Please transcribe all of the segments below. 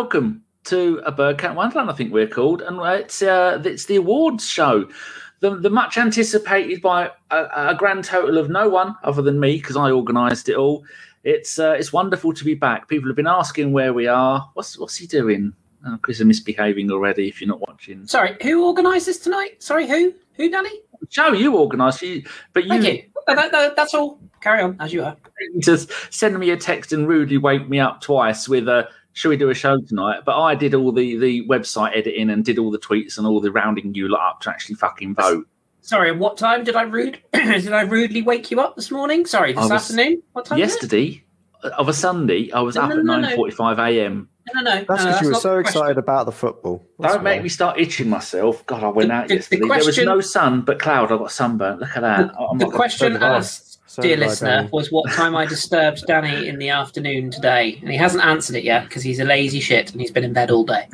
Welcome to a Bergkamp Wonderland. I think we're called, and it's uh, it's the awards show. The, the much anticipated by a, a grand total of no one other than me because I organised it all. It's uh, it's wonderful to be back. People have been asking where we are. What's what's he doing? Oh, Kris is misbehaving already. If you're not watching, Sorry, who organised this tonight? Sorry, who? Who, Danny? Joe, you organised, you, but you Thank you. That- that- that's all. Carry on as you are. just send me a text and rudely wake me up twice with a should we do a show tonight? But I did all the the website editing and did all the tweets and all the rounding you lot up to actually fucking vote. Sorry, what time did I rude? did I rudely wake you up this morning? Sorry, this was- afternoon. What time? Yesterday of a Sunday, I was No, up no, at no, no. nine forty five a.m. No, no, no. That's no, because you were so excited about the football. That's Don't make why. me start itching myself. God, I went The- out the- the yesterday. there was no sun but cloud. I got sunburnt. Look at that. I'm The not- question so asked, So dear listener, Danny. was what time I disturbed Danny in the afternoon today, and he hasn't answered it yet because he's a lazy shit and he's been in bed all day.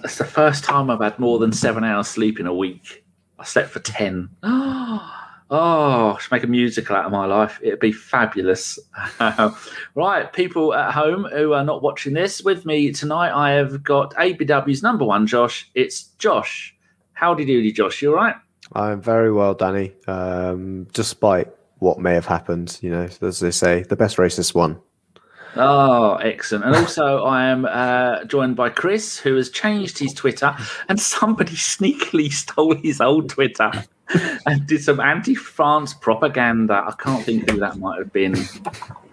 That's the first time I've had more than seven hours sleep in a week. I slept for ten. Oh, I should make a musical out of my life. It'd be fabulous. right, people at home who are not watching this with me tonight, I have got ABW's number one, Josh. It's Josh. Howdy doody, Josh. You all right? I'm very well, Danny. Um, despite what may have happened, you know, as they say, the best racist won. Oh, excellent. And also, I am uh, joined by Kris, who has changed his Twitter, and somebody sneakily stole his old Twitter and did some anti France propaganda. I can't think who that might have been.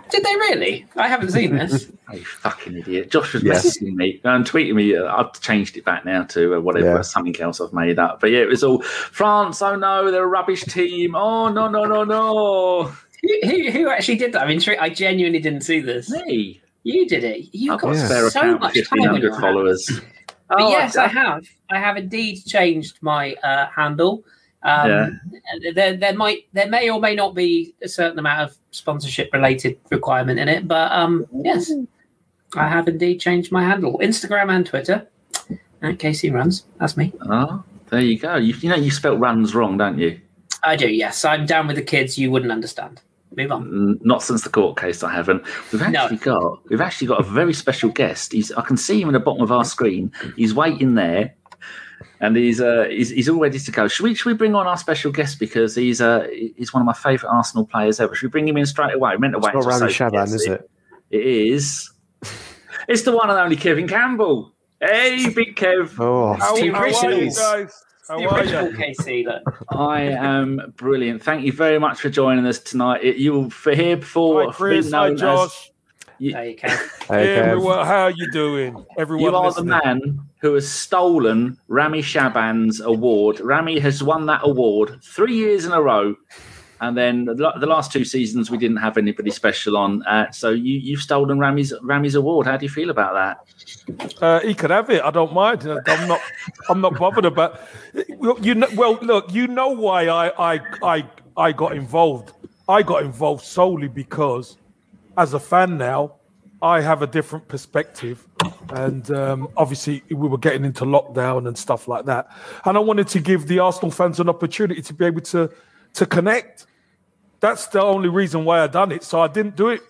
Did they really? I haven't seen this. Oh, you fucking idiot. Josh was Yes. messaging me and tweeting me. Uh, I've changed it back now to uh, whatever, Yeah. something else I've made up. But yeah, it was all France. Oh no, they're a rubbish team. Oh no, no, no, no. who, who, who actually did that? I'm intrigued. I genuinely didn't see this. Me. You did it. You I've got got Yeah. spare so much time on 1,500 your hands. followers. But Oh, yes, I- I have. I have indeed changed my uh, handle. Um, there, there might, there may or may not be a certain amount of sponsorship-related requirement in it, but um, yes, I have indeed changed my handle, Instagram and Twitter. At Casey runs. That's me. Oh, there you go. You, you know you spelt runs wrong, don't you? I do. Yes, I'm down with the kids. You wouldn't understand. Move on. Not since the court case, I haven't. We've No. actually got we've actually got a very special guest. He's I can see him in the bottom of our screen. He's waiting there, and he's uh he's, he's all ready to go. Should we should we bring on our special guest because he's uh he's one of my favourite Arsenal players ever. Should we bring him in straight away? We meant to It's wait not until Rami Sophie Shaaban, is it? It is. It's the one and only Kevin Campbell. Hey, big Kev. Oh, How- two how are you guys? How the are you? KC. Look. I am brilliant. Thank you very much for joining us tonight. It, you will for here before Hi, Kris. been Hi, known as- Josh. You, There you go. Hey, Hey, everyone. How are you doing? Everyone you are the man who has stolen Rami Shaaban's award. Rami has won that award three years in a row. And then the last two seasons, we didn't have anybody special on. Uh, so you, you've stolen Rami's Rami's award. How do you feel about that? Uh, he could have it. I don't mind. I'm not. I'm not bothered about. Well, you know. Well, look. You know why I I I I got involved. I got involved solely because, as a fan now, I have a different perspective, and um, obviously we were getting into lockdown and stuff like that, and I wanted to give the Arsenal fans an opportunity to be able to to connect. That's the only reason why I done it. So I didn't do it.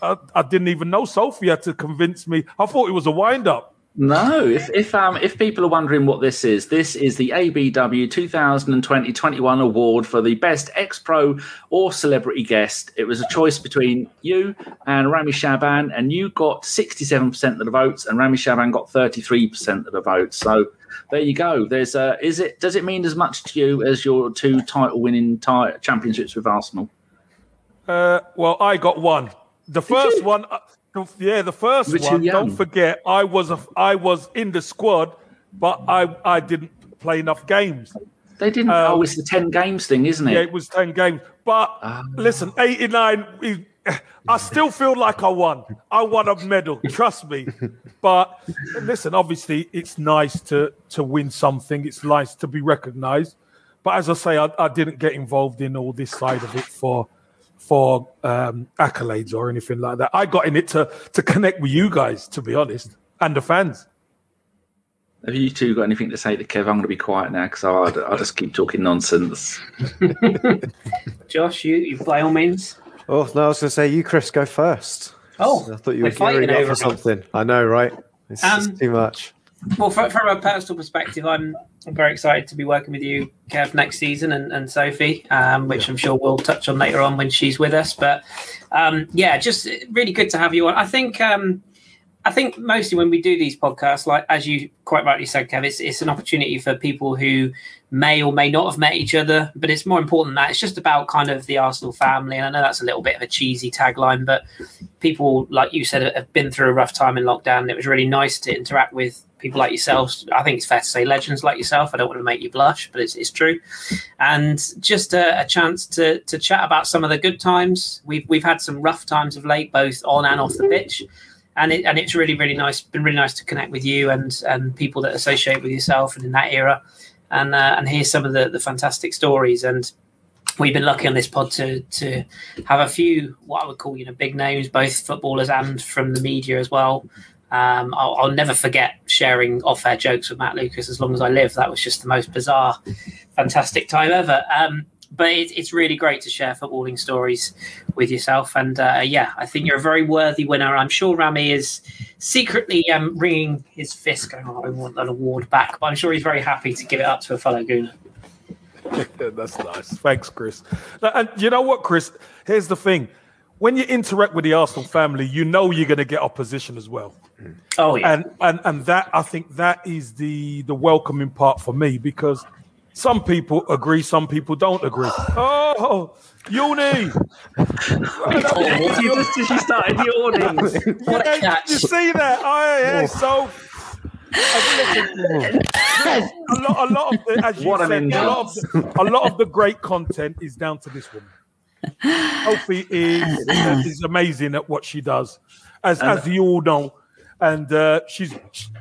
I, I didn't even know Sophie had to convince me. I thought it was a wind up. No, if if um if people are wondering what this is, this is the ABW 2020-21 award for the best ex-pro or celebrity guest. It was a choice between you and Rami Shaaban, and you got 67% of the votes, and Rami Shaaban got 33% of the votes. So there you go. There's uh is it does it mean as much to you as your two title winning ti- championships with Arsenal? Uh, well, I got one. The first one, uh, yeah, the first one. young. Don't forget, I was a, I was in the squad, but I I didn't play enough games. They didn't. Um, oh, it's the 10 games thing, isn't it? Yeah, it was ten games. But Ah. listen, eighty nine. I still feel like I won. I won a medal. Trust me. But listen, obviously, it's nice to to win something. It's nice to be recognised. But as I say, I, I didn't get involved in all this side of it for for um, accolades or anything like that. I got in it to to connect with you guys, to be honest, and the fans. Have you two got anything to say to Kev? I'm going to be quiet now because I'll, I'll just keep talking nonsense. Josh, you, you by all means. Oh, no, I was going to say, you, Kris, go first. Oh, I thought you we're were fighting gearing up over for me. something. I know, right? It's um, too much. Well, from, from, a personal perspective, I'm, I'm very excited to be working with you, Kev, next season, and, and Sophie, um, which I'm sure we'll touch on later on when she's with us. But um, yeah, just really good to have you on. I think um, I think mostly when we do these podcasts, like as you quite rightly said, Kev, it's, it's an opportunity for people who may or may not have met each other, but it's more important than that. It's just about kind of the Arsenal family. And I know that's a little bit of a cheesy tagline, but people, like you said, have been through a rough time in lockdown. And it was really nice to interact with people like yourselves. I think it's fair to say legends like yourself. I don't want to make you blush, but it's, it's true. And just a, a chance to, to chat about some of the good times. We've, we've had some rough times of late, both on and off the pitch and it and it's really really nice. Been really nice to connect with you and and people that associate with yourself and in that era, and uh, and hear some of the the fantastic stories. And we've been lucky on this pod to to have a few what I would call you know big names, both footballers and from the media as well. Um, I'll, I'll, never forget sharing off-air jokes with Matt Lucas as long as I live. That was just the most bizarre, fantastic time ever. Um, but it, it's really great to share footballing stories with yourself. And uh, yeah, I think you're a very worthy winner. I'm sure Rami is secretly um, wringing his fist, going, "Oh, I want that award back." But I'm sure he's very happy to give it up to a fellow Gooner. That's nice. Thanks, Kris. And you know what, Kris? Here's the thing: when you interact with the Arsenal family, you know you're going to get opposition as well. Oh yeah, and and and that I think that is the the welcoming part for me because some people agree, some people don't agree. Oh, Uni! you just she started yawning. What a catch! You see that? Oh, yeah. Oh. So. a lot, a lot of the, as you said, a lot, of the, a lot of the great content is down to this woman. Sophie is is amazing at what she does, as as you all know and uh, she's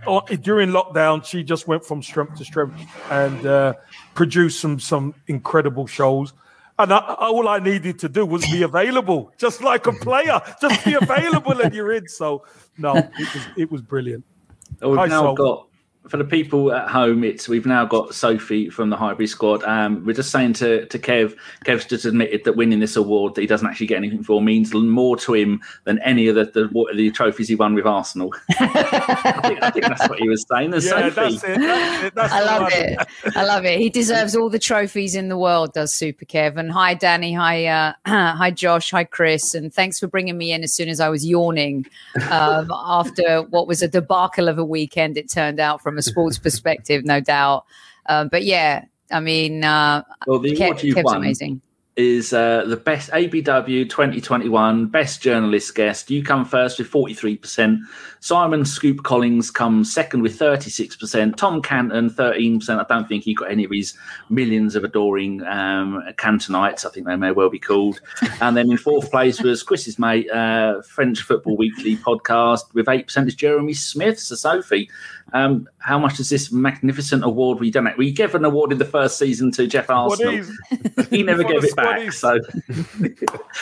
uh, during lockdown she just went from strength to strength and uh, produced some some incredible shows and I, all I needed to do was be available, just like a player, just be available and you're in. So no, it was it was brilliant. we've Hi, now got for the people at home, it's we've now got Sophie from the Highbury squad. Um, we're just saying to, to Kev, Kev's just admitted that winning this award that he doesn't actually get anything for means more to him than any of the the, the trophies he won with Arsenal. I, think, I, think, that's what he was saying. There's yeah, Sophie. That's it. That's it. That's I love it. I love it. He deserves all the trophies in the world, does Super Kev. And hi, Danny. Hi, uh, hi, Josh. Hi, Kris. And thanks for bringing me in as soon as I was yawning um, after what was a debacle of a weekend. It turned out from from a sports perspective, no doubt. Um, but yeah, I mean, uh, well, the award Kev, you've Kev's won amazing. is uh, the best ABW 2021 best journalist guest. You come first with 43%. Simon Scoop Collings comes second with 36%. Tom Canton, 13%. I don't think he got any of his millions of adoring um, Cantonites. I think they may well be called. And then in fourth place was Kris's mate, uh, French Football Weekly podcast with 8% is Jeremy Smith. So, Sophie, um, how much is this magnificent award we done? We gave an award in the first season to Jeff Arsenal. he never gave it back. So,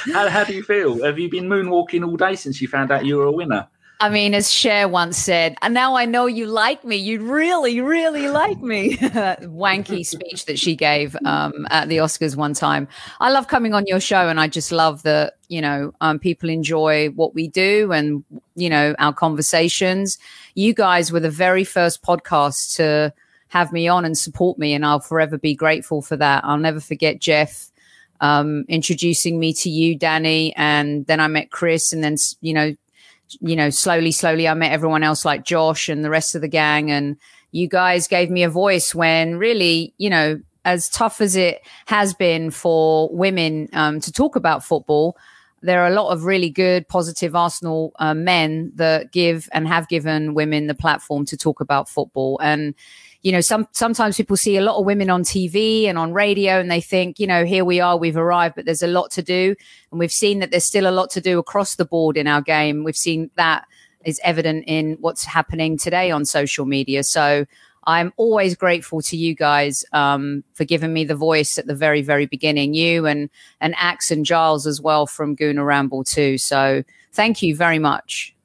how, how do you feel? Have you been moonwalking all day since you found out you were a winner? I mean, as Cher once said, and now I know you like me. You really, really like me. Wanky speech that she gave um, at the Oscars one time. I love coming on your show, and I just love that you know um, people enjoy what we do and you know our conversations. You guys were the very first podcast to have me on and support me, and I'll forever be grateful for that. I'll never forget Jeff um, introducing me to you, Danny, and then I met Kris, and then you know you know, slowly, slowly, I met everyone else like Josh and the rest of the gang. And you guys gave me a voice when really, you know, as tough as it has been for women um, to talk about football, there are a lot of really good, positive Arsenal uh, men that give and have given women the platform to talk about football. And you know, some sometimes people see a lot of women on TV and on radio and they think, you know, here we are, we've arrived, but there's a lot to do. And we've seen that there's still a lot to do across the board in our game. We've seen that is evident in what's happening today on social media. So I'm always grateful to you guys um, for giving me the voice at the very, very beginning. You and and Axe and Giles as well from Gooner Ramble too. So thank you very much.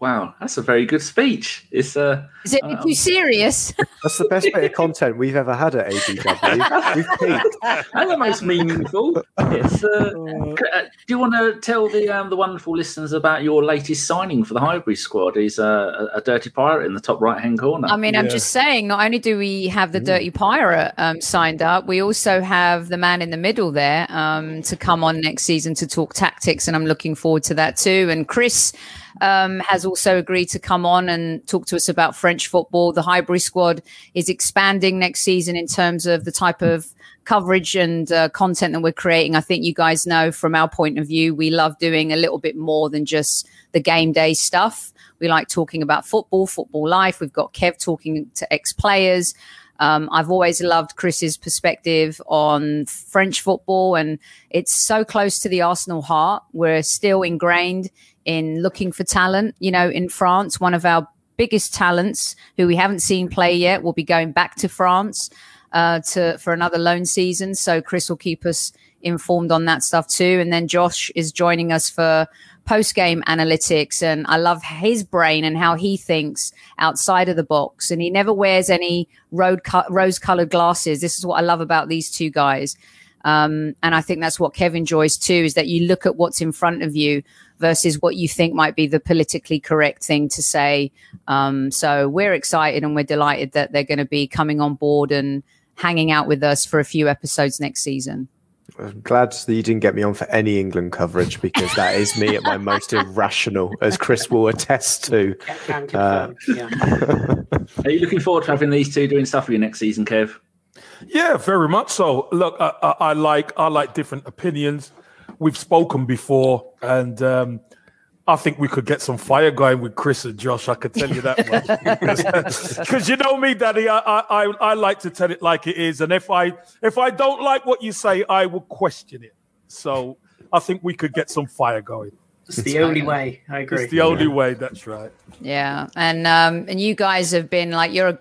Wow, that's a very good speech. It's uh, Is it um, too serious? That's the best bit of content we've ever had at ABW. We've peaked. and the most meaningful. It's, uh, uh, do you want to tell the um, the wonderful listeners about your latest signing for the Highbury squad? He's uh, a, a dirty pirate in the top right hand corner. I mean, I'm just saying, not only do we have the Dirty Pirate um, signed up, we also have the man in the middle there um, to come on next season to talk tactics. And I'm looking forward to that too. And Kris um, has also agreed to come on and talk to us about French football. The Highbury squad is expanding next season in terms of the type of coverage and uh, content that we're creating. I think you guys know from our point of view, we love doing a little bit more than just the game day stuff. We like talking about football, football life. We've got Kev talking to ex players. Um, I've always loved Kris's perspective on French football, and it's so close to the Arsenal heart. We're still ingrained in looking for talent. You know, in France, one of our biggest talents who we haven't seen play yet will be going back to France uh, to for another loan season. So Kris will keep us informed on that stuff too. And then Josh is joining us for post game analytics, and I love his brain and how he thinks outside of the box. And he never wears any road co- rose colored glasses. This is what I love about these two guys. Um, and I think that's what Kev enjoys too, is that you look at what's in front of you versus what you think might be the politically correct thing to say. Um, so we're excited and we're delighted that they're going to be coming on board and hanging out with us for a few episodes next season. I'm glad that you didn't get me on for any England coverage because that is me at my most irrational, as Kris will attest to. Can, can Uh, yeah. Are you looking forward to having these two doing stuff for you next season, Kev? Yeah, very much so. Look, I, I, I like I like different opinions. We've spoken before, and um, I think we could get some fire going with Kris and Josh. I could tell you that because you know me, Daddy. I, I I I like to tell it like it is, and if I if I don't like what you say, I will question it. So I think we could get some fire going. It's the only way. I agree. It's the only way. That's right. Yeah, and um, and you guys have been like you're.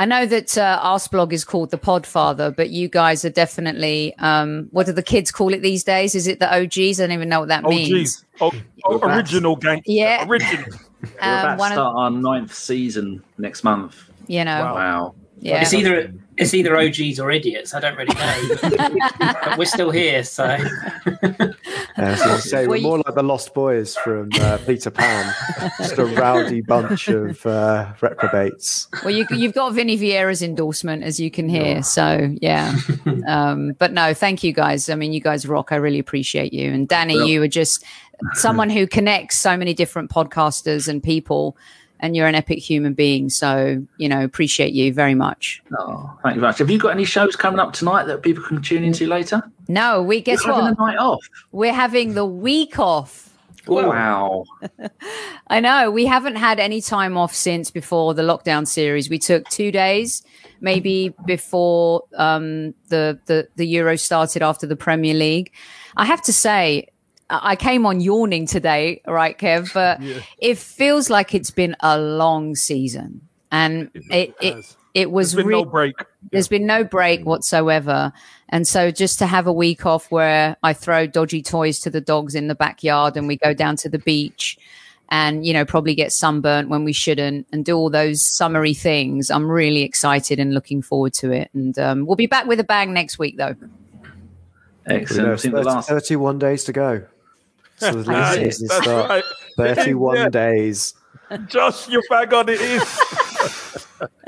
A, I know that uh, Arsblog is called the Podfather, but you guys are definitely. Um, what do the kids call it these days? Is it the OGs? I don't even know what that Oh, means. geez. Oh, oh, original gang. Yeah. Original. We're Um, about to one of- start our ninth season next month. You know, Wow. Wow. yeah. It's either it's either OGs or idiots. I don't really know. but we're still here, so Yeah, so to say, Well, we're you- more like the Lost Boys from uh, Peter Pan, just a rowdy bunch of uh, reprobates. Well, you, you've got Vinny Vieira's endorsement, as you can hear. So, yeah. Um, but no, thank you guys. I mean, you guys rock. I really appreciate you. And Danny, Well- you are just someone who connects so many different podcasters and people, and you're an epic human being. So, you know, appreciate you very much. Oh, thank you very much. Have you got any shows coming up tonight that people can tune into later? No, we guess We're having what? a night off. We're having the week off. Wow. I know we haven't had any time off since before the lockdown series. We took two days, maybe before um, the, the the Euro started after the Premier League. I have to say, I I came on yawning today, right, Kev? But Yeah. it feels like it's been a long season, and it it, has. it was There's been re- no break. there's been no break whatsoever. And so just to have a week off where I throw dodgy toys to the dogs in the backyard and we go down to the beach and, you know, probably get sunburnt when we shouldn't and do all those summery things. I'm really excited and looking forward to it. And um, we'll be back with a bang next week, though. Excellent. know, I think the 30 31 days to go. So the league Nice. season That's start. right. 31 Yeah. days. Josh, you're back on it. Is.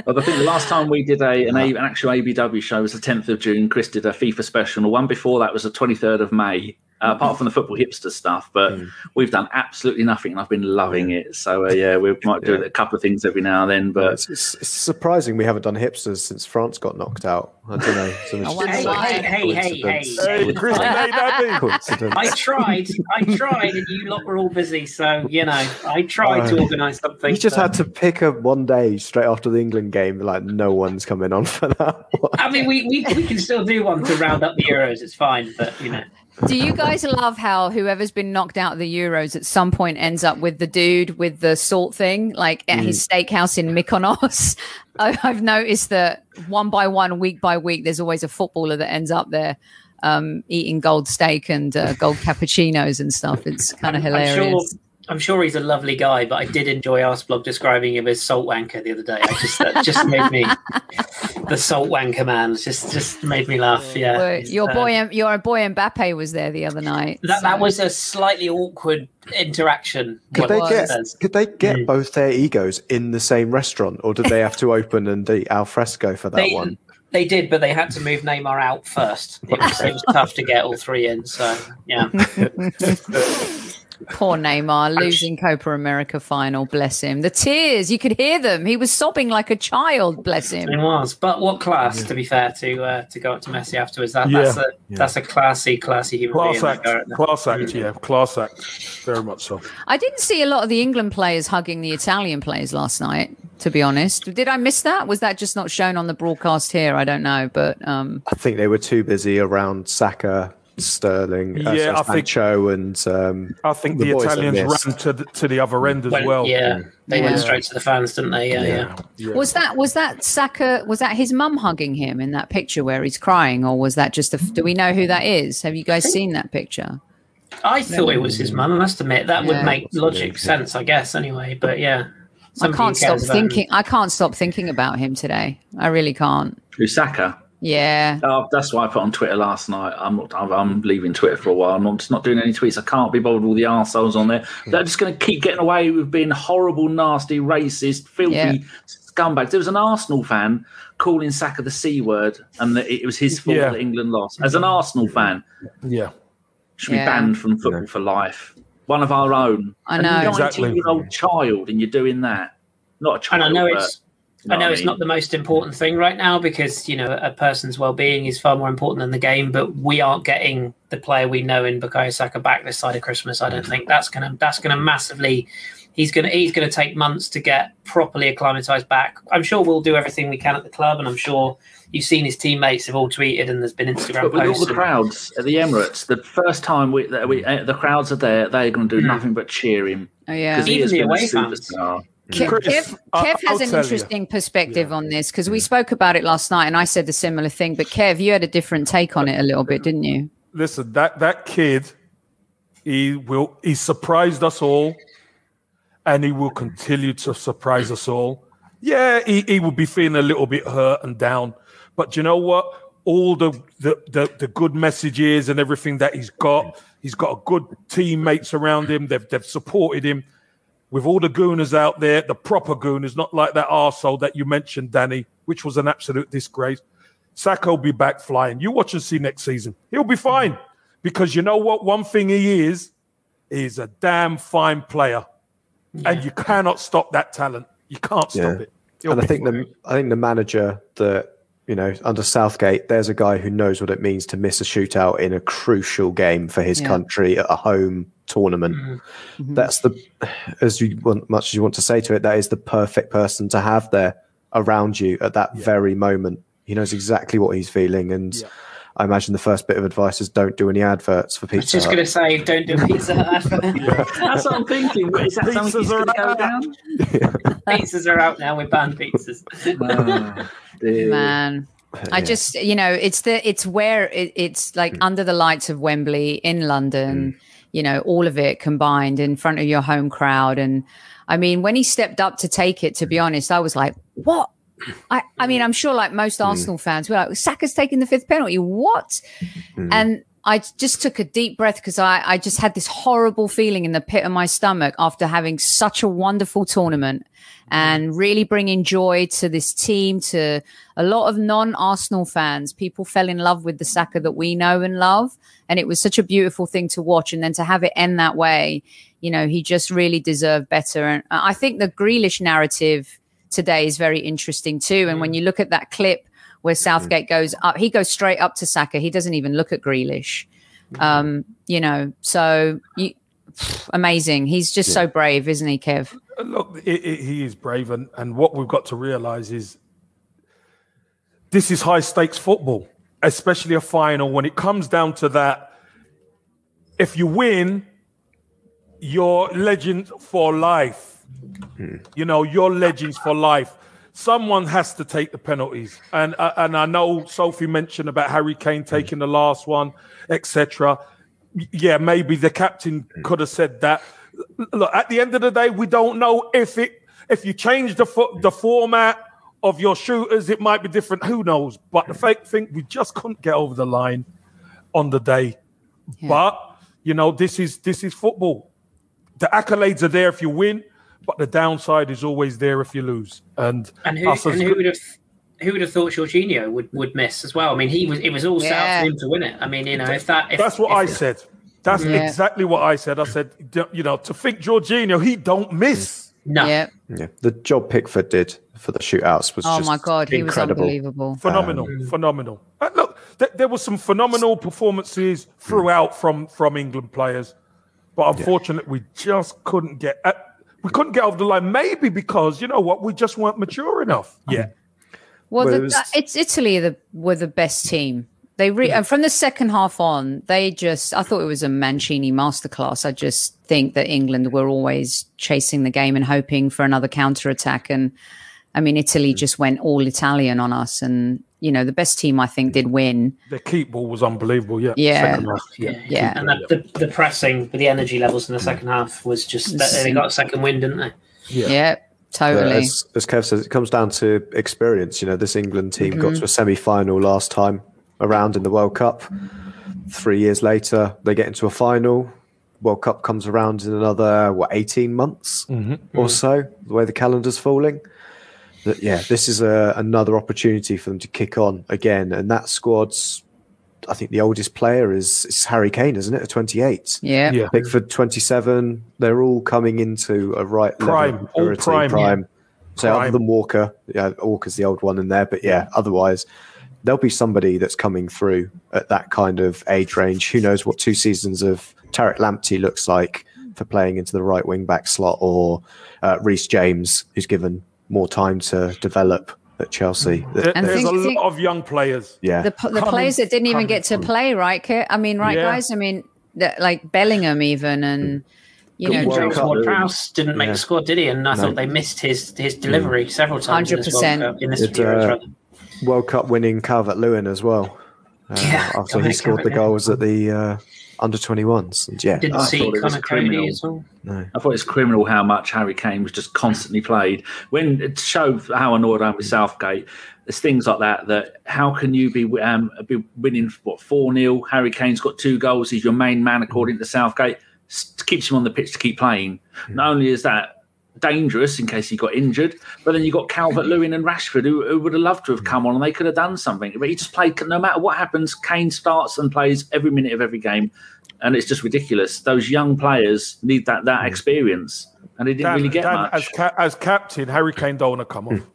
Well, I think the last time we did a, an, a, an actual ABW show was the 10th of June. Kris did a FIFA special. The one before that was the 23rd of May. Uh, apart from the football hipster stuff, but we've done absolutely nothing, and I've been loving it. So uh, yeah, we might do Yeah. a couple of things every now and then, but It's, it's, it's surprising we haven't done hipsters since France got knocked out. I don't know. Some I wonder Hey, why. hey, hey, hey, hey. hey, Kris, hey, Daddy. I tried. I tried, and you lot were all busy. So you know, I tried to Oh. organise something. You just so- had to pick a one day straight after the England game. Like no one's coming on for that. one. I mean, we, we we can still do one to round up the Euros. It's fine, but you know, Do you guys love how whoever's been knocked out of the Euros at some point ends up with the dude with the salt thing, like at his steakhouse in Mykonos? I, I've noticed that one by one, week by week, there's always a footballer that ends up there um, eating gold steak and uh, gold cappuccinos and stuff. It's kind of I'm- I'm sure- hilarious. I'm sure he's a lovely guy, but I did enjoy Arsblog describing him as salt wanker the other day. I just that just made me the salt wanker man. Just just made me laugh. Yeah, Well, your Uh, boy, your boy Mbappe was there the other night. That, that was a slightly awkward interaction. Could they get could they get Mm. both their egos in the same restaurant, or did they have to open and eat al fresco for that They, one? they did, but they had to move Neymar out first. It was, it was tough to get all three in. So yeah, Poor Neymar losing Copa America final. Bless him. The tears you could hear them. He was sobbing like a child. Bless him. it was. But what class, to be fair, to uh, to go up to Messi afterwards. That, that's Yeah. a that's a classy, classy human Class being. that act, character. class act, yeah, class act, very much so. I didn't see a lot of the England players hugging the Italian players last night. To be honest, did I miss that? Was that just not shown on the broadcast here? I don't know, but um, I think they were too busy around Saka, Sterling, uh, Yeah, so I think- Sancho, and um, I think The the, Italians ran to the, to the other end as Went- well. yeah, they Yeah. went straight to the fans, didn't they? Yeah, yeah. Yeah. was that was that Saka? Was that his mum hugging him in that picture where he's crying, or was that just a? Do we know who that is? Have you guys seen that picture? I thought it was his mum. I must admit that would make logic sense, I guess. Anyway, but yeah, I can't stop cares about him. thinking. I can't stop thinking about him today. I really can't. Lusaka. Yeah. Oh, that's why I put on Twitter last night. I'm not. I'm, I'm leaving Twitter for a while. I'm not, just not doing any tweets. I can't be bothered with all the arseholes on there. They're just going to keep getting away with being horrible, nasty, racist, filthy Yeah. scumbags. There was an Arsenal fan calling Saka the c word, and that it was his fault Yeah. that England lost. As an Arsenal fan, Yeah. should Yeah. be banned from football for life. One of our own. I know. Exactly. Nineteen-year-old child, and you're doing that. Not a child. And I know but- it's you know I know it's not the most important thing right now because you know a person's well-being is far more important than the game. But we aren't getting the player we know in Bukayo Saka back this side of Christmas. I don't think that's gonna that's gonna massively. He's gonna he's gonna take months to get properly acclimatized back. I'm sure we'll do everything we can at the club, and I'm sure you've seen his teammates have all tweeted and there's been Instagram But with all the and- crowds at the Emirates, the first time we, that we uh, the crowds are there, they're going to do Mm. nothing but cheer him Oh yeah. because he Even has the been a away fans. superstar. Kev, Kev, I- Kev I'll has an tell you. interesting perspective on this because we spoke about it last night and I said a similar thing. But Kev, you had a different take on it a little bit, didn't you? Listen, that that kid, he will he surprised us all, and he will continue to surprise us all. Yeah, he, he will be feeling a little bit hurt and down, but you know what? All the the, the the good messages and everything that he's got, he's got a good teammates around him. They've they've supported him. With all the gooners out there, the proper gooners, not like that arsehole that you mentioned, Danny, which was an absolute disgrace. Saka will be back flying. You watch and see next season. He'll be fine. Because you know what? One thing he is, he's a damn fine player. And you cannot stop that talent. You can't stop Yeah. it. He'll and I think fine. the I think the manager that you know under Southgate, there's a guy who knows what it means to miss a shootout in a crucial game for his Yeah. country at a home tournament. Mm-hmm. mm-hmm. That's the as you want much as you want to say to it, that is the perfect person to have there around you at that very moment. He knows exactly what he's feeling, and Yeah. I imagine the first bit of advice is don't do any adverts for I was just going to say, don't do pizza. Hut. That's what I'm thinking. Is that Pizzas that's going to are go down? pizzas are out now. We're banned pizzas. Ah, oh, dear. Man. I Yeah. just, you know, it's the, it's where it, it's like mm. under the lights of Wembley in London, mm. You know, all of it combined in front of your home crowd. And I mean, when he stepped up to take it, to be mm. honest, I was like, what? I, I mean, mm. I'm sure like most mm. Arsenal fans, we're like, Saka's taking the fifth penalty. What? And I just took a deep breath because I, I just had this horrible feeling in the pit of my stomach after having such a wonderful tournament mm-hmm. and really bringing joy to this team, to a lot of non Arsenal fans. People fell in love with the Saka that we know and love. And it was such a beautiful thing to watch. And then to have it end that way, you know, he just really deserved better. And I think the Grealish narrative today is very interesting too. And when you look at that clip where mm-hmm. Southgate goes up, he goes straight up to Saka. He doesn't even look at Grealish. Mm-hmm. Um, you know, so you, amazing. He's just so brave, isn't he, Kev? Uh, look, it, it, he is brave, and, and what we've got to realize is this is high stakes football, especially a final. When it comes down to that, if you win, you're legend for life. You know, you're legends for life. Hmm. Someone has to take the penalties, and uh, and I know Sophie mentioned about Harry Kane taking the last one, etc. Yeah, maybe the captain could have said that, look, at the end of the day, we don't know if it if you change the fo- the format of your shooters, it might be different. Who knows? But the fake thing, we just couldn't get over the line on the day. Yeah. But you know, this is this is football. The accolades are there if you win, but the downside is always there if you lose. And, And who, and who would have who would have thought Jorginho would, would miss as well? I mean, he was it was all set up Yeah. for him to win it. I mean, you know, if that if, That's what if- I said. That's Yeah. exactly what I said. I said, you know, to think Jorginho, he don't miss. No, Yeah. Yeah, the job Pickford did for the shootouts was Oh just my god, he incredible. was unbelievable. Phenomenal, phenomenal. Uh, look, th- there were some phenomenal performances throughout from from England players, but unfortunately, we just couldn't get uh, we couldn't get over the line. Maybe because you know what, we just weren't mature enough. Yeah, Well, Well, the, was- uh, it's Italy the, were the best team. They re- and from the second half on, they just I thought it was a Mancini masterclass. I just think that England were always chasing the game and hoping for another counter attack. And I mean, Italy just went all Italian on us. And you know, the best team I think did win. the keep ball was unbelievable. Yeah, Yeah. Second half, yeah. Yeah. and that, the, the pressing, the energy levels in the second half was just they got a second wind, didn't they? Yeah, But totally. as, as Kev says, it comes down to experience. You know, this England team got Mm-hmm. to a semi final last time around in the World Cup. Three years later, they get into a final. World Cup comes around in another, what, 18 months or so, the way the calendar's falling. That, yeah, this is a, another opportunity for them to kick on again. And that squad's, I think the oldest player is, is Harry Kane, isn't it? At 28. yeah. Yeah. Pickford 27. They're all coming into a right Prime, level of all maturity, prime, yeah. So Prime. other than Walker, yeah, Walker's the old one in there, but yeah, otherwise there'll be somebody that's coming through at that kind of age range. Who knows what two seasons of Tariq Lamptey looks like for playing into the right wing back slot, or uh, Reece James, who's given more time to develop at Chelsea. There- And there's think- a lot of young players. yeah, the the Coming- players that didn't even get to through. play, right? Kit? I mean, right, Yeah. guys. I mean, the, like Bellingham, even, and you know, James Ward-Prowse didn't make Yeah. the squad, did he? And I thought they missed his his delivery several times in this World 100%. Cup, in this It, Euros, uh. World Cup winning Calvert Lewin as well. Uh, Yeah, after he scored the Calvert-Lewin. goals at the uh, under 21s. And yeah, Didn't I see thought it was Conor criminal. Coady as well. no. I thought it's criminal how much Harry Kane was just constantly played. When to show how annoyed I am with Southgate, there's things like that. That how can you be um, be winning what four 0 Harry Kane's got two goals. He's your main man according to Southgate. Keeps him on the pitch to keep playing. Not only is that dangerous in case he got injured, but then you got Calvert Lewin and Rashford who, who would have loved to have come on and they could have done something. But he just played no matter what happens. Kane starts and plays every minute of every game, and it's just ridiculous. Those young players need that that hmm. experience, and they didn't Dan, really get Dan, much. as ca- as captain, Harry Kane don't want to come hmm. off.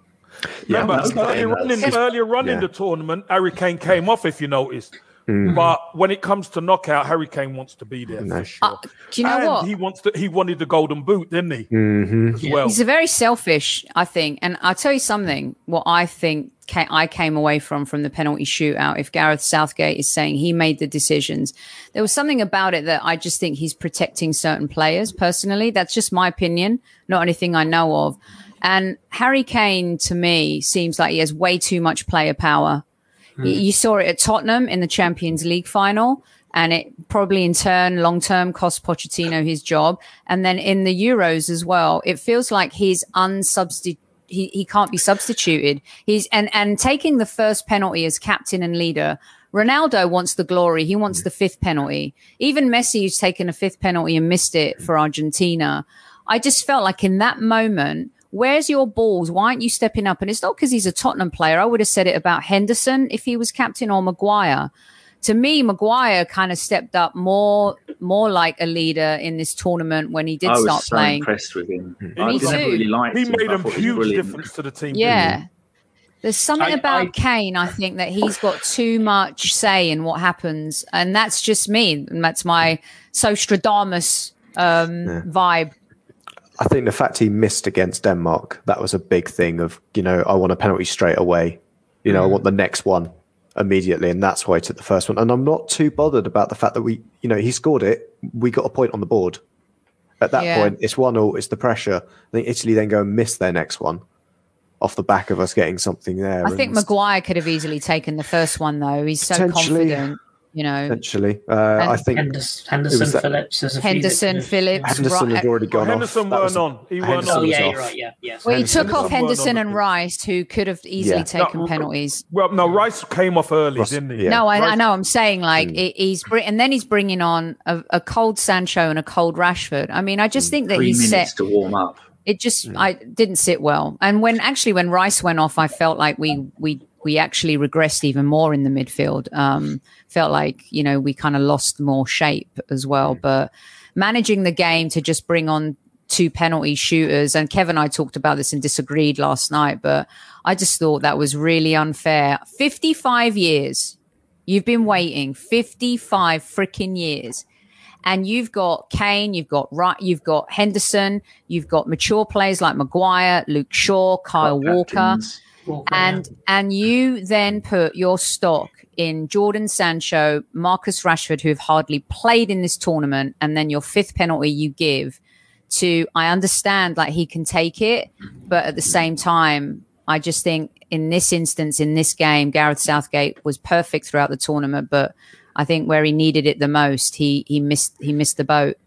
Yeah, Remember, that's earlier on, in, earlier on in Yeah. the tournament, Harry Kane came off, if you noticed. Mm. But when it comes to knockout, Harry Kane wants to be there No. for sure. Uh, do you know and what? he wants to. He wanted the golden boot, didn't he? hmm As well. He's a very selfish, I think. And I'll tell you something. What I think I came away from from the penalty shootout. If Gareth Southgate is saying he made the decisions, there was something about it that I just think he's protecting certain players. Personally, that's just my opinion, not anything I know of. And Harry Kane, to me, seems like he has way too much player power. Y- mm. You saw it at Tottenham in the Champions League final, and it probably in turn, long term, cost Pochettino his job. And then in the Euros as well, it feels like he's unsubstituted. He, he can't be substituted. He's and and taking the first penalty as captain and leader. Ronaldo wants the glory. He wants the fifth penalty. Even Messi, who's taken a fifth penalty and missed it for Argentina. I just felt like in that moment, where's your balls? Why aren't you stepping up? And it's not because he's a Tottenham player. I would have said it about Henderson if he was captain or Maguire. To me, Maguire kind of stepped up more, more like a leader in this tournament when he did I was start so playing. impressed with him. Me I too. never really liked He him. made but I a thought he was huge difference to the team. didn't Yeah. There's something I- about I- Kane, I think, that he's got too much say in what happens. And that's just me. And that's my Sostradamus um, vibe. I think the fact he missed against Denmark, that was a big thing of, you know, I want a penalty straight away. You know, I mm. want the next one immediately. And that's why he took the first one. And I'm not too bothered about the fact that we, you know, he scored it. We got a point on the board. At that Yeah. point, it's one all, it's the pressure. I think Italy then go and miss their next one off the back of us getting something there. I think Maguire could have easily taken the first one, though. He's so confident. You know, Essentially, uh, I think Henderson, Henderson that- Phillips. there's a Henderson, that- Phillips, Henderson Ri- had already gone Henderson off. That was- weren't on. He weren't Henderson Oh yeah, you're right. Yeah, yes. Well, he took off Henderson and. Rice, who could have easily Yeah. taken No, penalties. Well, no, Rice came off early, Russ- didn't he? yeah. No, I, I know. I'm saying like Mm. it, he's bring, and then he's bringing on a, a cold Sancho and a cold Rashford. I mean, I just think that Three he set to warm up. it just I didn't sit well. And when actually when Rice went off, I felt like we we we actually regressed even more in the midfield. Um, felt like you know we kind of lost more shape as well. But managing the game to just bring on two penalty shooters and Kevin and I talked about this and disagreed last night, but I just thought that was really unfair. 55 years. You've been waiting 55 freaking years and you've got Kane, you've got Wright, you've got Henderson, you've got mature players like Maguire, Luke Shaw, Kyle Scott Walker, Atkins. And and you then put your stock in Jadon Sancho, Marcus Rashford, who have hardly played in this tournament, and then your fifth penalty you give to. I understand like he can take it, but at the same time, I just think in this instance, in this game, Gareth Southgate was perfect throughout the tournament, but I think where he needed it the most, he he missed he missed the boat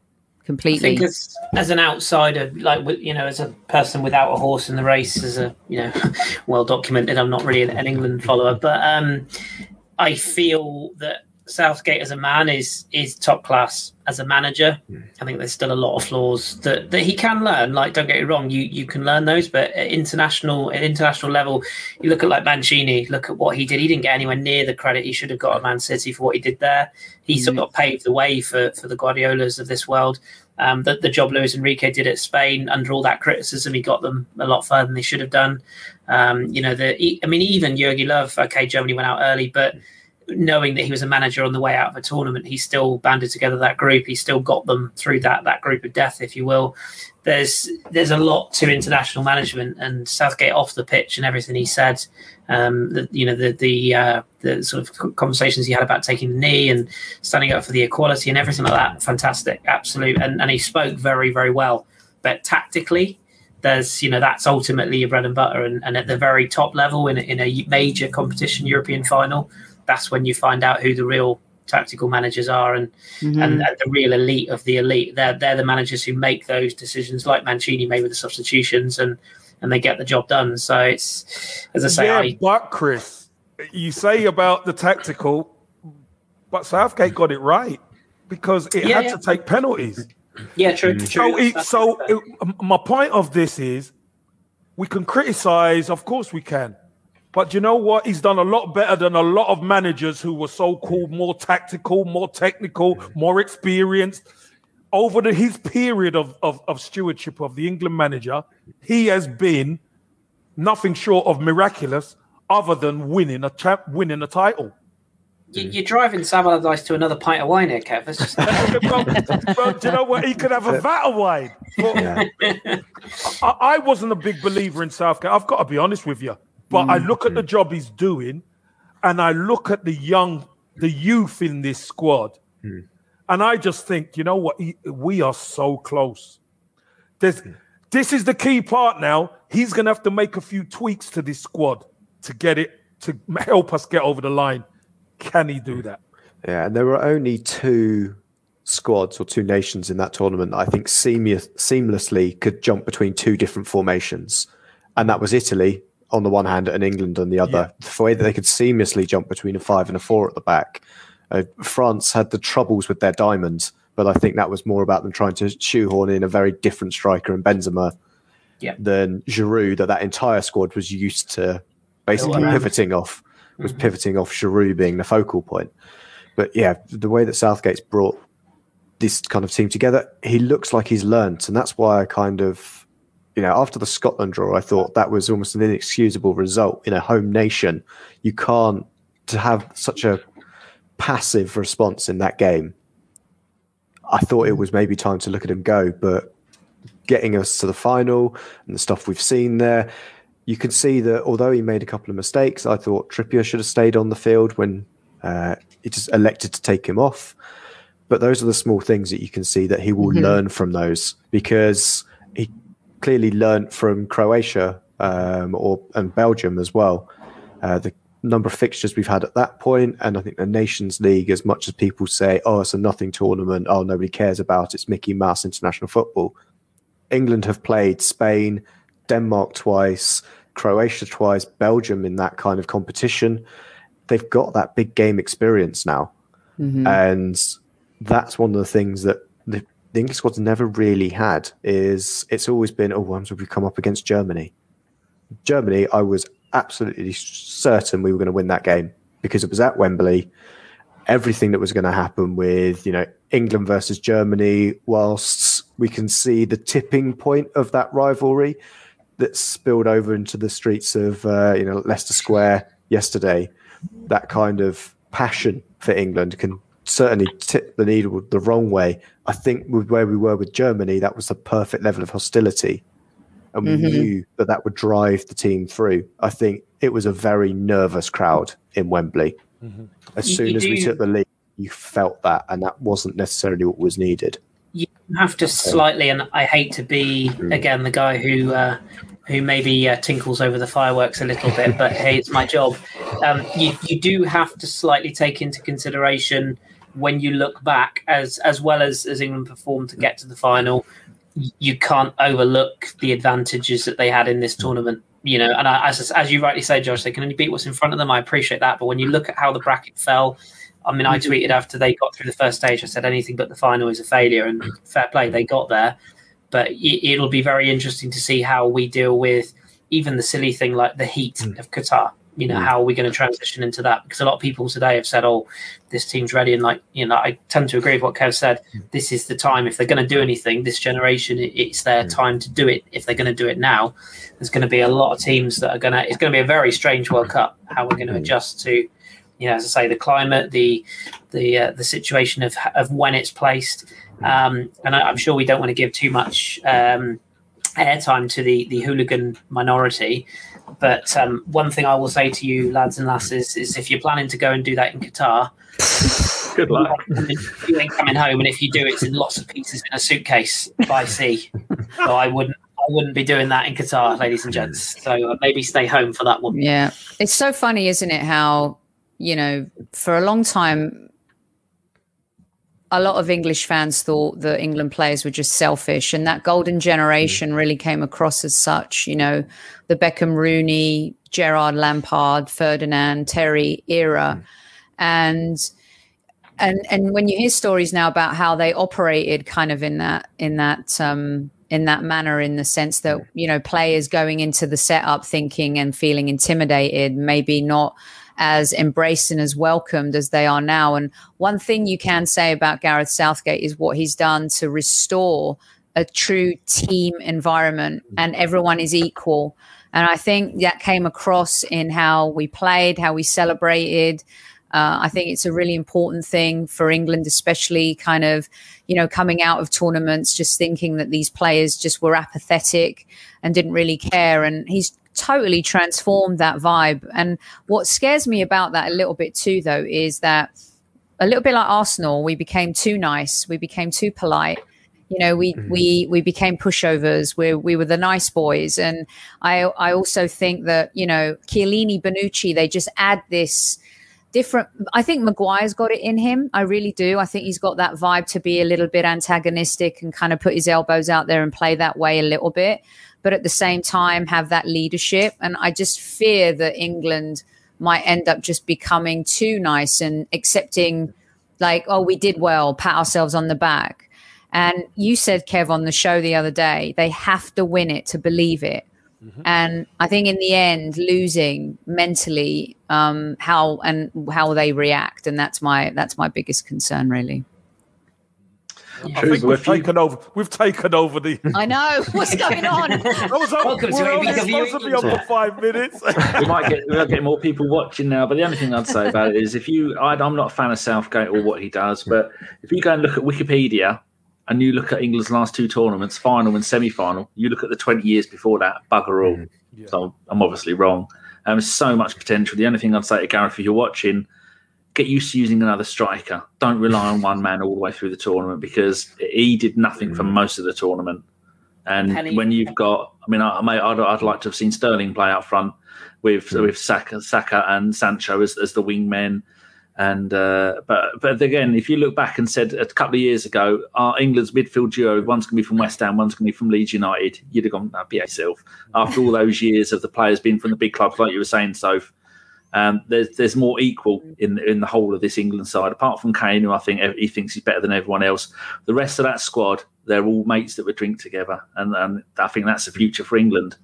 completely. think as as an outsider, like you know, as a person without a horse in the race, as a you know, well documented, I'm not really an, an England follower, but um, I feel that Southgate as a man is is top class as a manager. I think there's still a lot of flaws that, that he can learn. Like, don't get me wrong, you you can learn those, but at international at international level, you look at like Mancini, look at what he did. He didn't get anywhere near the credit he should have got at Man City for what he did there. He sort of paved the way for for the Guardiolas of this world. Um, the, the job Luis Enrique did at Spain, under all that criticism, he got them a lot further than they should have done. Um, you know, the I mean, even Jurgen Love. Okay, Germany went out early, but knowing that he was a manager on the way out of a tournament, he still banded together that group. He still got them through that that group of death, if you will. There's there's a lot to international management and Southgate off the pitch and everything he said. Um, the, you know the the uh, the sort of conversations he had about taking the knee and standing up for the equality and everything like that. Fantastic, absolute, and and he spoke very very well. But tactically, there's you know that's ultimately your bread and butter, and, and at the very top level in in a major competition, European final, that's when you find out who the real tactical managers are and Mhm. and, and the real elite of the elite. They're they're the managers who make those decisions, like Mancini made with the substitutions, and and they get the job done. So it's as I say, yeah, I, but Kris, you say about the tactical, but Southgate got it right because it Yeah, had yeah. to take penalties. yeah, true, true. So, it, so it- my point of this is, we can criticize, of course we can, but you know what? He's done a lot better than a lot of managers who were so-called more tactical, more technical, more experienced. Over the, his period of, of, of stewardship of the England manager, he has been nothing short of miraculous, other than winning a champ, winning a title. you, you're driving Sam Allardyce to another pint of wine here, Kev. It's just but, but do you know what? He could have a vat of wine. Well, Yeah. I, I wasn't a big believer in Southgate. I've got to be honest with you. But I look at the mm-hmm. job he's doing, and I look at the young, the youth in this squad, mm-hmm. and I just think, you know what? He- we are so close. There's, mm-hmm. this is the key part now. He's going to have to make a few tweaks to this squad to get it to help us get over the line. Can he do that? Yeah, and there were only two squads or two nations in that tournament that I think seamless, seamlessly could jump between two different formations, and that was Italy on the one hand and England on the other. The way that they could seamlessly jump between a five and a four at the back. Uh, France had the troubles with their diamonds, but I think that was more about them trying to shoehorn in a very different striker in Benzema Yeah. than Giroud. That that entire squad was used to basically pivoting off, was pivoting off Giroud being the focal point. But yeah, the way that Southgate's brought this kind of team together, he looks like he's learnt, and that's why I kind of, you know, after the Scotland draw, I thought that was almost an inexcusable result in a home nation. You can't to have such a passive response in that game. I thought it was maybe time to look at him go, but getting us to the final and the stuff we've seen there, you can see that although he made a couple of mistakes, I thought Trippier should have stayed on the field when uh, he just elected to take him off. But those are the small things that you can see that he will learn from those because he clearly learnt from Croatia um, or and Belgium as well. Uh, the number of fixtures we've had at that point, and I think the Nations League, as much as people say, "Oh, it's a nothing tournament," "Oh, nobody cares about it," it's Mickey Mouse international football. England have played Spain, Denmark twice, Croatia twice, Belgium in that kind of competition. They've got that big game experience now, mm-hmm. and that's one of the things that the, the English squad's never really had. Is it's always been, oh, once we come up against Germany. Germany, I was absolutely certain we were going to win that game because it was at Wembley. Everything that was going to happen with you know England versus Germany, whilst we can see the tipping point of that rivalry that spilled over into the streets of uh, you know Leicester Square yesterday. That kind of passion for England can certainly tip the needle the wrong way. I think with where we were with Germany, that was the perfect level of hostility and we mm-hmm. knew that that would drive the team through. I think it was a very nervous crowd in Wembley. Mm-hmm. As soon you as do, we took the lead, you felt that, and that wasn't necessarily what was needed. You have to slightly, and I hate to be mm. again the guy who uh, who maybe uh, tinkles over the fireworks a little bit, but hey, it's my job. Um, you you do have to slightly take into consideration when you look back, as as well as as England performed to get to the final you can't overlook the advantages that they had in this tournament. You know, and I, as as you rightly say, Josh, they can only beat what's in front of them. I appreciate that, but when you look at how the bracket fell, I mean, I mm-hmm. tweeted after they got through the first stage, I said anything but the final is a failure, and fair play, they got there. But it'll be very interesting to see how we deal with even the silly thing like the heat mm. of Qatar you know, mm. how are we going to transition into that? Because a lot of people today have said, "Oh, this team's ready," and like you know, I tend to agree with what Kev said. Mm. This is the time if they're going to do anything. This generation, it's their mm. time to do it. If they're going to do it now, there's going to be a lot of teams that are going to. It's going to be a very strange World Cup. How we're going to adjust to, you know, as I say, the climate, the the uh, the situation of of when it's placed, um, and I, am sure we don't want to give too much. Um, airtime to the the hooligan minority but um, one thing I will say to you, lads and lasses, is if you're planning to go and do that in Qatar, good luck. You ain't coming home, and if you do, it's in lots of pieces in a suitcase by sea. So I wouldn't. I wouldn't be doing that in Qatar, ladies and gents. So uh, maybe stay home for that one. Yeah, it's so funny, isn't it? How you know, for a long time, a lot of English fans thought that England players were just selfish, and that golden mm. generation really came across as such. You know, the Beckham, Rooney, Gerrard, Lampard, Ferdinand, Terry era, mm. and and and when you hear stories now about how they operated, kind of in that in that um, in that manner, in the sense that mm. you know players going into the setup thinking and feeling intimidated, maybe not as embraced and as welcomed as they are now. And one thing you can say about Gareth Southgate is what he's done to restore a true team environment and everyone is equal. And I think that came across in how we played, how we celebrated. Uh, I think it's a really important thing for England, especially kind of, you know, coming out of tournaments, just thinking that these players just were apathetic and didn't really care. And he's totally transformed that vibe. And what scares me about that a little bit too, though, is that a little bit like Arsenal, we became too nice, we became too polite. You know, we mm-hmm. we we became pushovers. We we were the nice boys, and I I also think that you know Chiellini, Bonucci, they just add this different. I think Maguire's got it in him. I really do. I think he's got that vibe to be a little bit antagonistic and kind of put his elbows out there and play that way a little bit but at the same time have that leadership. And I just fear that England might end up just becoming too nice and accepting, like, oh, we did well, pat ourselves on the back. And you said, Kev, on the show the other day, they have to win it to believe it. Mm-hmm. And I think in the end, losing mentally, um, how and how they react, and that's my that's my biggest concern, really. I think we've taken over. We've taken over the. I know what's going on. I was up, Welcome we're only supposed to be on for five minutes. we might get we might get more people watching now. But the only thing I'd say about it is, if you, I, I'm not a fan of Southgate or what he does, but if you go and look at Wikipedia and you look at England's last two tournaments, final and semi-final, you look at the 20 years before that, bugger all. Mm, yeah. So I'm obviously wrong. Um, there's so much potential. The only thing I'd say to Gareth, if you're watching get used to using another striker. Don't rely on one man all the way through the tournament because he did nothing for mm. most of the tournament. And Penny. when you've got, I mean, I, mate, I'd, I'd like to have seen Sterling play out front with with Saka, Saka and Sancho as, as the wingmen. And uh, but but again, if you look back and said a couple of years ago, our England's midfield duo, one's going to be from West Ham, one's going to be from Leeds United, you'd have gone, no, be yourself. After all those years of the players being from the big clubs, like you were saying, Soph, um, there's there's more equal in in the whole of this England side. Apart from Kane, who I think he thinks he's better than everyone else, the rest of that squad, they're all mates that would drink together, and, and I think that's the future for England.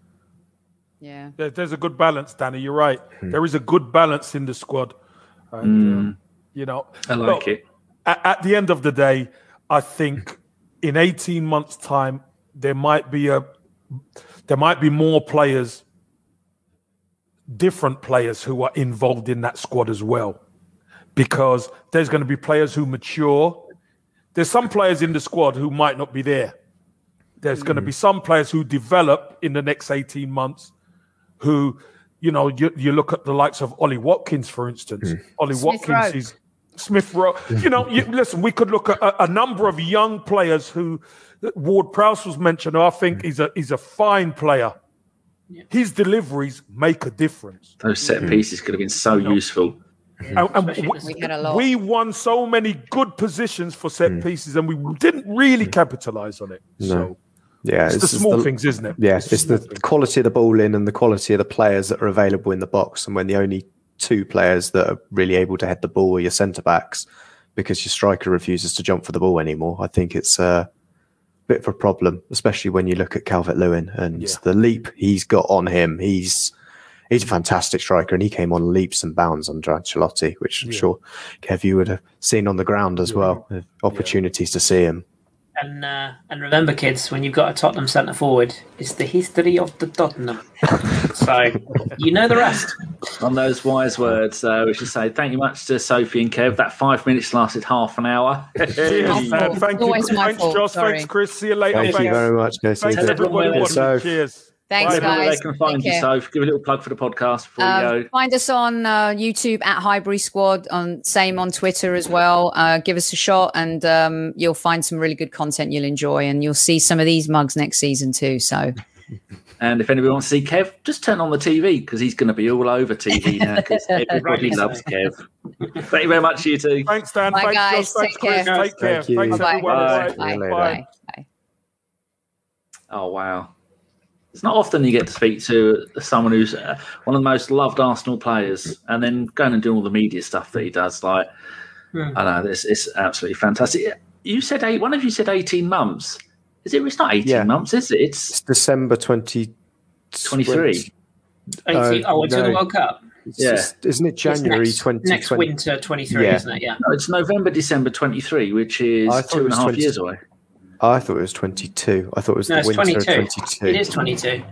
Yeah. There, there's a good balance, Danny. You're right. There is a good balance in the squad. And, um, you know, I like look, it. At, at the end of the day, I think in 18 months' time there might be a there might be more players, different players who are involved in that squad as well, because there's going to be players who mature. There's some players in the squad who might not be there. There's going to be hmm. some players who develop in the next 18 months who, you know, you, you look at the likes of Ollie Watkins, for instance. Hmm. Ollie Smith Watkins Rowe. is Smith Rowe. You know, you, listen, we could look at a, a number of young players who Ward Prowse was mentioned. who I think hmm. he's a he's a fine player. His deliveries make a difference. Those set mm. pieces could have been so useful. And- and we- We had a lot. we won so many good positions for set mm. pieces, and we didn't really mm. capitalize on it. So Yeah, it's the just small things, isn't it? Yeah, It's the it's the things. quality of the ball in and the quality of the players that are available in the box. And when the only two players that are really able to head the ball are your centre backs, because your striker refuses to jump for the ball anymore, I think it's a bit of a problem, especially when you look at Calvert Lewin and Yeah. the leap he's got on him. He's he's a fantastic striker, and he came on leaps and bounds under Ancelotti, which I'm Yeah. sure Kev you would have seen on the ground as Yeah. well. Opportunities to see him. And uh, and remember, kids, when you've got a Tottenham centre forward, it's the history of the Tottenham. so you know the rest. On those wise words, uh, we should say thank you much to Sophie and Kev. That five minutes lasted half an hour. Cheers, My man. Thank you. Thanks, fault. Josh. Sorry. Thanks, Kris. See you later. Thank you very much, guys. Thanks, everybody. everyone where watching. they can- Cheers. Thanks, Bye. Where guys. they can find Take you, care. Soph. Give a little plug for the podcast before Um, you go. find us on uh, YouTube at Highbury Squad, on same on Twitter as well. Uh, give us a shot, and um, you'll find some really good content you'll enjoy, and you'll see some of these mugs next season too. So And if anybody wants to see Kev, just turn on the TV because he's going to be all over TV now because everybody loves Kev. Thank you very much, you two. Thanks, Dan. Bye, Thanks, guys. Josh. Thanks, Take care. Kris. Take care. Thank you. Thanks, Bye-bye. Bye. Bye, bye, bye. Oh, wow. It's not often you get to speak to someone who's uh, one of the most loved Arsenal players and then going and doing all the media stuff that he does. Like, Hmm. I know, this is absolutely fantastic. You said eight, one of you said 18 months. Is it? It's not 18 Yeah. months, is it? It's It's December 20, 23. Eighteen- Uh, oh, until the. World Cup. It's Yeah. just- isn't it January next, 2020? next winter 23, Yeah. isn't it? Yeah. No, it's November, December 23, which is I thought two it and a was half 20 years away. I thought it was 22. I thought it was No, the it's winter 22. of 22. It is 22.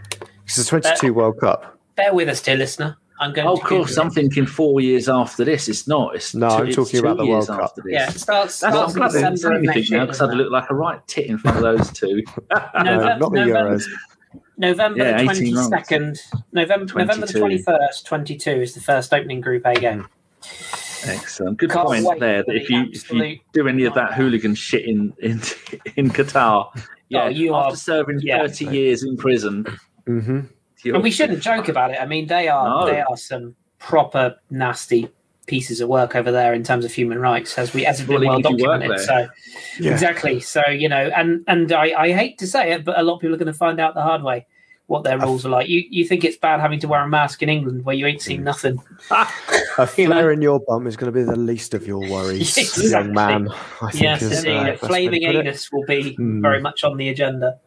It's the 22 World Cup. Bear with us, dear listener. I'm going Oh, to of course, I'm thinking four years after this. It's not. It's No, two, I'm talking about the World Cup. Yeah, it starts, That's starts I'm in glad they December of anything next now year. because I'd doesn't look like a right tit in front of those two. No, November, not the November, Euros. November Yeah, the 22nd, November, November the 21st, 22 is the first opening Group A game. Hmm. Excellent. Good Can't point there. That if you if you do any of that hooligan shit in in in Qatar, yeah, Oh, you after are- serving yeah. thirty years in prison, hmm And we shouldn't joke about it. I mean, they are No. they are some proper nasty pieces of work over there in terms of human rights, as we as has been Well, well even if you work documented. So Yeah. exactly. So you know, and and I, I hate to say it, but a lot of people are going to find out the hard way what their rules are like. You you think it's bad having to wear a mask in England where you ain't seen nothing? A You know? in your bum is going to be the least of your worries, Exactly. young man. I think Yes, is, indeed. uh, a flaming to it. anus will be Hmm. very much on the agenda.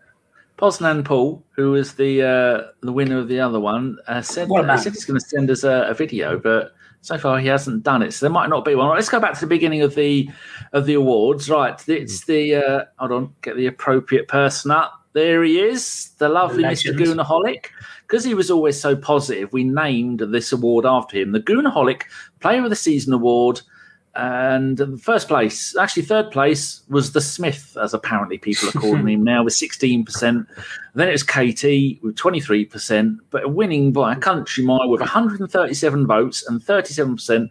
Poznan Paul, who was the uh, the winner of the other one, uh, said uh, man. said he's going to send us a, a video, but so far he hasn't done it. So there might not be one. Right, let's go back to the beginning of the of the awards. Right, it's the uh, hold on, get the appropriate person up. There he is, the lovely Mr. Legend. Goonaholic. Because he was always so positive, we named this award after him, the Goonaholic Player of the Season Award. And first place, actually third place, was the Smith, as apparently people are calling him now, with 16%. Then it was KT with 23%, but winning by a country mile with 137 votes and 37%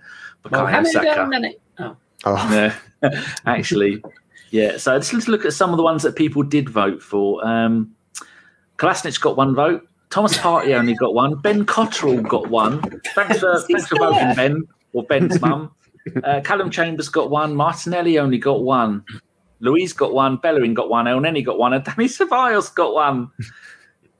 Well, how Bukayo many Saka. Oh, Oh, Yeah, actually, yeah. So let's, let's look at some of the ones that people did vote for. Um, Kolasinac got one vote. Thomas Partey only got one. Ben Cottrell got one. Thanks for thanks for voting, Ben or Ben's mum. Uh, Calum Chambers got one. Martinelli only got one. Luiz got one. Bellerin got one. Elneny got one. And Danny Ceballos got one.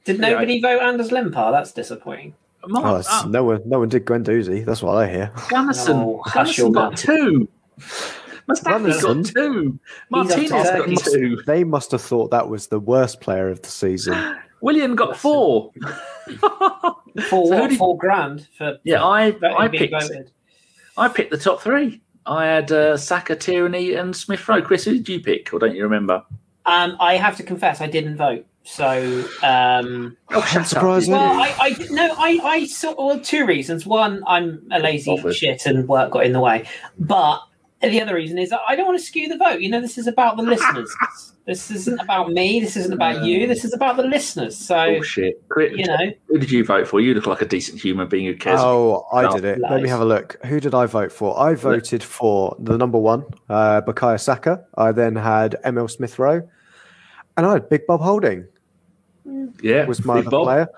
Did nobody vote Anders Limpar? That's disappointing. Mark, Oh, it's- uh, no one, no one did Guendouzi. That's what I hear. Gunnison. No, Gunnison got two. Mustafi's got two. Martinez got second. two. They must have thought that was the worst player of the season. Willian got four. Four, So what, did- four grand for Yeah, I I picked voted. I picked the top three. I had uh, Saka, Tierney, and Smith Rowe. Kris, who did you pick, or don't you remember? Um, I have to confess, I didn't vote. So, um, Oh, shut surprising. well, I, I no, I, I saw well, two reasons. One, I'm a lazy Bothered. shit and work got in the way. But the other reason is that I don't want to skew the vote. You know, this is about the listeners. This isn't about me. This isn't about you. This is about the listeners. So, Oh shit! Kris, you know, who did you vote for? You look like a decent human being who cares. Oh, I did it. Let me have a look. Who did I vote for? I voted for the number one, uh, Bukayo Saka. I then had Emile Smith Rowe, and I had Big Bob Holding yeah, was my Big other Bob. player.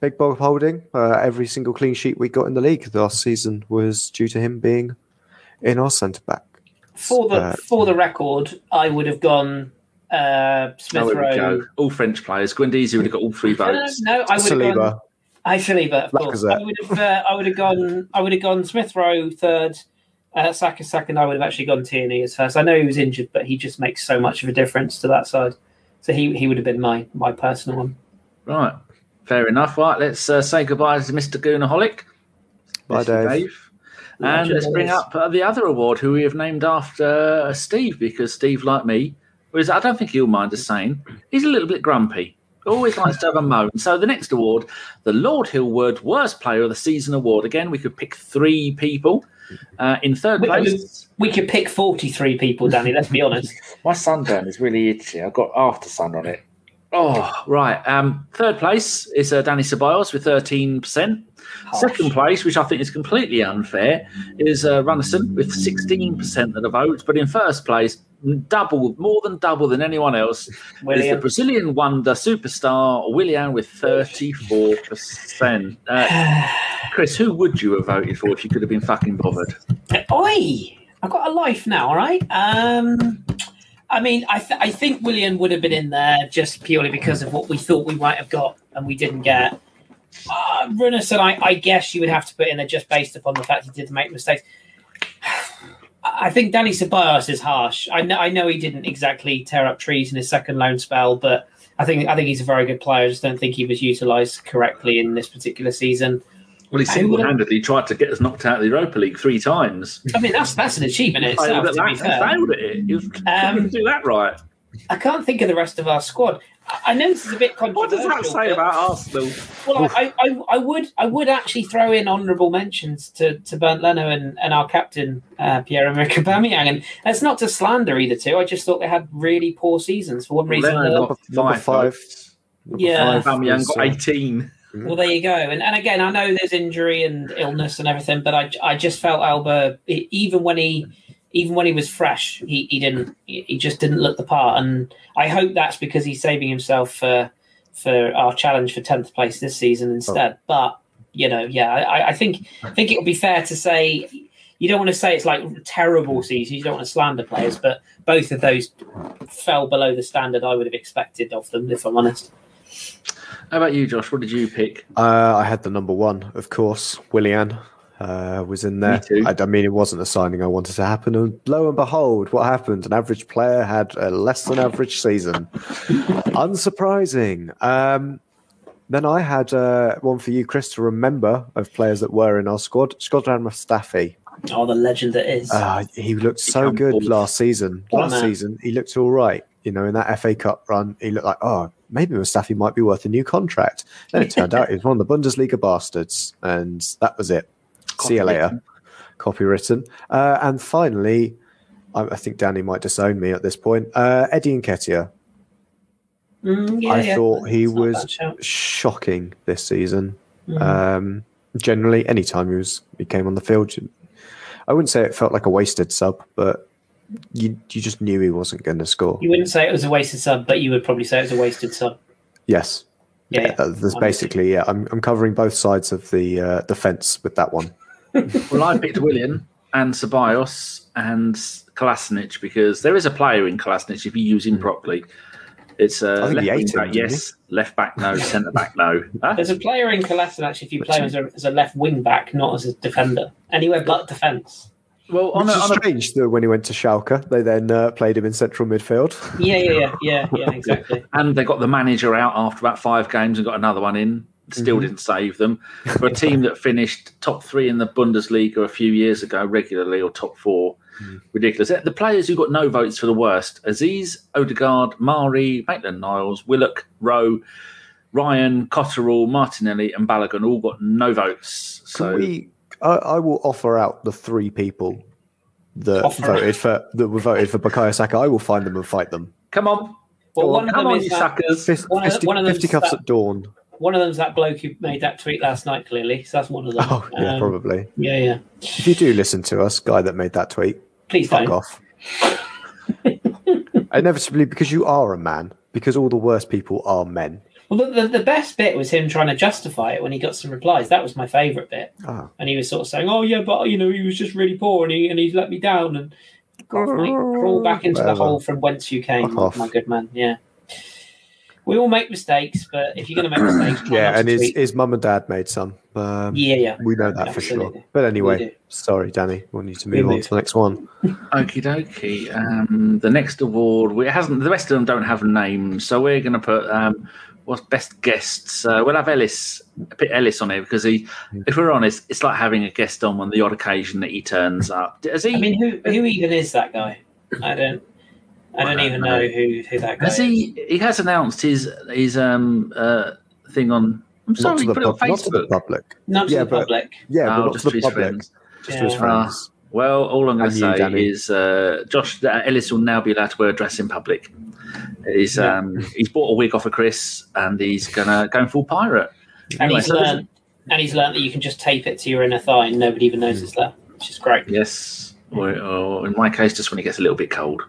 Big Bob Holding. Uh, every single clean sheet we got in the league last season was due to him being in our centre back. For the Uh, for the record, I would have gone uh, Smith Rowe. All French players. Guendouzi would have got all three No, no, votes. no, I would have gone. Saliba. I Saliba, of course. I would have. Uh, I would have gone. I would have gone Smith Rowe third. Uh, Saka second. I would have actually gone Tierney as first. I know he was injured, but he just makes so much of a difference to that side. So he he would have been my my personal one. Right, fair enough. Right, let's uh, say goodbye to Mr. Goonaholic. Bye, Mr. Dave. And let's bring up uh, the other award, who we have named after uh, Steve, because Steve, like me, was I don't think he'll mind us saying, he's a little bit grumpy. Always likes to have a moan. So the next award, the Lord Hillward Worst Player of the Season Award. Again, we could pick three people. Uh, in third We- place, We could pick forty three people, Danny. Let's be honest. my sunburn is really itchy. I've got after sun on it. Oh, right. Um, third place is uh, Danny Ceballos with 13%. Second place, which I think is completely unfair, is uh, Runarsson with 16% of the votes. But in first place, double, more than double than anyone else, is the Brazilian wonder superstar Willian with 34%. Uh, Kris, who would you have voted for if you could have been fucking bothered? Oi! I've got a life now, all right? Um, I mean, I, th- I think Willian would have been in there just purely because of what we thought we might have got and we didn't get. Uh, Runarsson, I, I guess you would have to put in there just based upon the fact he did make mistakes. I think Danny Ceballos is harsh. I know, I know he didn't exactly tear up trees in his second loan spell, but I think I think he's a very good player. I just don't think he was utilised correctly in this particular season. Well, he I single-handedly tried to get us knocked out of the Europa League three times. I mean, that's that's an achievement in itself. failed at To be that. fair. Failed at it. He was, Um, do that right. I can't think of the rest of our squad. I- I know this is a bit controversial. What does that say about Arsenal? Well, I, I, I would I would actually throw in honourable mentions to, to Bernd Leno and, and our captain uh, Pierre Emerick Aubameyang, and that's not to slander either two. I just thought they had really poor seasons for one reason. or Leno another. got Number five. five. Number Yeah. five Aubameyang got 18. Well, there you go. And and again, I know there's injury and illness and everything, but I, I just felt Auba even when he even when he was fresh, he, he didn't he he just didn't look the part. And I hope that's because he's saving himself for for our challenge for tenth place this season instead. But you know, yeah, I, I think I think it would be fair to say you don't want to say it's like terrible season. You don't want to slander players, but both of those fell below the standard I would have expected of them, if I'm honest. How about you, Josh? What did you pick? Uh, I had the number one, of course. Willian uh, was in there. too. I, I mean, it wasn't a signing I wanted to happen, and lo and behold, what happened? An average player had a less than average season. Unsurprising. Um, then I had uh, one for you, Kris, to remember of players that were in our squad. Shkodran Mustafi. Oh, the legend that is. Uh, he looked so Become good fourth. last season. What Last man. season, he looked all right. You know, in that FA Cup run, he looked like, oh, maybe Mustafi might be worth a new contract. Then it turned out he was one of the Bundesliga bastards, and that was it. See you later. Copywritten. Uh, and finally, I, I think Danny might disown me at this point. Uh, Eddie Nketiah. Mm, yeah, I yeah. thought he It's was shocking this season. Mm. Um, generally, anytime he was he came on the field, I wouldn't say it felt like a wasted sub, but you you just knew he wasn't going to score. you wouldn't say it was a wasted sub, but you would probably say it was a wasted sub. Yes, Yeah, yeah. Uh, there's basically yeah. I'm I'm covering both sides of the uh, the fence with that one. Well, I picked Willian and Ceballos and Kolasinac because there is a player in Kolasinac if you use him properly. It's uh, I think he left ate wing him, back, didn't yes. Left back, no. Centre back, no. Huh? There's a player in Kolasinac if you play him as a, as a left wing back, not as a defender. Anywhere but defence. Well, on Which a, is on a, strange that when he went to Schalke, they then uh, played him in central midfield. Yeah, yeah, yeah, yeah, yeah, exactly. and they got the manager out after about five games and got another one in. Still mm-hmm. didn't save them. For a team that finished top three in the Bundesliga a few years ago regularly, or top four, mm-hmm. ridiculous. The players who got no votes for the worst: Azeez, Odegaard, Mari, Maitland, Niles, Willock, Rowe, Ryan, Cottrell, Martinelli, and Balogun all got no votes. So we? I, I will offer out the three people that Offer. voted for that were voted for Bukayo Saka. I will find them and fight them. come on, Well, Go one of come them on, is you that, suckers! Fist, One of- fisty- one of them's fisticuffs that- at dawn. One of them's that bloke who made that tweet last night. Clearly, so that's one of them. Oh yeah, Um, probably. Yeah, yeah. If you do listen to us, guy that made that tweet, Please fuck don't. off. Inevitably, because you are a man. Because all the worst people are men. Well, the, the, best bit was him trying to justify it when he got some replies. That was my favourite bit. Ah. And he was sort of saying, "Oh yeah, but you know, he was just really poor, and he and he's let me down." And God, mate, crawl back into Whatever. the hole from whence you came, Fuck off. my good man. Yeah. We all make mistakes, but if you're going to make mistakes, try Yeah, not and to his, tweet. his mum and dad made some. Um, yeah, yeah. We know that for sure. But anyway, sorry, Danny. We need to We move on to the next one. Okie dokie. Um, the next award, we it hasn't. The rest of them don't have names, so we're going to put um, what's best guests. Uh, we'll have Ellis, put Ellis on here because he, if we're honest, it's like having a guest on on the odd occasion that he turns up. Has he? I mean, who who even is that guy? I don't. I don't even know. know who, who that guy has is. he? He has announced his his um uh thing on. I'm Not sorry, to, he the put it on pub- not to the public. Not to Yeah, the but- public. Yeah, Oh, but not just to to the his public. friends. Just to his Yeah. friends. Well, all I'm going to say Danny. is uh, Josh uh, Ellis will now be allowed to wear a dress in public. He's Yeah. um, he's bought a wig off of Kris, and he's gonna go full pirate. And Anyway, he's so learned. And he's learned that you can just tape it to your inner thigh and nobody even notices that, which is great. Yes, or, or in my case, just when it gets a little bit cold.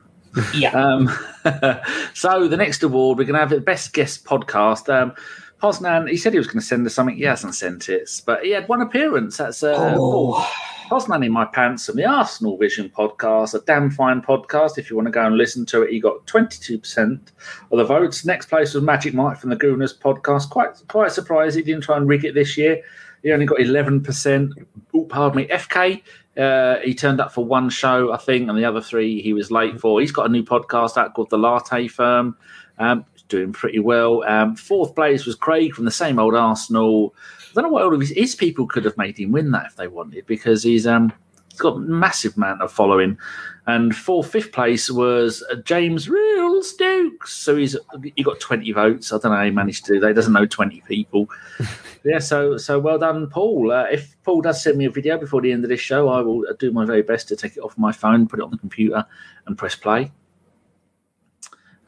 Yeah. Um, so the next award, we're going to have the best guest podcast. Um, Poznan, he said he was going to send us something. He hasn't sent it, but he had one appearance. That's uh, Paul. oh, Poznan in my pants and the Arsenal Vision podcast, a damn fine podcast. If you want to go and listen to it, he got twenty two percent of the votes. Next place was Magic Mike from the Gooners podcast. Quite quite surprised he didn't try and rig it this year. He only got eleven percent. Oh, pardon me, FK. Uh, he turned up for one show, I think, and the other three he was late for. He's got a new podcast out called The Latte Firm. Um, doing pretty well. Um, fourth place was Craig from the same old Arsenal. I don't know what all of his, his people could have made him win that if they wanted, because he's um got massive amount of following. And for fifth place was James Real Stokes. So he's he got twenty votes. I don't know how he managed to do that. He doesn't know twenty people. yeah, so so well done, Paul. Uh, if Paul does send me a video before the end of this show, I will do my very best to take it off my phone, put it on the computer, and press play.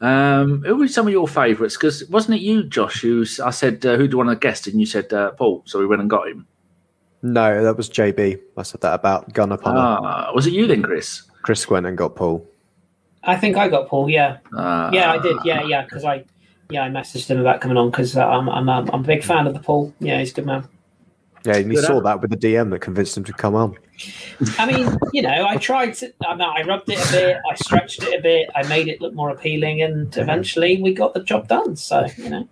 Um, who were some of your favourites? Because wasn't it you, Josh? Who I said uh, who do you want to guest, and you said uh, Paul. So we went and got him. No, that was JB. I said that about Gunner Punner. Ah, was it you then, Kris? Kris went and got Paul. I think I got Paul. Yeah, Ah, yeah, I did. Yeah, yeah, because I, yeah, I messaged him about coming on because I'm, I'm, I'm, I'm a big fan of the Paul. Yeah, he's a good man. Yeah, and he Good saw ad. that with the DM that convinced him to come on. I mean, you know, I tried to. I, mean, I rubbed it a bit. I stretched it a bit. I made it look more appealing, and eventually we got the job done. So you know,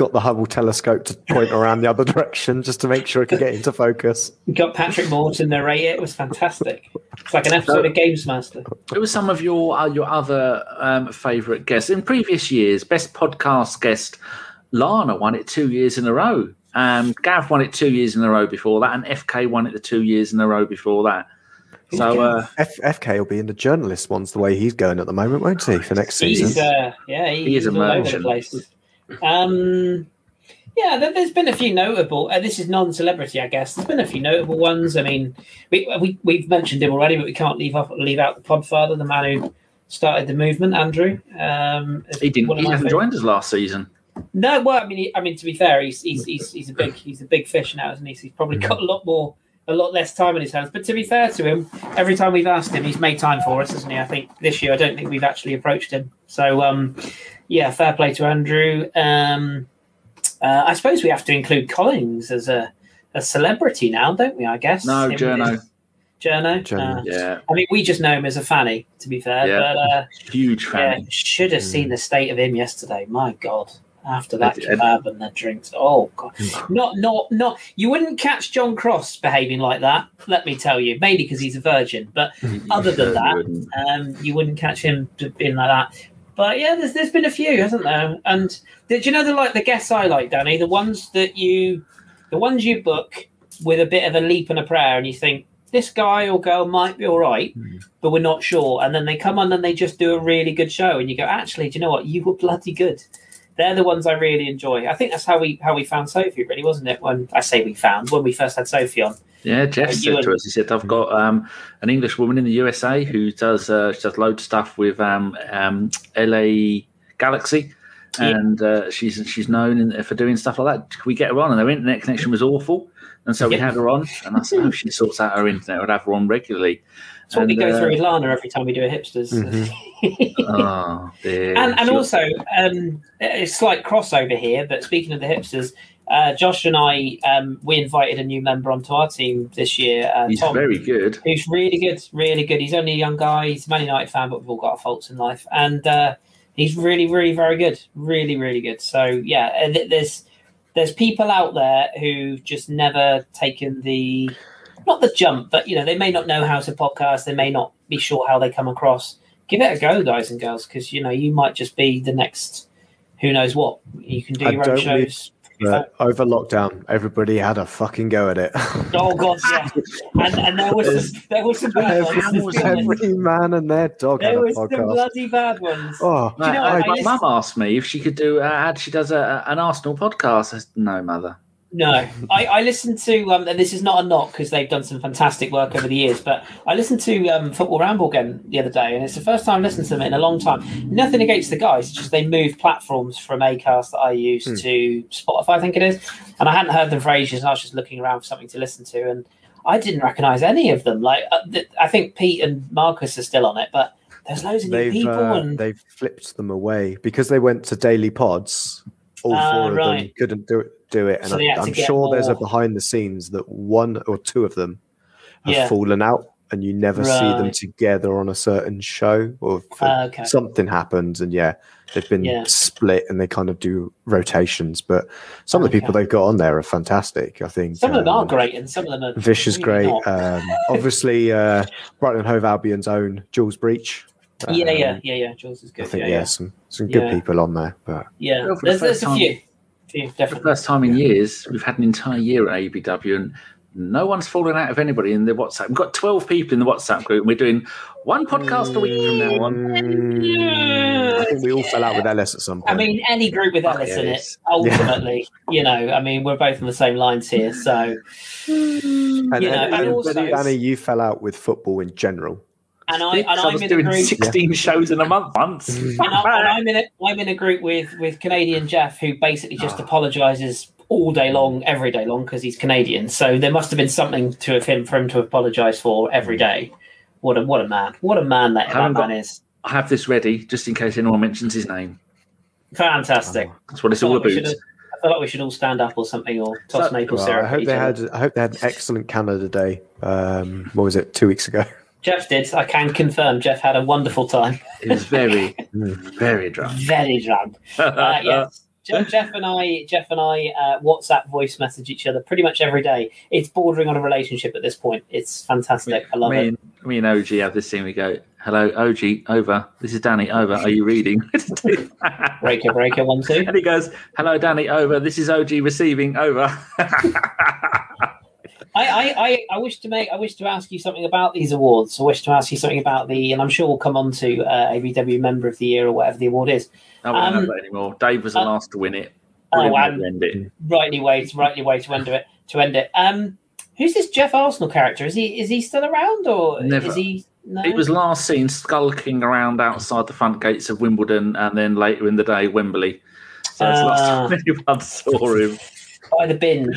Got the Hubble telescope to point around the other direction just to make sure it could get into focus. we got Patrick Moore to narrate it. It was fantastic. It's like an episode of Games Master. Who were some of your uh, your other um, favourite guests in previous years? Best podcast guest, Lana won it two years in a row. Um, Gav won it two years in a row before that, and FK won it the two years in a row before that. So uh, F- FK will be in the journalist ones the way he's going at the moment, won't he, for next He's season? uh, yeah, he, He is he's a all over the merchant. Um, yeah, there, there's been a few notable. Uh, this is non-celebrity, I guess. There's been a few notable ones. I mean, we, we we've mentioned him already, but we can't leave off leave out the Podfather, the man who started the movement, Andrew. Um, he didn't. He hasn't joined us last season. No, well, I mean, he, I mean, to be fair, he's he's, he's he's a big he's a big fish now, isn't he? So he's probably got a lot more, a lot less time in his hands. But to be fair to him, every time we've asked him, he's made time for us, hasn't he? I think this year, I don't think we've actually approached him. So, um, yeah, fair play to Andrew. Um, Uh, I suppose we have to include Collings as a, a celebrity now, don't we? I guess. No, Him- Journo. Journo. Journo. Uh, Yeah, I mean, we just know him as a fanny, to be fair. Yeah. But uh, huge yeah, should have seen the state of him yesterday. My God. After that I did. kebab and the drinks, oh god! Not, not, not. You wouldn't catch John Cross behaving like that. Let me tell you, mainly because he's a virgin. But other than that, Wouldn't. um, you wouldn't catch him being like that. But yeah, there's there's been a few, hasn't there? And did you know the like the guests I like, Danny? The ones that you, the ones you book with a bit of a leap and a prayer, and you think this guy or girl might be all right, hmm. but we're not sure. And then they come on and they just do a really good show, and you go, actually, do you know what? You were bloody good. They're the ones I really enjoy. I think that's how we how we found Sophie, really, wasn't it? When I say we found when we first had Sophie on. Yeah, Jeff Uh, said you to us, he said, I've got um, an English woman in the USA who does uh, she does loads of stuff with um, um, LA Galaxy. Yeah. And uh, she's she's known in, for doing stuff like that. Could we get her on? And her internet connection was awful, and so we Yeah. had her on. And I said, "Oh, she sorts out her internet. I'd have her on regularly." That's what we And, go uh, through with Lana every time we do a hipsters. Oh dear. and and She- also um, a slight crossover here. But speaking of the hipsters, uh, Josh and I um, we invited a new member onto our team this year. Uh, he's Tom, very good. He's really good, really good. He's only a young guy. He's a Man United fan, but we've all got our faults in life, and uh, he's really, really, very good. Really, really good. So yeah, uh, th- there's there's people out there who've just never taken the not the jump, but you know they may not know how to podcast. They may not be sure how they come across. Give it a go, guys and girls, because you know you might just be the next. Who knows what you can do I your own really- shows. But over lockdown, everybody had a fucking go at it. Oh god, yeah, and, and there was some, there was some bad ones. Every man and their dog had a podcast. There was some bloody bad ones. Oh, Do you know, I- I my mum asked me if she could do. Uh, had she does a, an Arsenal podcast. I said, no, mother. No, I, I listened to, um, and this is not a knock because they've done some fantastic work over the years, but I listened to um, Football Ramble again the other day, and it's the first time I listened to them in a long time. Nothing against the guys, it's just they moved platforms from Acast that I use to Spotify, I think it is, and I hadn't heard them for ages, and I was just looking around for something to listen to, and I didn't recognise any of them. Like, uh, th- I think Pete and Marcus are still on it, but there's loads of new they've people, uh, and they've flipped them away because they went to daily pods. All Ah, four of them couldn't do it. Do it, and So I'm, to I'm get sure there's a behind the scenes that one or two of them have Yeah. fallen out, and you never see them together on a certain show, or for Ah, okay. something happens, and yeah, they've been Yeah. split, and they kind of do rotations. But some of the people they've got on there are fantastic. I think some of them are um, great, and some of them are Vish is really great. not. Um, obviously, uh, Brighton Hove Albion's own Jules Breach. yeah, Um, yeah, yeah, yeah. Jules is good. I think yeah, yeah, yeah. some some good Yeah. people on there, but Yeah, Well, for the there's, there's a time- few. few For the first time in years, we've had an entire year at ABW and no one's fallen out of anybody in the WhatsApp. We've got 12 people in the WhatsApp group and we're doing one podcast a week from now on. Mm, I think we all fell out with Ellis at some point. I mean, any group with Ellis yeah, in it, it's- ultimately, you know, I mean, we're both on the same lines here. So, and, you know, and, and and also- Danny, you fell out with football in general. And I and I I'm was in a doing group. 16 shows in a month once. And, I, and I'm in a I'm in a group with with Canadian Jeff, who basically just Ah. apologises all day long, every day long, because he's Canadian. So there must have been something to have him for him to apologise for every day. What a what a man! What a man that, that Haven't man is. I have this ready just in case anyone mentions his name. Fantastic. That's what it's all about. I feel like we should all stand up or something, or toss So- maple Well, syrup. I hope they other. had. I hope they had an excellent Canada Day. Um, what was it? Two weeks ago. Jeff did. I can confirm. Jeff had a wonderful time. He was very, very drunk. Very drunk. Uh, yes. Jeff, Jeff and I, Jeff and I, uh, WhatsApp voice message each other pretty much every day. It's bordering on a relationship at this point. It's fantastic. I love me, it. and, me and OG have this thing. We go, "Hello, OG, over. This is Danny, over. Are you reading?" Breaker, breaker, one, two. and he goes, "Hello, Danny, over. This is OG receiving, over." I, I, I, I wish to make. I wish to ask you something about these awards. I wish to ask you something about the, and I'm sure we'll come on to uh, ABW Member of the Year or whatever the award is. I won't Um, have that anymore. Dave was the uh, last to win it. Oh, Brilliant way and to end it. rightly way, to, rightly way to end it. To end it. Um, who's this Jeff Arsenal character? Is he is he still around or Never. is he? No. It was last seen skulking around outside the front gates of Wimbledon, and then later in the day, Wembley. So it's Ah. last time anyone saw him. by the bins.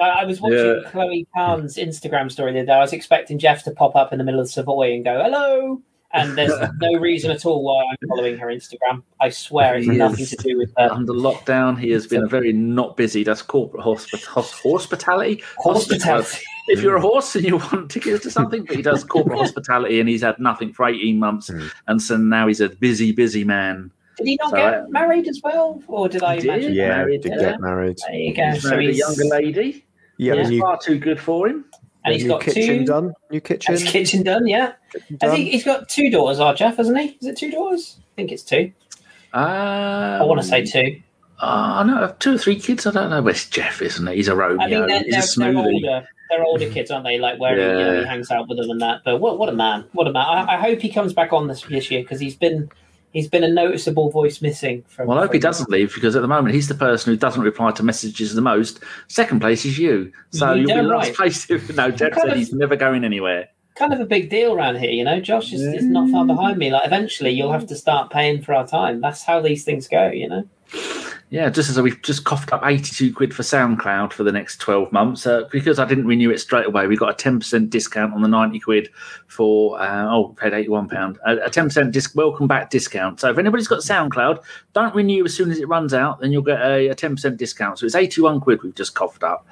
I, I was watching Yeah. Chloe Pound's Instagram story the other day. I was expecting Jeff to pop up in the middle of Savoy and go hello, and there's no reason at all why I'm following her Instagram. I swear it's He nothing is to do with her. Under lockdown, he has been a very not busy. That's corporate hospi- hospitality. Hospitality. If you're a horse and you want tickets to something, but he does corporate hospitality, and he's had nothing for 18 months, Mm. and so now he's a busy, busy man. Did he not So, get uh, married as well, or did I He did. imagine? Yeah, married, did yeah. get married. There you go. He's So married a younger lady. Yeah, Yeah. new, Far too good for him. and he's got kitchen two. done. New kitchen. His kitchen done, yeah. kitchen I think he's got two daughters, our Jeff, hasn't he? Is it two daughters? I think it's two. Uh, I want to say two. Oh, no, two or three kids. I don't know. Where's Jeff, isn't he? He's a Romeo. I think they're, He's they're, a they're smoothie. older. They're older kids, aren't they? Like where he, you know, he hangs out with them and that. But what what a man! What a man! I, I hope he comes back on this this year because he's been he's been a noticeable voice missing from. Well, I hope he doesn't leave because at the moment he's the person who doesn't reply to messages the most. Second place is you. So You you'll be damn last right. place. If, no, Jeff said he's never going anywhere. Kind of a big deal around here, you know. Josh is, is not far behind me. Like eventually, you'll have to start paying for our time. That's how these things go, you know. Yeah, just as we've just coughed up 82 quid for SoundCloud for the next 12 months. Uh, because I didn't renew it straight away, we got a 10% discount on the 90 quid for, uh, oh, paid £81. A, a 10% disc, welcome back discount. So if anybody's got SoundCloud, don't renew as soon as it runs out, then you'll get a, a 10% discount. So it's 81 quid we've just coughed up.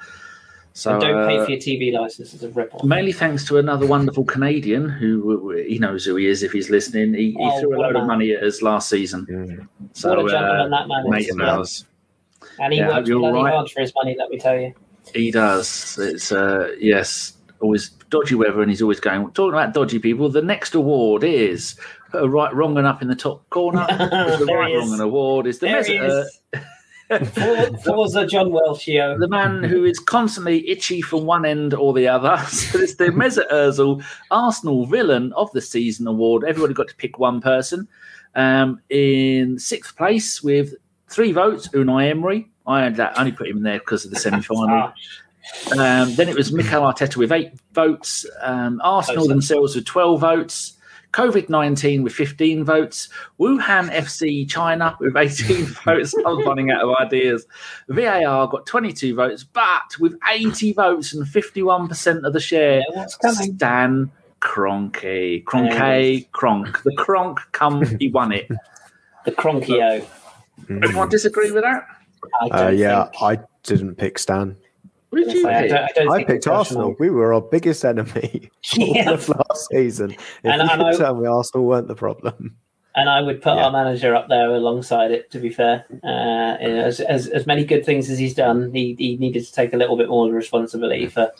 So and don't pay uh, for your TV license as a rip-off. Mainly thanks to another wonderful Canadian who he knows who he is if he's listening. He, he Oh, threw a what a load of money at us last season. Mm. So, what a gentleman uh, that man mate is. of yeah. And he Yeah, works you're bloody right. hard for his money, let me tell you. He does. It's uh, yes, always dodgy weather, and he's always going. Talking about dodgy people, the next award is put a right, wrong, and up in the top corner. the right, wrong, and award is the There he Mesut, is. For- Forza John Welshio. the man who is constantly itchy from one end or the other. So it's the Mesut Ozil Arsenal Villain of the Season award. Everybody got to pick one person. Um, in sixth place with three votes, Unai Emery. I had that. Only put him in there because of the semi-final. Ah, Um, then it was Mikel Arteta with eight votes. Um, Arsenal themselves with 12 votes. COVID 19 with 15 votes. Wuhan FC China with 18 votes. I'm running out of ideas. VAR got 22 votes, but with 80 votes and 51% of the share, yeah, what's coming? Stan Kroenke. Kroenke, Kronk. The Cronk come, he won it. The Cronkio. Anyone disagree with that? I Uh, yeah, think. I didn't pick Stan. What did you I pick? don't, I don't I picked the Arsenal. We were our biggest enemy all of last season. If And- you and could I- tell me Arsenal weren't the problem. And I would put Yeah. our manager up there alongside it. To be fair, uh, you know, as, as as many good things as he's done, he, he needed to take a little bit more responsibility for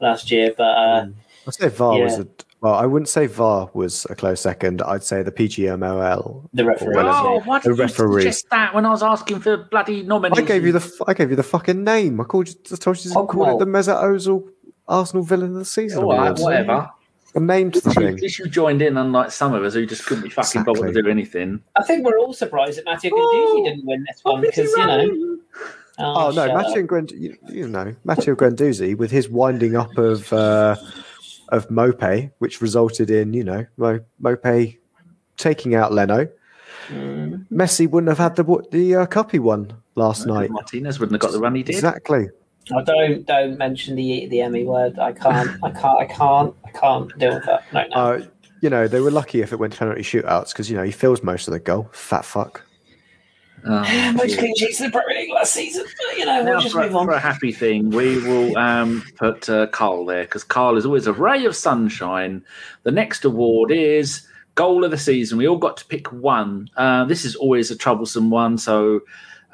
last year. But uh, I'd say VAR was Yeah. a well, I wouldn't say VAR was a close second. I'd say the PGMOL. the referee, Oh, yeah. why The did you referee. suggest that when I was asking for bloody nominees? I gave you the f- I gave you the fucking name. I called you. I told you to Oh, come call it the Mesut Ozil Arsenal Villain of the Season. All right, award. whatever. I named the At thing. least you joined in, unlike some of us who just couldn't be fucking bothered to do anything. I think we're all surprised that Matteo Oh, Guendouzi didn't win this one because you know. Oh, no, shut up. Matteo Grand, you, you know Matteo Granduzzi with his winding up of uh, of Maupay, which resulted in you know Mo, Maupay taking out Leno. Mm. Messi wouldn't have had the the uh, cup he won last night. Martinez wouldn't have got the run he did. Exactly. Oh, don't don't mention the the Emmy word. I can't. I can't. I can't. I can't deal with that. No, no. Uh, you know they were lucky if it went to penalty shootouts because you know he fills most of the goal. Fat fuck. Oh, Most clean sheets in the Premier League last season. But, you know, we'll just for, move on. for a happy thing, we will um, put uh, Carl there because Carl is always a ray of sunshine. The next award is goal of the season. We all got to pick one. Uh, this is always a troublesome one, so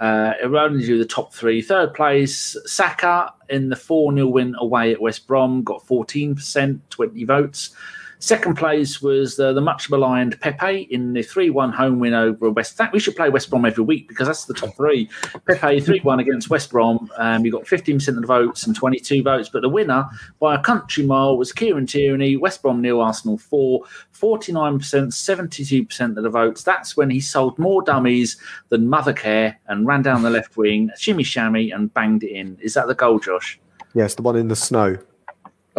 uh, it will only do the top three. Third place, Saka in the 4 0 win away at West Brom, got 14%, 20 votes. Second place was the, the much maligned Pepe in the 3 1 home win over West. That we should play West Brom every week because that's the top three. Pepe 3 1 against West Brom. Um, you got 15% of the votes and 22 votes, but the winner by a country mile was Kieran Tierney, West Brom nil, Arsenal 4, 49%, 72% of the votes. That's when he sold more dummies than Mothercare and ran down the left wing, shimmy shammy, and banged it in. Is that the goal, Josh? Yes, the one in the snow.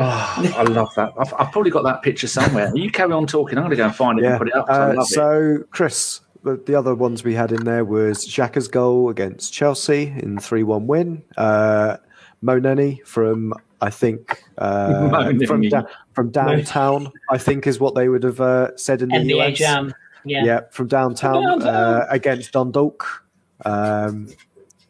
Oh, I love that. I've, I've probably got that picture somewhere. You carry on talking. I'm going to go and find it Yeah. and put it up. 'cause I Uh, love it. so, Kris, the, the other ones we had in there was Xhaka's goal against Chelsea in 3 1 win. Uh, Moneni from I think uh, from, da- from downtown, I think is what they would have uh, said in the NBA US. Jam. Yeah. yeah, from downtown, Downtown. Uh, against Dundalk. Um,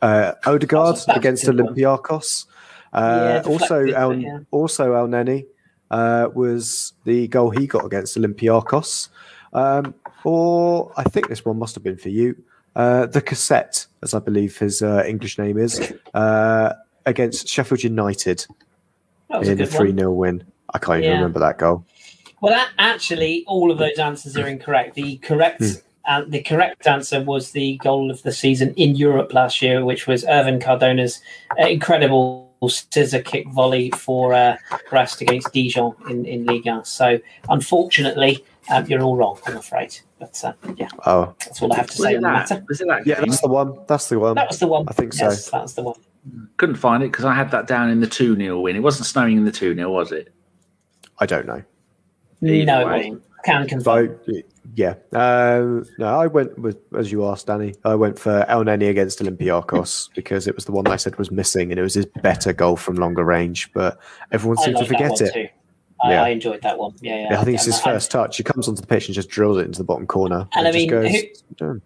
uh, Odegaard against good one. Olympiakos. Uh, Yeah, also, El, but yeah. also Elneny uh, was the goal he got against Olympiakos. Um, or I think this one must have been for you. Uh, the cassette, as I believe his uh, English name is, uh, against Sheffield United That was a in a 3 one. 0 win. I can't even Yeah. remember that goal. Well, that, actually, all of those answers are incorrect. The correct uh, the correct answer was the goal of the season in Europe last year, which was Irvin Cardona's uh, incredible scissor kick volley for uh, Brest against Dijon in, in Ligue 1. So, unfortunately, um, you're all wrong, I'm afraid. But uh, yeah, Oh, that's all I have to Was say it on the that? matter. Was it that yeah, game? that's the one. That's the one. That was the one. I think so. Yes, that was the one. Couldn't find it because I had that down in the 2 0 win. It wasn't snowing in the 2 0, was it? I don't know. Either no, way. it wasn't. Can confirm. So yeah, um, no, I went with as you asked, Danny. I went for Elneny against Olympiakos because it was the one I said was missing, and it was his better goal from longer range. But everyone seemed to like forget it. too. Yeah. I enjoyed that one. Yeah, yeah. Yeah, I think it's his And first touch. He comes onto the pitch and just drills it into the bottom corner. And I mean, goes, who-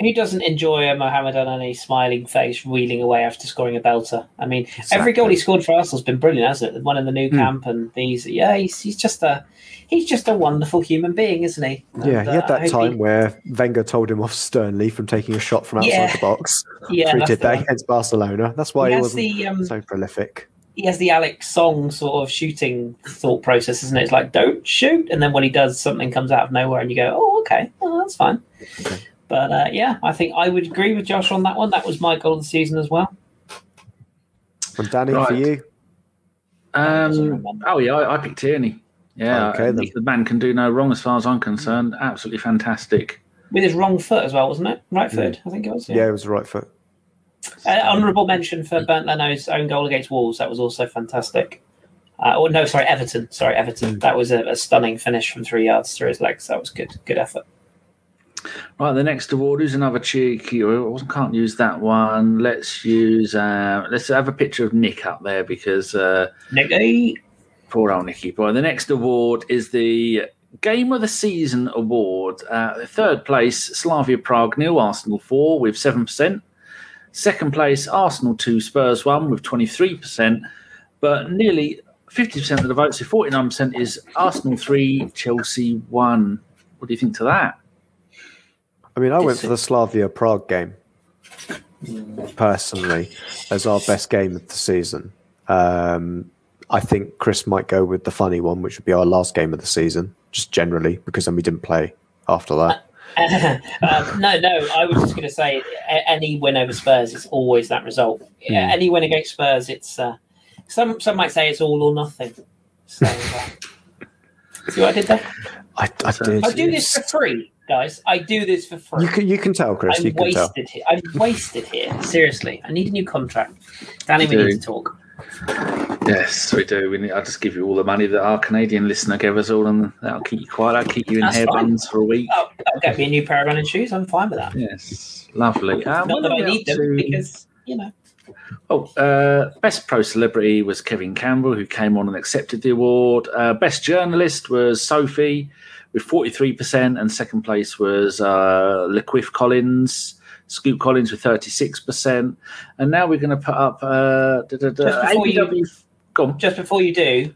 Who doesn't enjoy a Mohamed Elneny smiling face wheeling away after scoring a belter? I mean, every goal he scored for Arsenal's been brilliant, hasn't it? The One in the new Hmm. camp and these. Yeah, he's, he's just a he's just a wonderful human being, isn't he? yeah, And, he had uh, that hope time where Wenger told him off sternly from taking a shot from outside Yeah. the box. yeah, he that's did that one. against Barcelona. That's why he he, has wasn't the um, so prolific. he has the Alex Song sort of shooting thought process, isn't it? It's like don't shoot, and then when he does, something comes out of nowhere, and you go, oh, okay, oh, that's fine. Okay. But uh, yeah, I think I would agree with Josh on that one. That was my goal of the season as well. And Danny, for you, Um, oh, yeah, I, I picked Tierney. Yeah, Okay, then. the man can do no wrong as far as I'm concerned. Absolutely fantastic. With his wrong foot as well, wasn't it? Right foot, I think it was. yeah, it was the right foot. Uh, honourable mention for Bernd Leno's own goal against Wolves. That was also fantastic. Uh, or no, sorry, Everton. Sorry, Everton. That was a, a stunning finish from three yards through his legs. That was good. Good effort. Right, the next award is another cheeky. I can't use that one. Let's use. Uh, let's have a picture of Nick up there because uh, Nicky. Poor old Nicky boy. The next award is the Game of the Season award. Uh, third place, Slavia Prague nil, Arsenal four with seven percent. Second place, Arsenal two, Spurs one with twenty three percent. But nearly fifty percent of the votes, so forty nine percent, is Arsenal three, Chelsea one. What do you think to that? I mean, I went for the Slavia Prague game personally as our best game of the season. Um, I think Kris might go with the funny one, which would be our last game of the season, just generally, because then we didn't play after that. um, no, no. I was just going to say, any win over Spurs is always that result. Yeah, Any win against Spurs, it's uh, some some might say it's all or nothing. So, uh, see what I did there? I, I did. I do this for free, guys. I do this for free. You can, you can tell, Kris. I'm you can tell. wasted here. I'm wasted here. Seriously, I need a new contract. Danny, we need to talk. Yes, we do. We need, I'll just give you all the money that our Canadian listener gave us all, and that'll keep you quiet. I'll keep you in That's hair fine. buns for a week. Oh, that'll get me a new pair of running shoes. I'm fine with that. Yes, lovely. Um, Not that I need them to? because you know. Oh, uh, best pro celebrity was Kevin Campbell, who came on and accepted the award. Uh, best journalist was Sophie with 43%, and second place was uh, LaQuiff Collings, Scoop Collings with 36%. And now we're going to put up uh, da, da, da, Just before you- just before you do,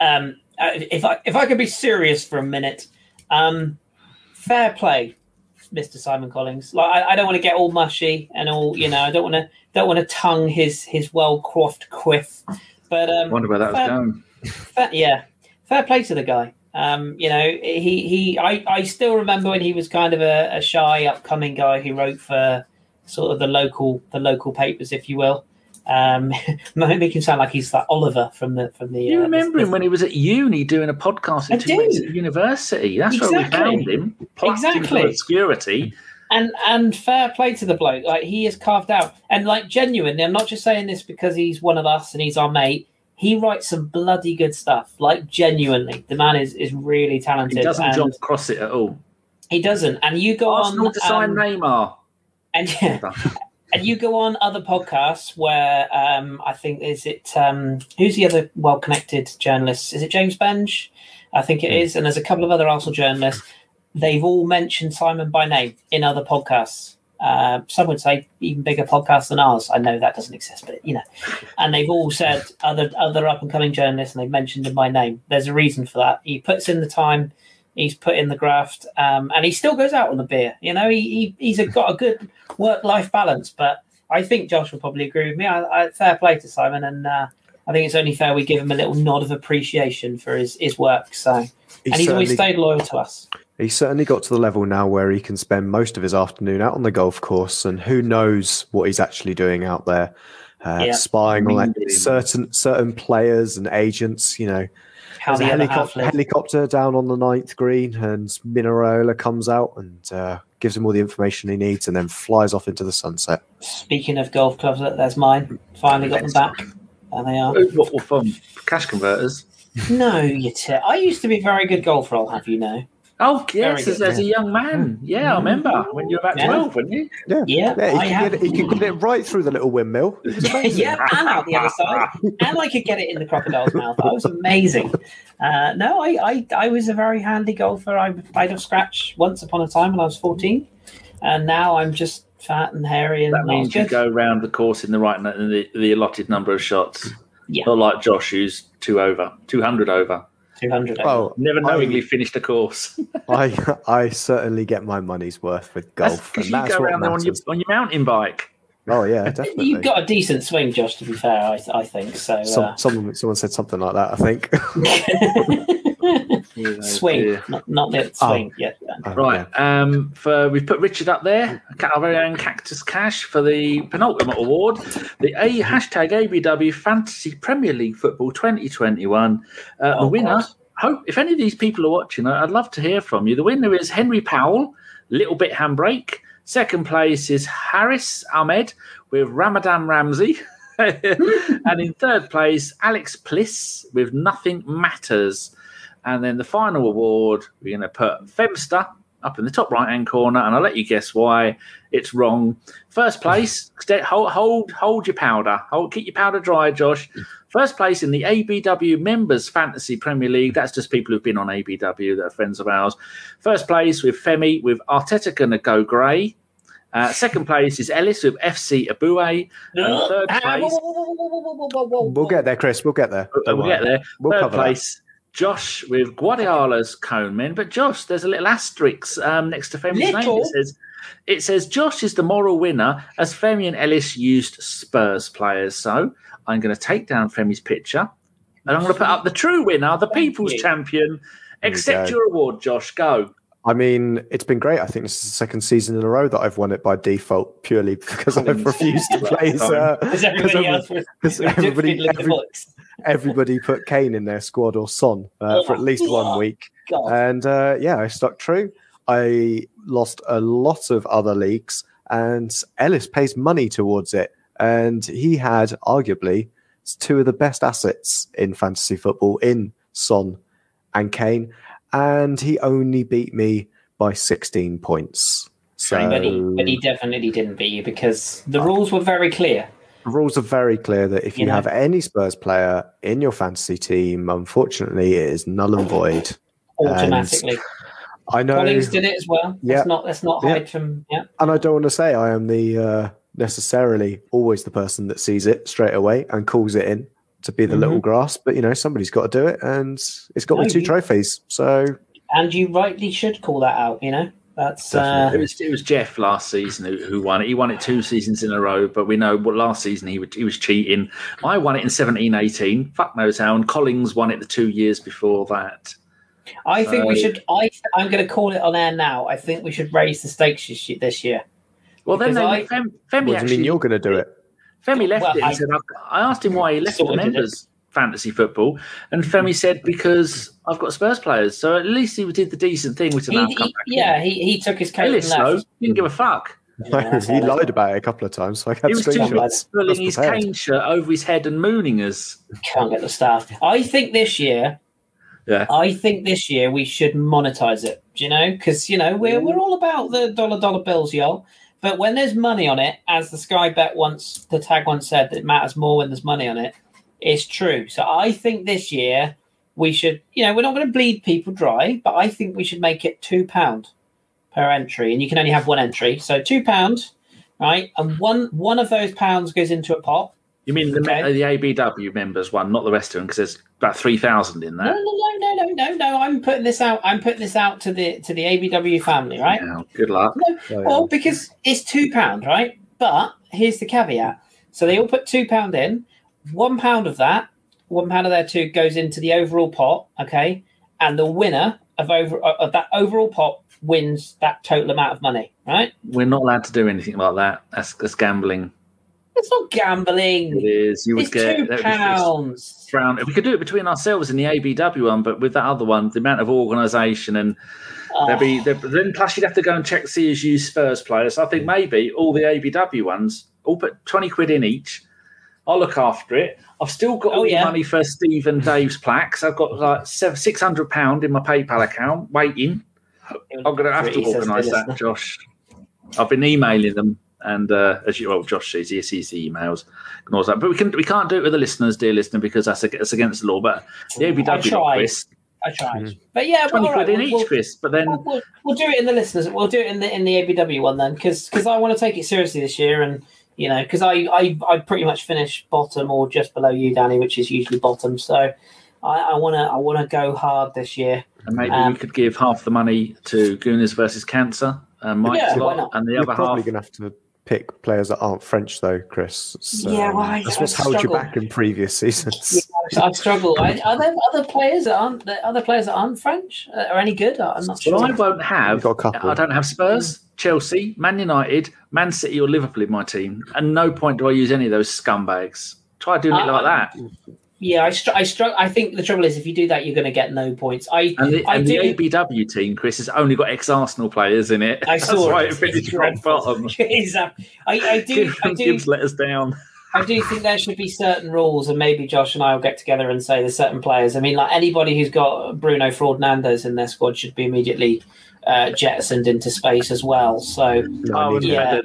um, uh, if I if I could be serious for a minute, um, fair play, Mister Simon Collings. Like I, I don't want to get all mushy and all you know. I don't want to don't want to tongue his his well coiffed quiff, but I um, wonder where that was going. fair, yeah, fair play to the guy. Um, you know, he he. I, I still remember when he was kind of a, a shy, upcoming guy who wrote for sort of the local the local papers, if you will. Um, make him sound like he's like Oliver from the from the. You uh, remember him when he was at uni doing a podcast at University. That's where we found him. Exactly. obscurity. and and fair play to the bloke. Like he is carved out, and like genuinely, I'm not just saying this because he's one of us and he's our mate. He writes some bloody good stuff. Like genuinely, the man is is really talented. He doesn't and John Cross it at all. He doesn't. And you go Arsenal on to sign um, Neymar. and yeah, and you go on other podcasts where um, I think is it um, who's the other well-connected journalist? Is it James Benge? I think it is, and there's a couple of other Arsenal journalists. They've all mentioned Simon by name in other podcasts. Uh, some would say even bigger podcasts than ours. I know that doesn't exist, but you know, and they've all said other other up and coming journalists, and they've mentioned him by name. There's a reason for that. He puts in the time, he's put in the graft, um, and he still goes out on the beer. You know, he, he he's a, got a good work life balance. But I think Josh will probably agree with me. I, I, fair play to Simon, and uh, I think it's only fair we give him a little nod of appreciation for his his work. So, He and he's always stayed loyal to us. He's certainly got to the level now where he can spend most of his afternoon out on the golf course, and who knows what he's actually doing out there, uh, Yeah. spying on like, certain certain players and agents. You know, How there's a the other half helicopter, helicopter down on the ninth green, and Mino Raiola comes out and uh, gives him all the information he needs, and then flies off into the sunset. Speaking of golf clubs, there's mine. Finally got them back. There they are. What, what from cash converters? No, you t- I used to be a very good golfer, I'll have you know. Oh yes, as, as a young man. Yeah, I remember when you were about Yeah. twelve, weren't you? Yeah, Yeah, yeah, he I could, have. get it, he could get it right through the little windmill. It was amazing. yeah, and out the other side. And I could get it in the crocodile's mouth. That was amazing. Uh, no, I, I, I was a very handy golfer. I played off scratch once upon a time when I was 14. And now I'm just fat and hairy and That not means you good. go round the course in the right in the, the allotted number of shots. Yeah. Not like Josh, who's two over, two hundred over. 200. Oh, Never I- knowingly finished a course. I I certainly get my money's worth with golf, because you that's go around there on your, on your mountain bike. Oh yeah, definitely. You've got a decent swing, Josh, to be fair, I, I think. So, Some, uh, someone someone said something like that. I think. swing, dear. not, not the Oh. swing. Yeah. Oh, Right. Um, for we've put Richard up there, our very own Cactus Cash for the penultimate award, the A hashtag ABW Fantasy Premier League Football 2021. Uh, the Oh, winner. God. Hope if any of these people are watching, I- I'd love to hear from you. The winner is Henry Powell, little bit handbrake. Second place is Harris Ahmed with Ramadan Ramsey. and in third place, Alex Pliss with Nothing Matters. And then the final award, we're going to put Femster up in the top right hand corner, and I'll let you guess why it's wrong. First place, hold, hold, hold your powder, hold, keep your powder dry, Josh. First place in the ABW Members Fantasy Premier League. That's just people who've been on ABW that are friends of ours. First place with Femi with Arteta gonna go grey. Uh, second place is Ellis with FC Abue. Third place. We'll get there, Kris. We'll get there. We'll, get there. We'll third place, Josh with Guardiola's cone men. But Josh, there's a little asterisk um, next to Femi's name. It says, it says Josh is the moral winner as Femi and Ellis used Spurs players. So I'm going to take down Femi's picture and I'm going to put up the true winner, the Thank people's you. champion. Accept go. your award, Josh. Go. I mean, it's been great. I think this is the second season in a row that I've won it by default, purely because I've refused to play. as, uh, Because everybody else was because was everybody, the every- books. everybody put Kane in their squad or Son uh, for at least one week. God. And uh, yeah, I stuck true. I lost a lot of other leagues, and Ellis pays money towards it. And he had arguably two of the best assets in fantasy football in Son and Kane, and he only beat me by 16 points. So but, he, but he definitely didn't beat you because the rules were very clear. the rules are very clear that if you, You know. have any Spurs player in your fantasy team, unfortunately, it is null and void. Automatically, I know, Collings did it as well. Yeah. Let's not let's not Yeah. hide from yeah. and I don't want to say I am the uh, necessarily always the person that sees it straight away and calls it in to be the Mhm. little grass, but you know somebody's got to do it, and it's got me No, two you- trophies. So And you rightly should call that out. You know that's uh, It was it was Jeff last season who, who won it. He won it two seasons in a row, but we know what last season he was, he was cheating. I won it in 17 18. Fuck knows how. And Collings won it the two years before that. I think we should. I I'm going to call it on air now. I think we should raise the stakes this year. This year. Well, then Because they, I- Fem, Femi what do you actually mean you're going to do it? Femi left Well, it I- said, I, I asked him why he left the members fantasy football, and Femi said because I've got Spurs players. So at least he did the decent thing, which He, now he- back. yeah, he, he took his in. coat Ellis, and though, didn't give a fuck. Yeah, he lied about it a couple of times, so I had He was too screenshots. busy pulling his Kane shirt over his head and mooning us. Can't get the staff. I think this year. Yeah. I think this year we should monetize it. Do you know? Because you know we're we're all about the dollar dollar bills, y'all. But when there's money on it, as the Sky Bet once, the tag once said, that it matters more when there's money on it. It's true. So I think this year we should, you know, we're not going to bleed people dry, but I think we should make it two pound per entry, and you can only have one entry. So two pound, right? And one one of those pounds goes into a pot. You mean the, okay. Uh, the ABW members one, not the rest of them, because there's about three thousand in there. No, no, no, no, no, no. I'm putting this out. I'm putting this out to the to the ABW family, right? Yeah, good luck. No, oh, yeah. Well, because it's two pound, right? But here's the caveat. So they all put two pound in. One pound of that, one pound of their two goes into the overall pot. Okay, and the winner of over of that overall pot wins that total amount of money, right? We're not allowed to do anything like that. That's, that's gambling. It's not gambling. It is. You would it's get two pounds. Round. We could do it between ourselves in the ABW one, but with that other one, the amount of organisation and oh. there'd be ah. there'd, then plus you'd have to go and check CSU Spurs players. I think maybe all the ABW ones all put twenty quid in each. I'll look after it. I've still got oh, all yeah. the money for Steve and Dave's plaques. I've got like six hundred pound in my PayPal account waiting. I'm going to have to organise that, Josh. I've been emailing them, and uh, as you well, Josh sees, he sees the emails, ignores that. But we can we can't do it with the listeners, dear listener, because that's, that's against the law. But the ABW quiz. I tried, mm-hmm. but yeah, twenty quid in we'll, each quiz. But then we'll, we'll, we'll, do it in the listeners. We'll do it in the in the ABW one then, because because I want to take it seriously this year, and you know, because I, I I pretty much finish bottom or just below you, Danny, which is usually bottom. So I want to I want to go hard this year. And maybe um, we could give half the money to Gooners versus Cancer, and Mike's yeah, lot, and the You're other probably half. going to have to pick players that aren't French, though, Kris. So yeah, well, I, that's what's held you back in previous seasons. Yeah, I struggle. I, are there other players that aren't there other players that aren't French uh, are any good? I'm not sure. Well, I won't have. I don't have Spurs, Chelsea, Man United, Man City, or Liverpool in my team. And no point do I use any of those scumbags. Try doing it like that. Yeah, I str- I struggle. I think the trouble is if you do that, you're going to get no points. I and the, I and do... the ABW team, Kris, has only got ex-Arsenal players in it. I saw That's it. finished rock bottom. exactly. I, I do. Gibbs, I do. Gibbs let us down. I do think there should be certain rules, and maybe Josh and I will get together and say there's certain players. I mean, like anybody who's got Bruno Fernandes in their squad should be immediately uh, jettisoned into space as well. So, oh, yeah.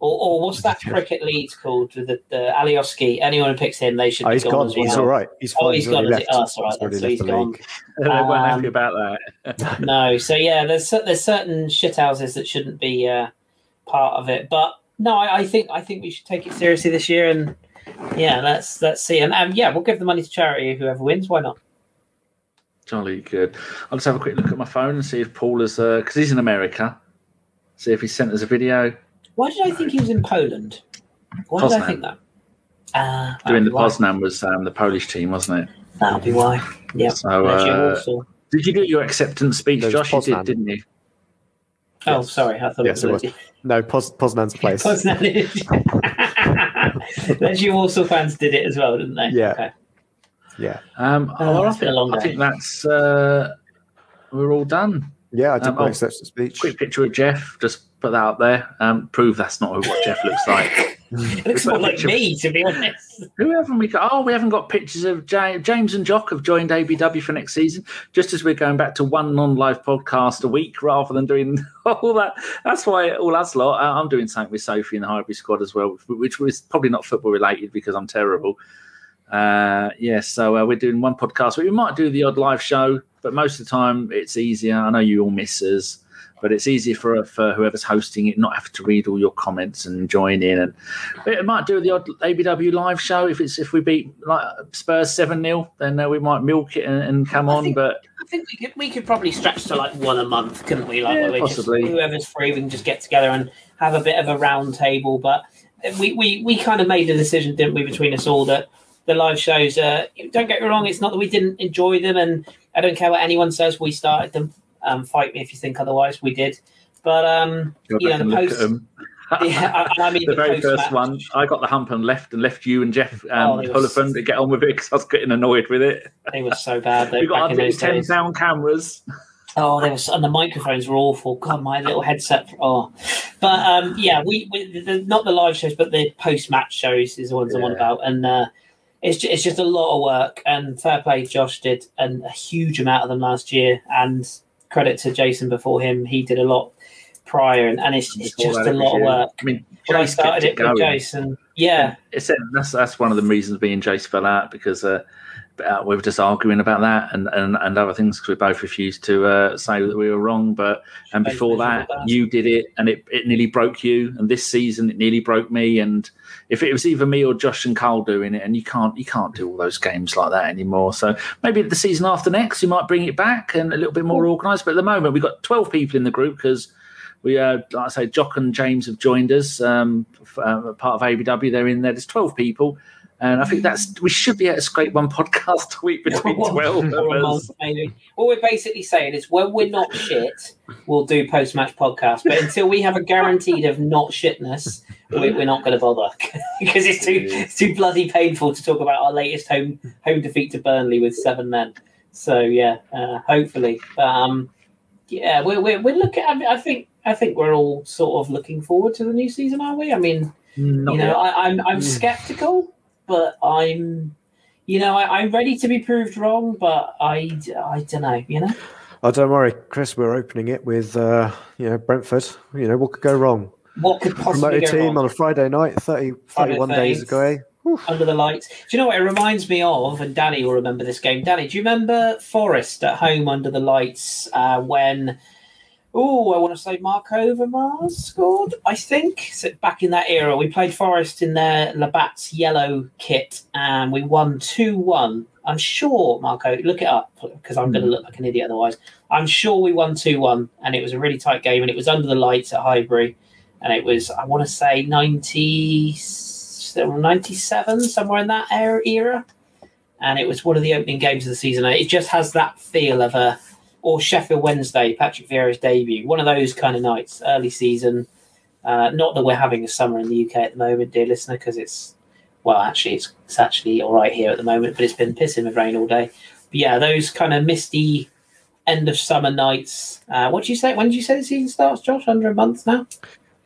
Or, or what's that cricket lead called with the, the Alioski? Anyone who picks him, they should. Oh, he's gone. Well. He's all right. He's oh, he's gone. Left. Oh, that's all right. Then. So he's gone. they weren't um, happy about that. no. So yeah, there's there's certain shithouses that shouldn't be uh, part of it. But no, I, I, think I think we should take it seriously this year, and yeah, let's let's see. And um, yeah, we'll give the money to charity. Whoever wins, why not? Jolly good. I'll just have a quick look at my phone and see if Paul is because uh, he's in America. See if he sent us a video. Why did I think he was in Poland? Why Poznan. did I think that? Uh, Doing the why. Poznan was um, the Polish team, wasn't it? That'll be why. Yeah. So, uh, did you do your acceptance speech, Josh? You did, didn't you? Oh, yes. sorry. I thought yes, it was. It was. No, Poz- Poznan's place. Poznan. Legia Warsaw fans did it as well, didn't they? Yeah. Okay. Yeah. Um, oh, well, I, think, I think that's uh, we're all done. Yeah, I did um, my acceptance speech. Quick picture of Jeff. Just put that out there. Um, prove that's not what Jeff looks like. it looks more like me, to be honest. Who haven't we got? Oh, we haven't got pictures of James and Jock have joined ABW for next season. Just as we're going back to one non-live podcast a week rather than doing all that. That's why all us lot. Uh, I'm doing something with Sophie in the Highbury squad as well, which was probably not football related because I'm terrible. Uh, yes, yeah, so uh, we're doing one podcast. We might do the odd live show but most of the time it's easier. I know you all miss us, but it's easier for for whoever's hosting it not have to read all your comments and join in. And it might do the odd ABW live show if it's if we beat like Spurs seven 0 then uh, we might milk it and, and come I on. Think, but I think we could we could probably stretch to like one a month, couldn't we? Like yeah, possibly. Just, whoever's free, we can just get together and have a bit of a round table. But we we we kind of made a decision, didn't we, between us all that the live shows. Uh, don't get me wrong; it's not that we didn't enjoy them, and I don't care what anyone says. We started them. Um, fight me if you think otherwise. We did, but um, you know the post. yeah, I, I, mean the, the very first one. I got the hump and left and left you and Jeff um, oh, to get on with it because I was getting annoyed with it. They were so bad. we got our ten pound cameras. Oh, they was, and the microphones were awful. God, my little headset. Oh, but um, yeah, we, we the, not the live shows, but the post match shows is the ones yeah. I'm on about, and uh, it's just, it's just a lot of work. And fair play, Josh did and a huge amount of them last year. And credit to Jason before him, he did a lot prior, and, and it's, it's just a lot of work. I mean, I started it it with. Jason, yeah, It's, that's that's one of the reasons me and Jace fell out because uh, uh, we were just arguing about that and, and, and other things because we both refused to uh, say that we were wrong. But and before that, you did it, and it, it nearly broke you. And this season, it nearly broke me. And if it was either me or Josh and Carl doing it, and you can't you can't do all those games like that anymore. So maybe the season after next, you might bring it back and a little bit more organised. But at the moment, we've got twelve people in the group because. We, uh, like I say, Jock and James have joined us. Um, f- uh, part of ABW, they're in there. There's 12 people, and I think that's we should be able to scrape one podcast a week between 12 Or a of month, maybe. What we're basically saying is when we're not shit, we'll do post match podcast. But until we have a guaranteed of not shitness, we, we're not going to bother because it's too it's too bloody painful to talk about our latest home home defeat to Burnley with seven men. So yeah, uh, hopefully, um, yeah, we're we're, we're looking. I, mean, I think I think we're all sort of looking forward to the new season, are we? I mean, Not you know, yet. I, I'm I'm Mm. skeptical, but I'm, you know, I, I'm ready to be proved wrong, but I, I don't know, you know. Oh, don't worry, Kris. We're opening it with uh, you know Brentford. You know what could go wrong? What could possibly Promoted go team wrong on a Friday night, 30, 31 days ago. eh? under the lights? Do you know what it reminds me of? And Danny will remember this game. Danny, do you remember Forest at home under the lights uh, when? Oh, I want to say Marc Overmars scored. I think so back in that era, we played Forest in their Labatt's yellow kit, and we won two one. I'm sure, Marco. Look it up because I'm going to hmm. look like an idiot otherwise. I'm sure we won two one, and it was a really tight game, and it was under the lights at Highbury, and it was I want to say 90, 97, somewhere in that era, and it was one of the opening games of the season. It just has that feel of a or Sheffield Wednesday, Patrick Vieira's debut, one of those kind of nights, early season. Uh, not that we're having a summer in the UK at the moment, dear listener, because it's well, actually, it's, it's actually all right here at the moment, but it's been pissing with rain all day. But yeah, those kind of misty end of summer nights. Uh, what do you say? When did you say the season starts, Josh? Under a month now.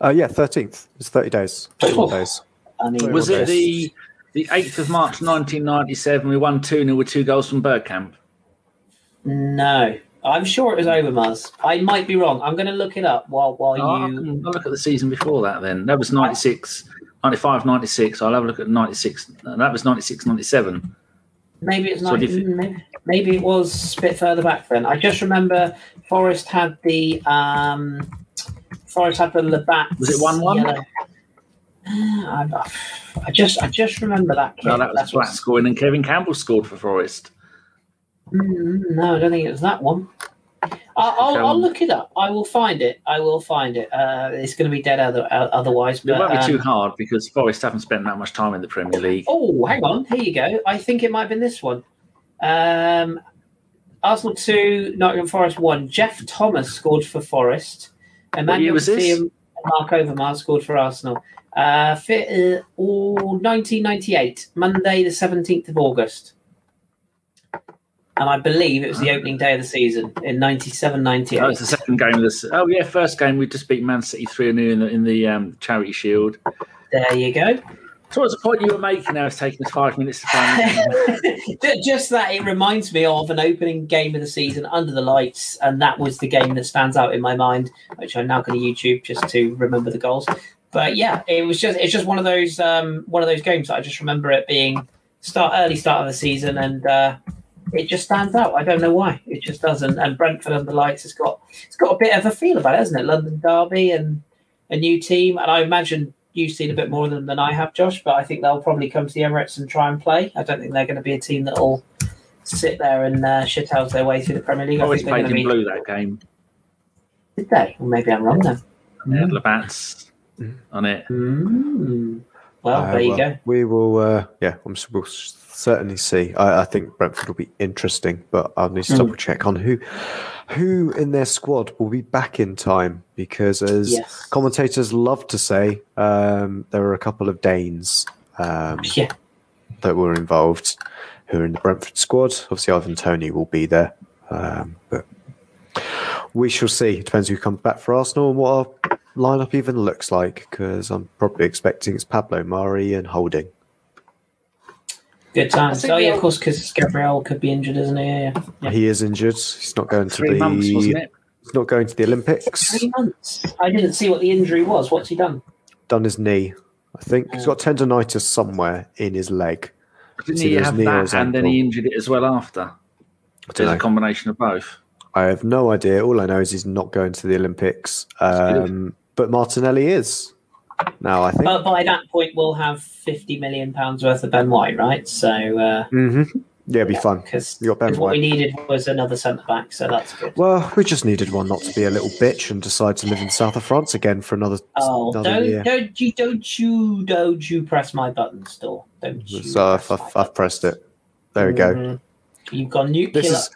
Uh, yeah, thirteenth. It's thirty days. Thirty-one Oh. days. I mean, Was Okay. it the the 8th of March 1997? We won 2 0 with two goals from Bergkamp. no. I'm sure it was over, Overmars. I might be wrong. I'm going to look it up while while Oh, you. I'll look at the season before that then. That was 96, 95, 96. I'll have a look at 96. That was 96, 97. Maybe it's So not. do you thi- maybe, maybe it was a bit further back then. I just remember Forest had the um, Forest had the Labatt. Was it 1-1? yellow- I, I just I just remember that. Kid. No, that was Platt scoring, and Kevin Campbell scored for Forest. Mm, no, I don't think it was that one. I'll, I'll, I'll Um, look it up. I will find it. I will find it. Uh, it's going to be dead other, uh, otherwise. It But, won't be too um, hard because Forest haven't spent that much time in the Premier League. Oh, hang on. Here you go. I think it might have been this one. Um, Arsenal 2, Nottingham Forest 1. Jeff Thomas scored for Forest. Emmanuel was this? Thiem- Marc Overmars scored for Arsenal. Uh, fit, uh, oh, 1998, Monday, the 17th of August. And I believe it was the opening day of the season in 97 That was 98. the second game of this. Oh yeah, first game we just beat Man City three 0 in the in the um, Charity Shield. There you go. So what's the point you were making? Now it's taking us five minutes to find. Just that it reminds me of an opening game of the season under the lights, and that was the game that stands out in my mind, which I'm now going to YouTube just to remember the goals. But yeah, it was just it's just one of those um, one of those games that I just remember it being start early start of the season, and uh, it just stands out. I don't know why it just doesn't. And Brentford under the lights has got it's got a bit of a feel about it, hasn't it? London derby and a new team, and I imagine you've seen a bit more than, than I have, Josh. But I think they'll probably come to the Emirates and try and play. I don't think they're going to be a team that'll sit there and uh, shithouse their way through the Premier League. I Always played in be. blue that game. Did they? Well, maybe I'm wrong then. They had Labatt's on it. Mm. Well, Uh, there you well, go. We will, uh, yeah, I'm, s- we'll s- certainly see. I, I think Brentford will be interesting, but I'll need to Mm. double check on who, who in their squad will be back in time because, as Yes. commentators love to say, um, there are a couple of Danes um, Yeah. that were involved who are in the Brentford squad. Obviously, Ivan Toney will be there, um, but we shall see. It depends who comes back for Arsenal and what our lineup even looks like. Because I'm probably expecting it's Pablo Mari and Holding. Good times. Oh, yeah, of course, because Gabriel could be injured, isn't he? Yeah, yeah. He is injured. He's not going to Three the months, wasn't it? He's not going to the Olympics. Three months. I didn't see what the injury was. What's he done? Done his knee. I think he's got tendonitis somewhere in his leg. Didn't It's he have that his and then he injured it as well after? I There's don't a know. combination of both. I have no idea. All I know is he's not going to the Olympics. Um, but Martinelli is now. I think. But by that point, we'll have fifty million pounds worth of Ben White, right? So, uh, hmm Yeah, it'd be fun. because You got Ben what we needed was another centre back, so that's good. Well, we just needed one not to be a little bitch and decide to live in south of France again for another, Oh, another don't year. don't you don't you don't you press my button, still? Don't you? So I've, press I've, I've pressed it. There we go. Mhm. You've got nuclear. This is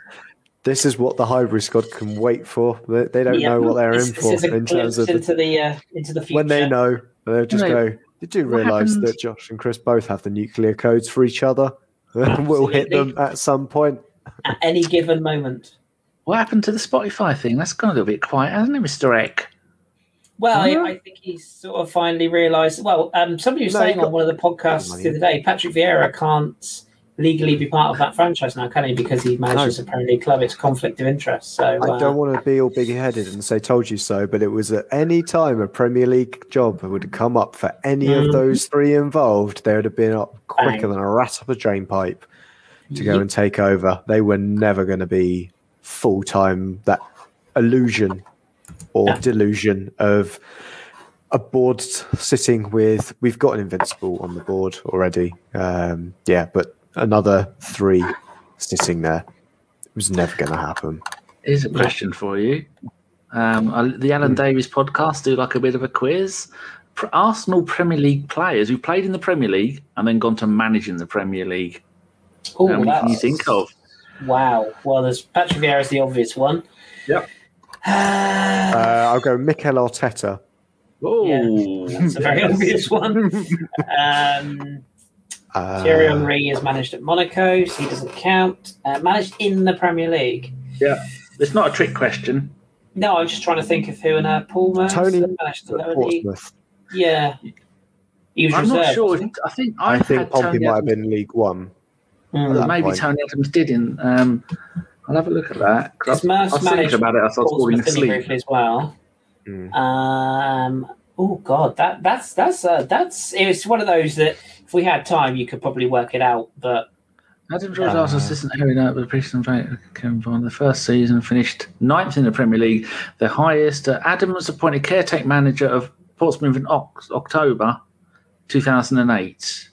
this is what the Highbury squad can wait for. They, they don't Yeah. know what they're This- in this for in terms of the, into the uh, into the future. when they know. They'll just Right. go. Did you realise that Josh and Kris both have the nuclear codes for each other? we'll hit them at some point. at any given moment. What happened to the Spotify thing? That's gone a little bit quiet, hasn't it, Mr. Ek? Well, I, Huh? I think he's sort of finally realised. Well, um, somebody was No, saying got- on one of the podcasts money. the other day, Patrick Vieira can't legally be part of that franchise now, can he? Because he manages a Premier League club. It's conflict of interest. So I uh, don't want to be all big headed and say told you so, but it was at any time a Premier League job would have come up for any Mhm. of those three involved, they would have been up quicker Bang. than a rat up a drain pipe to go Yep. and take over. They were never going to be full time that illusion or Yeah. delusion of a board sitting with we've got an invincible on the board already. Um, yeah, but another three sitting there. It was never going to happen. Here's a question for you. Um, the Alan Davies podcast do like a bit of a quiz. Pr- Arsenal Premier League players who played in the Premier League and then gone to manage in the Premier League. Ooh, How many can you think of? Wow. Well, there's Patrick Vieira is the obvious one. Yep. Uh, Uh, I'll go Mikel Arteta. Oh, that's a very obvious one. Um, Uh, Thierry Henry is managed at Monaco, so he doesn't count. Uh, managed in the Premier League. yeah. It's not a trick question. No, I'm just trying to think of who in uh, Paul Merson Tony managed the at lower league. Portsmouth. Yeah. He was I'm not reserved, sure. wasn't If, I think I I've think had Pompey Tony might have been League One. Mm. maybe point. Tony Adams didn't. Um, I'll have a look at that. Because I, I was thinking about it I was falling Portsmouth, didn't he, asleep. as well. Mm. Um. Oh God, that that's that's uh, that's it's one of those that if we had time, you could probably work it out. But Adam George Uh, assistant Harry Knight with the Preston came on the first season, finished ninth in the Premier League, the highest. Uh, Adam was appointed caretaker manager of Portsmouth in Oc- October 2008,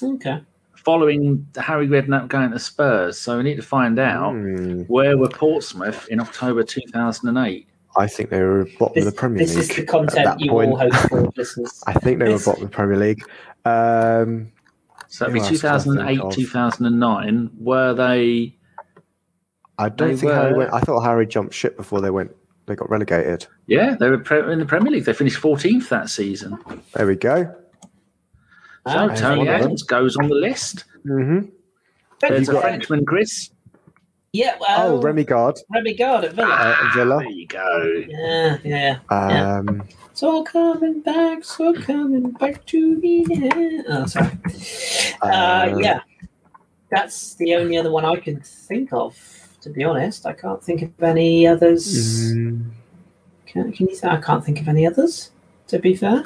okay, following Harry Redknapp going to Spurs. So we need to find out Hmm. where were Portsmouth in October 2008. I think they were bottom this, of the Premier this League. This is the at content that you point. all hope for, listeners. I think they were This- bottom of the Premier League. Um, So that'd be else can I think 2008, 2009. Were they? I don't They think Harry went. I thought Harry jumped ship before they went. They got relegated. Yeah, they were pre- in the Premier League. They finished 14th that season. There we go. So Tony one of them. Adams goes on the list. hmm There's a Frenchman, Kris. Yeah, Oh, well, Remi Garde Remi Garde at Villa. uh, Villa. There you go. yeah, yeah. Um, It's all coming back, so coming back to me. Yeah. Oh, sorry. Uh, Uh, yeah, that's the only other one I can think of. To be honest, I can't think of any others. mm, Can, can you? Th- I can't think of any others. To be fair,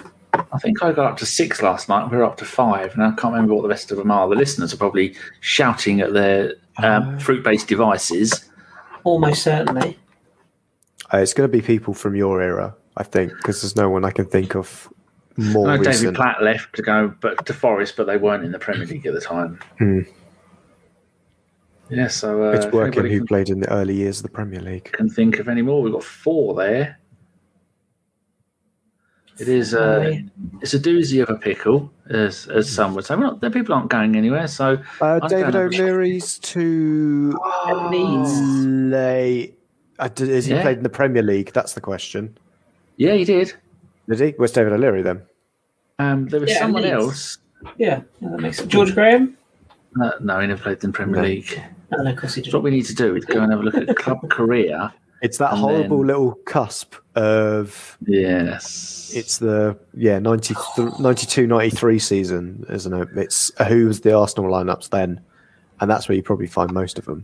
I think I got up to six last night. We're up to five, and I can't remember what the rest of them are. The listeners are probably shouting at their um, Uh, fruit-based devices. almost certainly. uh, it's going to be people from your era, I think, because there's no one I can think of more I know David. Platt left to go but to Forest, but they weren't in the Premier League at the time. Hmm. Yeah, so uh, it's working who can, played in the early years of the Premier League. can think of any more. We've got four there. It is uh, it's a doozy of a pickle, as as some would say. Well, the people aren't going anywhere, so Uh, David going- O'Leary's too Leeds. late. Uh, d- has he Yeah. played in the Premier League? That's the question. yeah, he did. Did he? Where's David O'Leary then? Um, there was Yeah, someone Leeds. else. Yeah, yeah, that makes sense. George Graham. Uh, no, he never played in the Premier No. League. Oh, no, of course he So did. what we need to do is go and have a look at club career. It's that And horrible then- little cusp of Yes, it's the yeah 90, 92 93 season isn't it it's uh, who was the arsenal lineups then and that's where you probably find most of them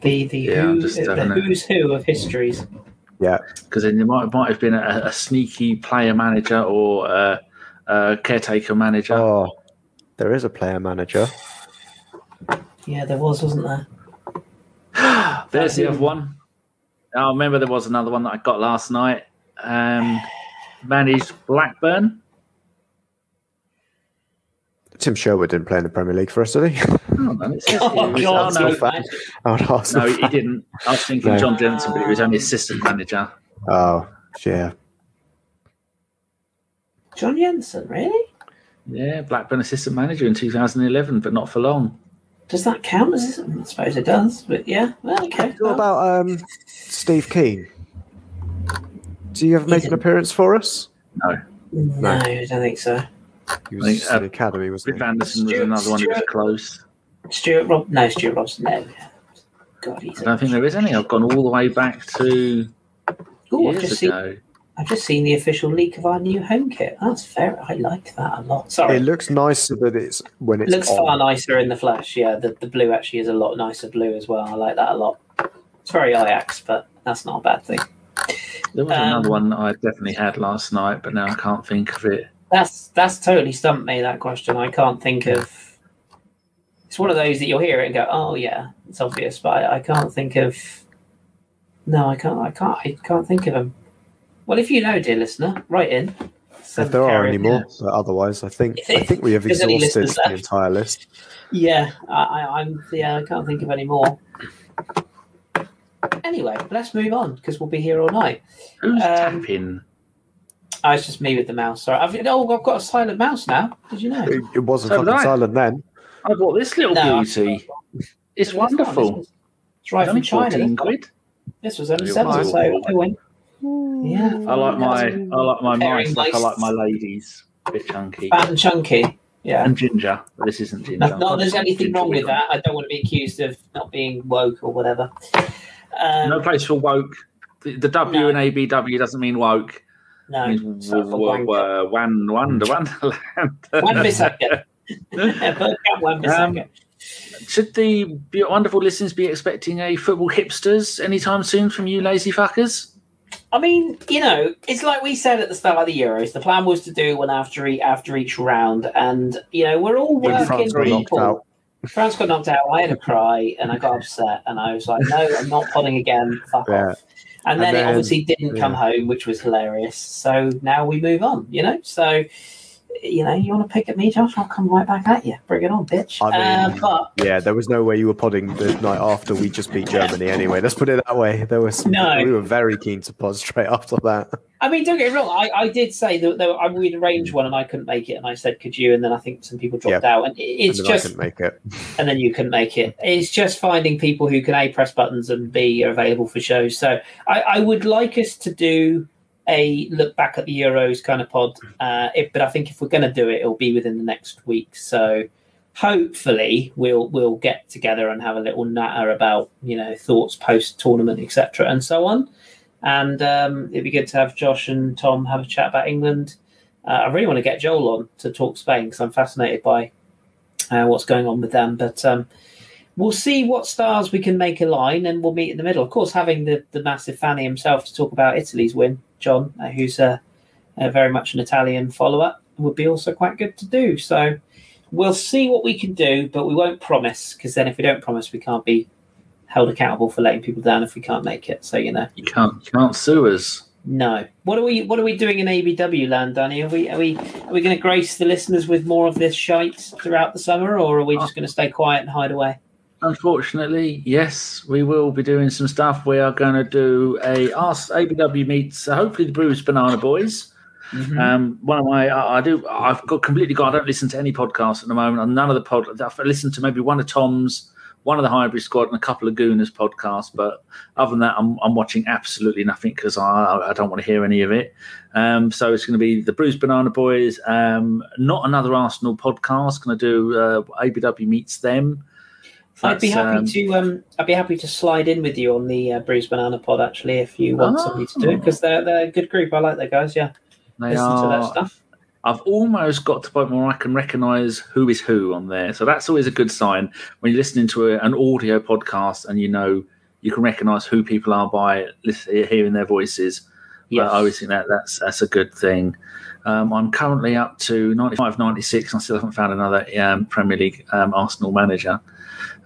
The the, Yeah, who, just the having who's who of histories. Yeah. because then there might might have been a, a sneaky player manager or a, a caretaker manager. Oh, there is a player manager. Yeah, there was, wasn't there? There's the other one. I remember there was another one that I got last night. Um, managed Blackburn. Tim Sherwood didn't play in the Premier League for us, did he? Oh, no, it says Oh. It God, oh, no, no. fan. Oh, no, no, he fan. didn't. I was thinking No. John Jensen, but he was only assistant manager. Oh, yeah. John Jensen, really? Yeah, Blackburn assistant manager in 2011, but not for long. Does that count as? I suppose it does, but yeah. Well, okay. What about um, Steve Kean? Do you ever make an appearance for us? No. no, I don't think so. He I think, uh, the academy, wasn't Biff he? Anderson was another one who was close. Stuart Rob? No, Stuart Robson. No. God, he's. I don't think there is any. I've gone all the way back to Oh, I've years just seen. Ago. I've just seen the official leak of our new home kit. That's fair. I like that a lot. Sorry. It looks nicer that it's when It looks on. far nicer in the flesh. Yeah, the, the blue actually is a lot nicer blue as well. I like that a lot. It's very Ajax, but that's not a bad thing. There was Um, another one I definitely had last night, but now I can't think of it. That's that's totally stumped me. That question. I can't think of. It's one of those that you'll hear it and go, "Oh yeah, it's obvious," but I, I can't think of. No, I can't. I can't. I can't think of them. Well, if you know, dear listener, write in. If there are any on. more, but otherwise, I think If- I think we have if there's any exhausted the entire list. Yeah, I, I, I'm. Yeah, I can't think of any more. Anyway, let's move on because we'll be here all night. Who's Um, tapping? Oh, it's just me with the mouse. Sorry. I've, oh, I've got a silent mouse now. Did you know? It, it wasn't So fucking silent then. I bought this little No, beauty. It's It's wonderful. It's, it's right from only China. quid. This was only You're seven, fine. so I win. Yeah. I like my I like my mice like I like my ladies. A bit chunky. Fat and chunky. Yeah. And ginger. But this isn't ginger. Not there's anything wrong with that. I don't want to be accused of not being woke or whatever. Um, No place for woke. The, the W No. in ABW doesn't mean woke. no. It means for w- w- wan wonder wonderland. Wan-Bissaka. Um, Should the wonderful listeners be expecting a football hipsters anytime soon from you lazy fuckers? I mean, you know, it's like we said at the start of the Euros. The plan was to do one after each, after each round, and you know, we're all When working France got knocked people. out. France got knocked out. I had a cry and I got upset, and I was like, "No, I'm not potting again. Fuck Yeah. off." And And then, it obviously didn't come home, which was hilarious. So now we move on. You know, so you know, you want to pick at me, Josh? I'll come right back at you. Bring it on, bitch. I mean- uh, but Yeah, there was no way you were podding the night after we just beat Germany anyway. Let's put it that way. There was No. we were very keen to pod straight after that. I mean, don't get me wrong. I, I did say that, that I we'd arranged one, and I couldn't make it. And I said, "Could you?" And then I think some people dropped out, and it's and then I just couldn't make it. and then you couldn't make it. It's just finding people who can a press buttons and b are available for shows. So I, I would like us to do a look back at the Euros kind of pod, uh, but I think if we're going to do it, it'll be within the next week. So hopefully we'll we'll get together and have a little natter about you know thoughts post tournament, etc., and so on. And um, it'd be good to have Josh and Tom have a chat about England. Uh, I really want to get Joel on to talk Spain because I'm fascinated by uh, what's going on with them. But um, we'll see what stars we can make align, and we'll meet in the middle. Of course, having the, the massive Fanny himself to talk about Italy's win, John, uh, who's a, uh, very much an Italian follower, would be also quite good to do. So we'll see what we can do, but we won't promise because then if we don't promise, we can't be held accountable for letting people down if we can't make it. So you know. You can't you can't sue us. No. What are we What are we doing in ABW land, Danny? Are we Are we Are we going to grace the listeners with more of this shite throughout the summer, or are we just going to stay quiet and hide away? Unfortunately, yes, we will be doing some stuff. We are going to do a Ask ABW meets uh, hopefully the Bruce Banana Boys. Mm-hmm. Um, one of my, I, I do, I've got completely got. I don't listen to any podcasts at the moment. None of the pod. I've listened to maybe one of Tom's, one of the Highbury Squad, and a couple of Gooners podcasts. But other than that, I'm, I'm watching absolutely nothing because I, I don't want to hear any of it. Um, so it's going to be the Bruce Banana Boys. Um, not another Arsenal podcast. Going to do uh, ABW meets them. I'd be happy um, to. Um, I'd be happy to slide in with you on the uh, Bruce Banana Pod actually, if you want Oh. somebody to do it, because they're they're a good group. I like their guys. Yeah, They listen are, to that stuff. I've almost got to the point where I can recognise who is who on there. So that's always a good sign when you're listening to a, an audio podcast and you know you can recognise who people are by listening, hearing their voices. Yeah, I always think that that's that's a good thing. Um, I'm currently up to 95, 96. I still haven't found another um, Premier League um, Arsenal manager.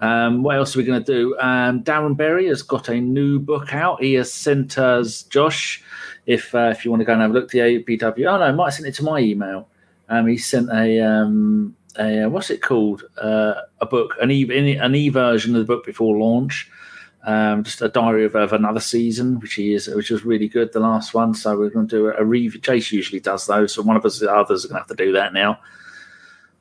Um, what else are we going to do? Um, Darren Berry has got a new book out. He has sent us, Josh, if uh, if you want to go and have a look, the ABW. Oh, no, I might have sent it to my email. Um, he sent a, um, a uh, what's it called? Uh, a book, an e, an e version of the book before launch um, just a diary of, of, another season, which he is, which was really good, the last one. So we're going to do a, a review. Chase usually does those, so one of us, the others, are going to have to do that now.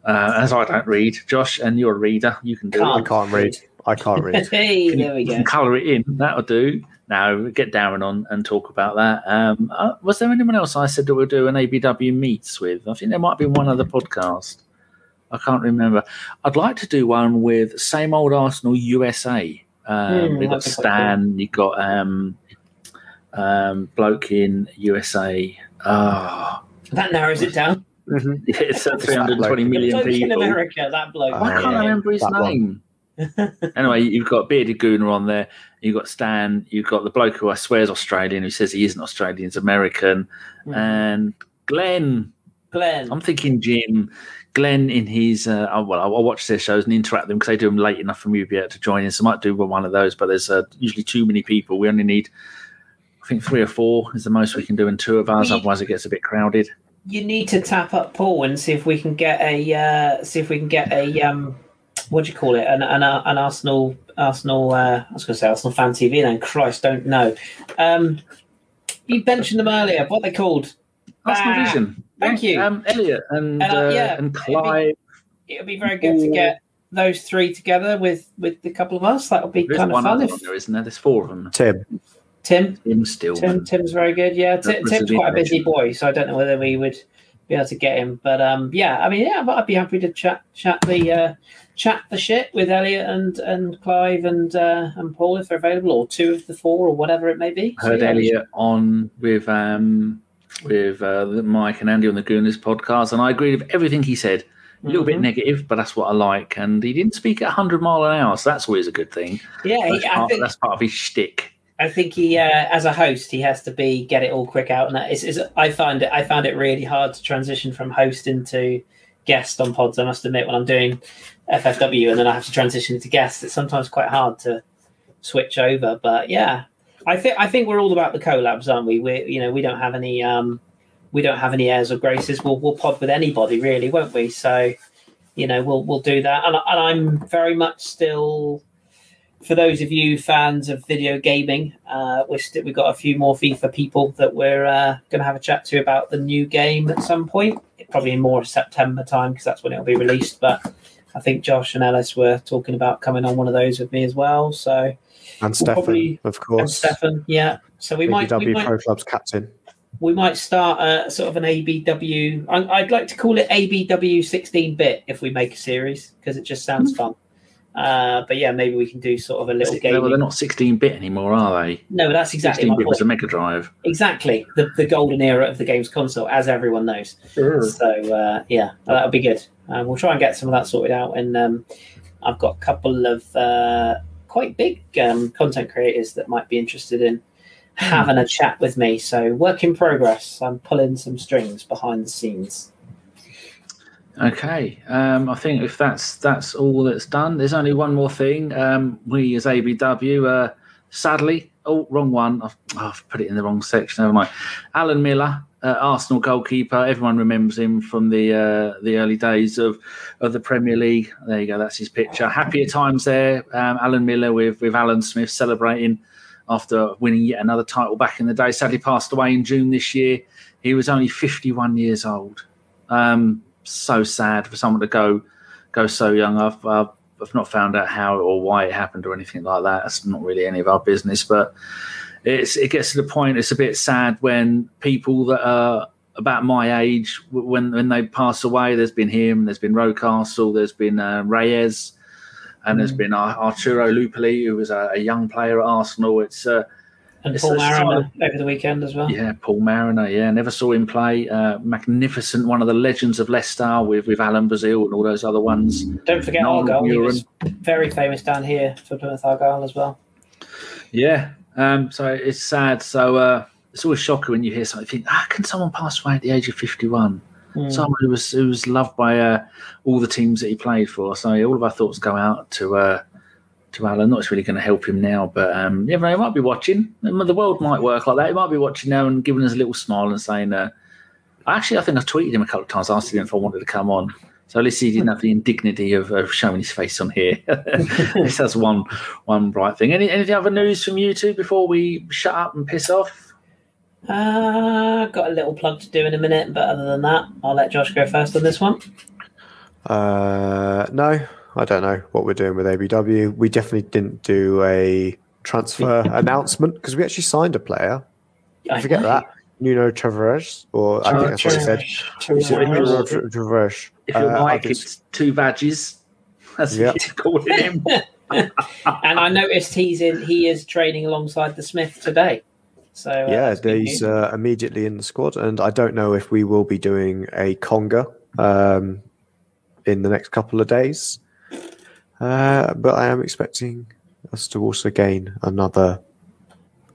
Uh, as I don't read, Josh, and you're a reader, you can do can't. it. I can't read. I can't read. hey, there we go. Colour it in. That'll do. Now get Darren on and talk about that. Um, uh, was there anyone else I said that we'll do an ABW meets with? I think there might be one other podcast. I can't remember. I'd like to do one with same old Arsenal USA. Um, mm, you've got Stan, cool. you've got um, um, bloke in USA. Oh. That narrows it down. Mm-hmm. it's 320 million people. in America, that bloke. Why can't I remember his name? anyway, you've got Bearded Gooner on there. You've got Stan. You've got the bloke who I swear is Australian, who says he isn't Australian, he's American. Mm. And Glenn. Glenn. I'm thinking Jim. Glenn in his uh, oh, well, I'll watch their shows and interact with them because they do them late enough for me to be able to join in. So I might do one of those, but there's uh, usually too many people. We only need, I think, three or four is the most we can do in two of ours. We, Otherwise, it gets a bit crowded. You need to tap up Paul and see if we can get a uh, see if we can get a um, what do you call it? An an, an Arsenal Arsenal. Uh, I was going to say Arsenal fan TV. Then Christ, don't know. Um, you mentioned them earlier. What they called? Arsenal ah, Vision. Thank you, um, Elliot and and, uh, uh, yeah, and Clive. It would be, be, very good to get those three together with with a couple of us. That would be kind of fun. If, there, isn't there? There's four of them. Tim. Tim. Tim still. Tim. Tim's very good. Yeah, Tim, Tim's quite a busy boy, so I don't know whether we would be able to get him. But um, yeah, I mean, yeah, I'd be happy to chat chat the uh, chat the shit with Elliot and and Clive and uh, and Paul if they're available, or two of the four, or whatever it may be. Heard so, yeah, Elliot on with um with uh, Mike and Andy on the Gooners podcast, and I agreed with everything he said. A little mm-hmm. bit negative, but that's what I like. And he didn't speak at 100 mile an hour, so that's always a good thing. Yeah, that's, part, think, that's part of his shtick. I think he, uh, as a host, he has to be get it all quick out, and that is, is, I find it. I found it really hard to transition from host into guest on pods. I must admit, when I'm doing FFW and then I have to transition into guest, it's sometimes quite hard to switch over. But yeah, I think I think we're all about the collabs, aren't we? We you know we don't have any um, we don't have any airs or graces. We'll we'll pod with anybody really, won't we? So you know we'll we'll do that. And, and I'm very much still for those of you fans of video gaming, uh, we're st- we've got a few more FIFA people that we're uh, going to have a chat to about the new game at some point, probably in more September time because that's when it'll be released. But I think Josh and Ellis were talking about coming on one of those with me as well. So and we'll Stefan, probably, of course. And Stefan, yeah. So we might, we might Pro Club's captain. We might start a, sort of an ABW. I'd like to call it ABW 16 bit if we make a series because it just sounds fun. Uh, but yeah, maybe we can do sort of a little game. Well, they're not 16 bit anymore, are they? No, that's exactly 16 bit was a Mega Drive. Exactly, the, the golden era of the games console, as everyone knows. Sure. So uh, yeah, that would be good. Uh, we'll try and get some of that sorted out. And um, I've got a couple of uh, quite big um, content creators that might be interested in having a chat with me. So, work in progress. I'm pulling some strings behind the scenes. Okay, um, I think if that's that's all that's done, there's only one more thing. Um, we as ABW, uh, sadly, oh, wrong one. I've, I've, put it in the wrong section, haven't I? Alan Miller uh, Arsenal goalkeeper. Everyone remembers him from the uh, the early days of of the Premier League. There you go. That's his picture. Happier times there. Um, Alan Miller with with Alan Smith celebrating after winning yet another title back in the day. Sadly, passed away in June this year. He was only 51 years old. Um, so sad for someone to go go so young. I've, I've I've not found out how or why it happened or anything like that. It's not really any of our business, but it's it gets to the point. It's a bit sad when people that are about my age, when when they pass away, there's been him, there's been Rocastle, there's been uh, Reyes, and mm. there's been Arturo Lupoli, who was a, a, young player at Arsenal. It's uh, and it's Paul Mariner over the weekend as well. Yeah, Paul Mariner. Yeah, never saw him play. Uh, magnificent, one of the legends of Leicester with with Alan Brazil and all those other ones. Don't forget Noel Argyle. He was very famous down here for Plymouth Argyle as well. Yeah. Um, so it's sad. So uh, it's always shocking when you hear something. You think, how can someone pass away at the age of fifty-one? Mm. Someone who was who was loved by uh, all the teams that he played for. So all of our thoughts go out to uh, to Alan. Not it's really going to help him now, but um, yeah, he might be watching. The world might work like that. He might be watching now and giving us a little smile and saying, uh, "Actually, I think I tweeted him a couple of times, asking him if I wanted to come on." So at least he didn't have the indignity of, of showing his face on here. this has one one bright thing. Any any other news from you two before we shut up and piss off? Uh, got a little plug to do in a minute, but other than that, I'll let Josh go first on this one. Uh, no, I don't know what we're doing with ABW. We definitely didn't do a transfer announcement because we actually signed a player. I forget that. Nuno Tavares, or I think that's what he said. Tavares. If you're uh, Mike, it's two badges. That's yep. what calling him. and I noticed he's in. He is training alongside the Smith today. So uh, yeah, he's uh, immediately in the squad, and I don't know if we will be doing a conga um, in the next couple of days. Uh, but I am expecting us to also gain another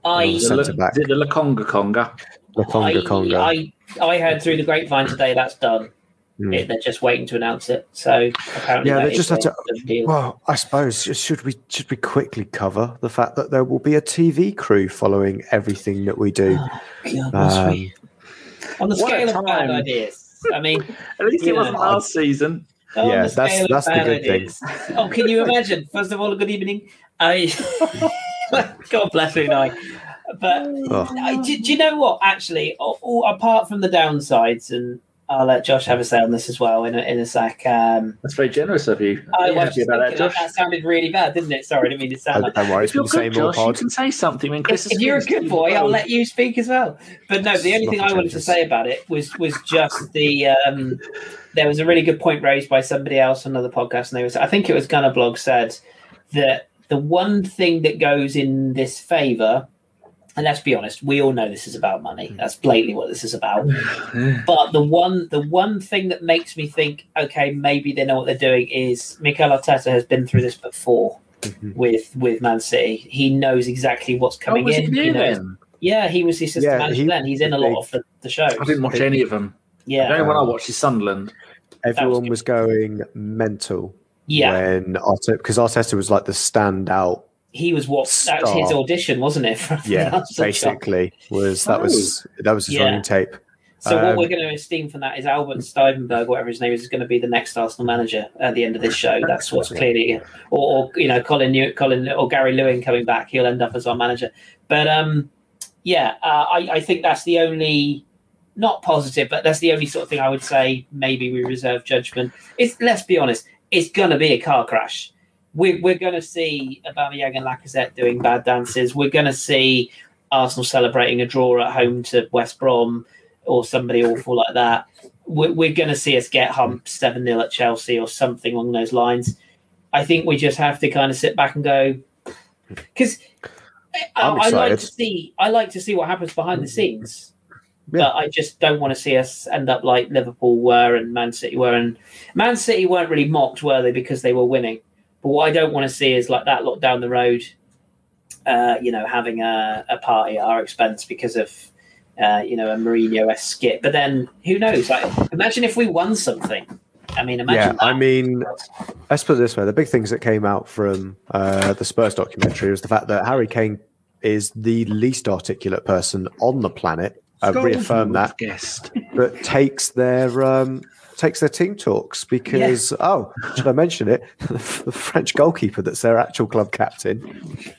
I, centre back. The, the Lokonga Conga. Lokonga Conga. I, I heard through the grapevine today that's done. Mm. It, they're just waiting to announce it. So apparently, yeah, they just have to. Well, I suppose should we should we quickly cover the fact that there will be a TV crew following everything that we do. Oh, God, um, On the scale of bad ideas, I mean, at least it wasn't last season. Oh, yeah, that's that's the good thing. Oh, can you imagine? First of all, good evening. I God bless you, I. But oh. I, do, do, you know what? Actually, all, all, apart from the downsides, and I'll let Josh have a say on this as well in a, in a sec. Um, That's very generous of you. I was about that, Josh. That sounded really bad, didn't it? Sorry, I didn't mean to sound like. Don't worry, if you're good, Josh, you can say something. When Kris if, if you're a good boy, I'll let you speak as well. But no, the only thing I wanted to say about it was was just the. Um, there was a really good point raised by somebody else on another podcast, and they was I think it was Gunner Blog said that the one thing that goes in this favour, and let's be honest, we all know this is about money. Hmm. That's blatantly what this is about. but the one the one thing that makes me think, okay, maybe they know what they're doing is Mikel Arteta has been through this before mm-hmm. with with Man City. He knows exactly what's coming oh, in. He knows, yeah, he was the assistant yeah, manager he, then. He's in a lot of the, the shows. I didn't watch any of them. Yeah. The only one I watched is Sunderland. Everyone was, was going mental yeah. When Arteta, because Arteta was like the standout. He was what star. that was his audition, wasn't it? yeah, basically was that oh. was that was his yeah. running tape. So um, what we're going to esteem from that is Albert Stuivenberg, whatever his name is, is going to be the next Arsenal manager at the end of this show. That's what's clearly, or, or you know, Colin, New, Colin or Gary Lewin coming back, he'll end up as our manager. But um, yeah, uh, I, I think that's the only not positive, but that's the only sort of thing I would say. Maybe we reserve judgment. It's let's be honest it's going to be a car crash. We're, we're going to see Aubameyang and Lacazette doing bad dances. We're going to see Arsenal celebrating a draw at home to West Brom or somebody awful like that. We're, we're going to see us get humped 7 0 at Chelsea or something along those lines. I think we just have to kind of sit back and go, because I, I, like to see I like to see what happens behind the scenes. Yeah. But I just don't want to see us end up like Liverpool were and Man City were. And Man City weren't really mocked, were they, because they were winning? But what I don't want to see is like that lot down the road, uh, you know, having a, a party at our expense because of, uh, you know, a Mourinho esque skit. But then who knows? Like, imagine if we won something. I mean, imagine. Yeah, that. I mean, let's put it this way: the big things that came out from uh, the Spurs documentary was the fact that Harry Kane is the least articulate person on the planet uh, reaffirm that guest, but takes their um, takes their team talks because yeah. oh, should I mention it? the French goalkeeper that's their actual club captain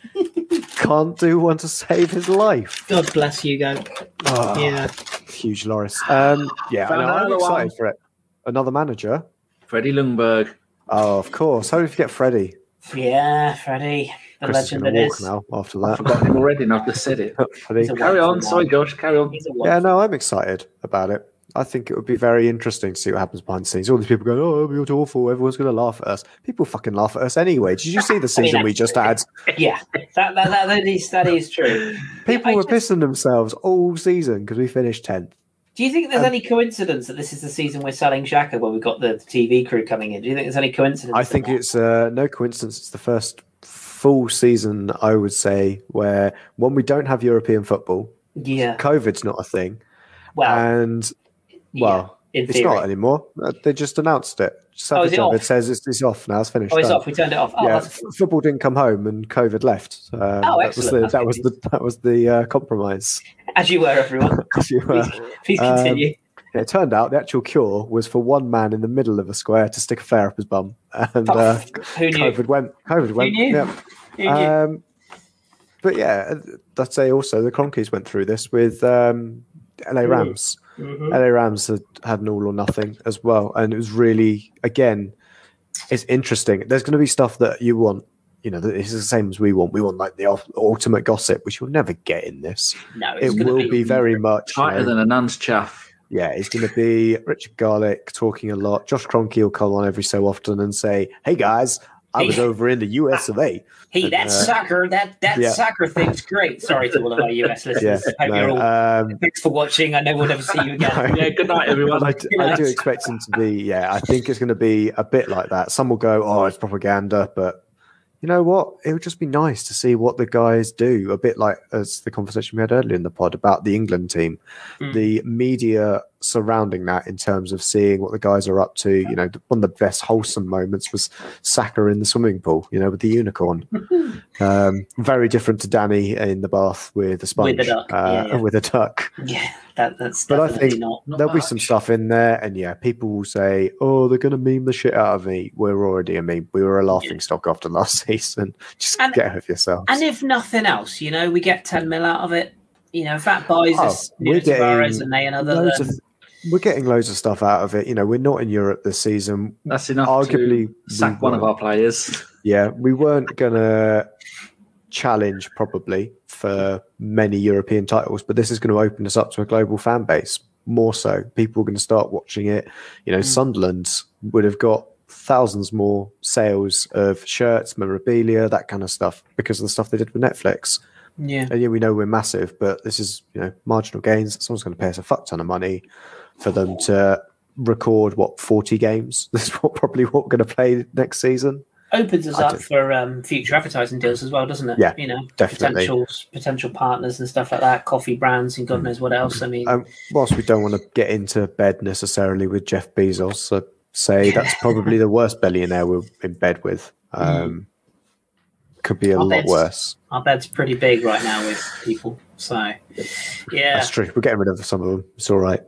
can't do one to save his life. God bless you, go. Oh, yeah, Hugo Lloris. Um, yeah, I know, I'm excited one. for it. Another manager, Freddie Ljungberg. Oh, of course. How did you get Freddie? Yeah, Freddie. The Chris legend is walk now after that. I've forgotten him already, and I've just said it. carry on. Sorry, Josh. Carry on. Yeah, no, I'm excited about it. I think it would be very interesting to see what happens behind the scenes. All these people going, "Oh, you're awful. Everyone's going to laugh at us." People fucking laugh at us anyway. Did you see the season I mean, we just had? Yeah, that, that, that, that, is, that is true. People were just... pissing themselves all season because we finished tenth. Do you think there's um, any coincidence that this is the season we're selling Xhaka when we've got the TV crew coming in? Do you think there's any coincidence? I think it's uh, no coincidence. It's the first full season, I would say, where when we don't have European football, Yeah. COVID's not a thing, Well, and well, it's theory. not anymore. Uh, They just announced it. Oh, it it, says it's, it's off now. It's finished. Oh, it's done. off. We turned it off. Oh, yeah, f- football didn't come home and COVID left. Um, Oh, that was excellent. the that was the that was the uh, compromise. as you were, everyone. As you were. Please, please Um, continue. It turned out the actual cure was for one man in the middle of a square to stick a flare up his bum, and uh, Who knew? COVID went. COVID went. Who knew? Yeah. Who knew? Um, but yeah, I'd say also the Kroenkes went through this with um, LA Mm. Rams. Mhm. LA Rams had, had an all or nothing as well, and it was really again, it's interesting. There's going to be stuff that you want. You know, that it's the same as we want. We want like the ultimate gossip, which you'll never get in this. No, it's It will be very much you Tighter know, than a nun's chaff. yeah, it's going to be Richard Garlick talking a lot. Josh Kroenke will come on every so often and say, "Hey guys, I was over in the US of A." Hey, that Uh, soccer, that that yeah. soccer thing's great. Sorry to all of our US Yeah, listeners. Hope you're no, all. um, Thanks for watching. I know we'll never see you again. No. Yeah, good night, everyone. but I, d- I do expect him to be. Yeah, I think it's going to be a bit like that. Some will go, "Oh, it's propaganda," but you know what? It would just be nice to see what the guys do. A bit like as the conversation we had earlier in the pod about the England team, Mm. the media surrounding that in terms of seeing what the guys are up to. You know, one of the best wholesome moments was Saka in the swimming pool. You know, with the unicorn. um, very different to Danny in the bath with the sponge. With the duck, uh, yeah, yeah. With a duck. Yeah, that, that's But I think not. not There'll be some stuff in there, and yeah, people will say, "Oh, they're going to meme the shit out of me." We're already a meme. We were a laughing stock after last season. Just And- get with yourself. And if nothing else, you know, we get 10 mil out of it. You know, if that buys Oh, us Nunes Tavares and they another. Loads then- of, we're getting loads of stuff out of it. You know, we're not in Europe this season. That's enough Arguably, to sack one of our players. Yeah, we weren't gonna challenge probably for many European titles, but this is going to open us up to a global fan base more so. People are going to start watching it. You know, hmm. Sunderland would have got thousands more sales of shirts, memorabilia, that kind of stuff because of the stuff they did with Netflix. yeah. And yeah, we know we're massive, but this is you know marginal gains. Someone's going to pay us a fuck ton of money for them to record what forty games. This is what probably what we're going to play next season. Opens us I up for um, future advertising deals as well, doesn't it? Yeah, You know, definitely. potential potential partners and stuff like that, coffee brands and God knows what else. I mean, Um, whilst we don't want to get into bed necessarily with Jeff Bezos, I'd say that's probably the worst billionaire we're in bed with. Um, could be a I lot worse. our bed's pretty big right now with people. So, yeah, That's true. We're getting rid of some of them. It's all right.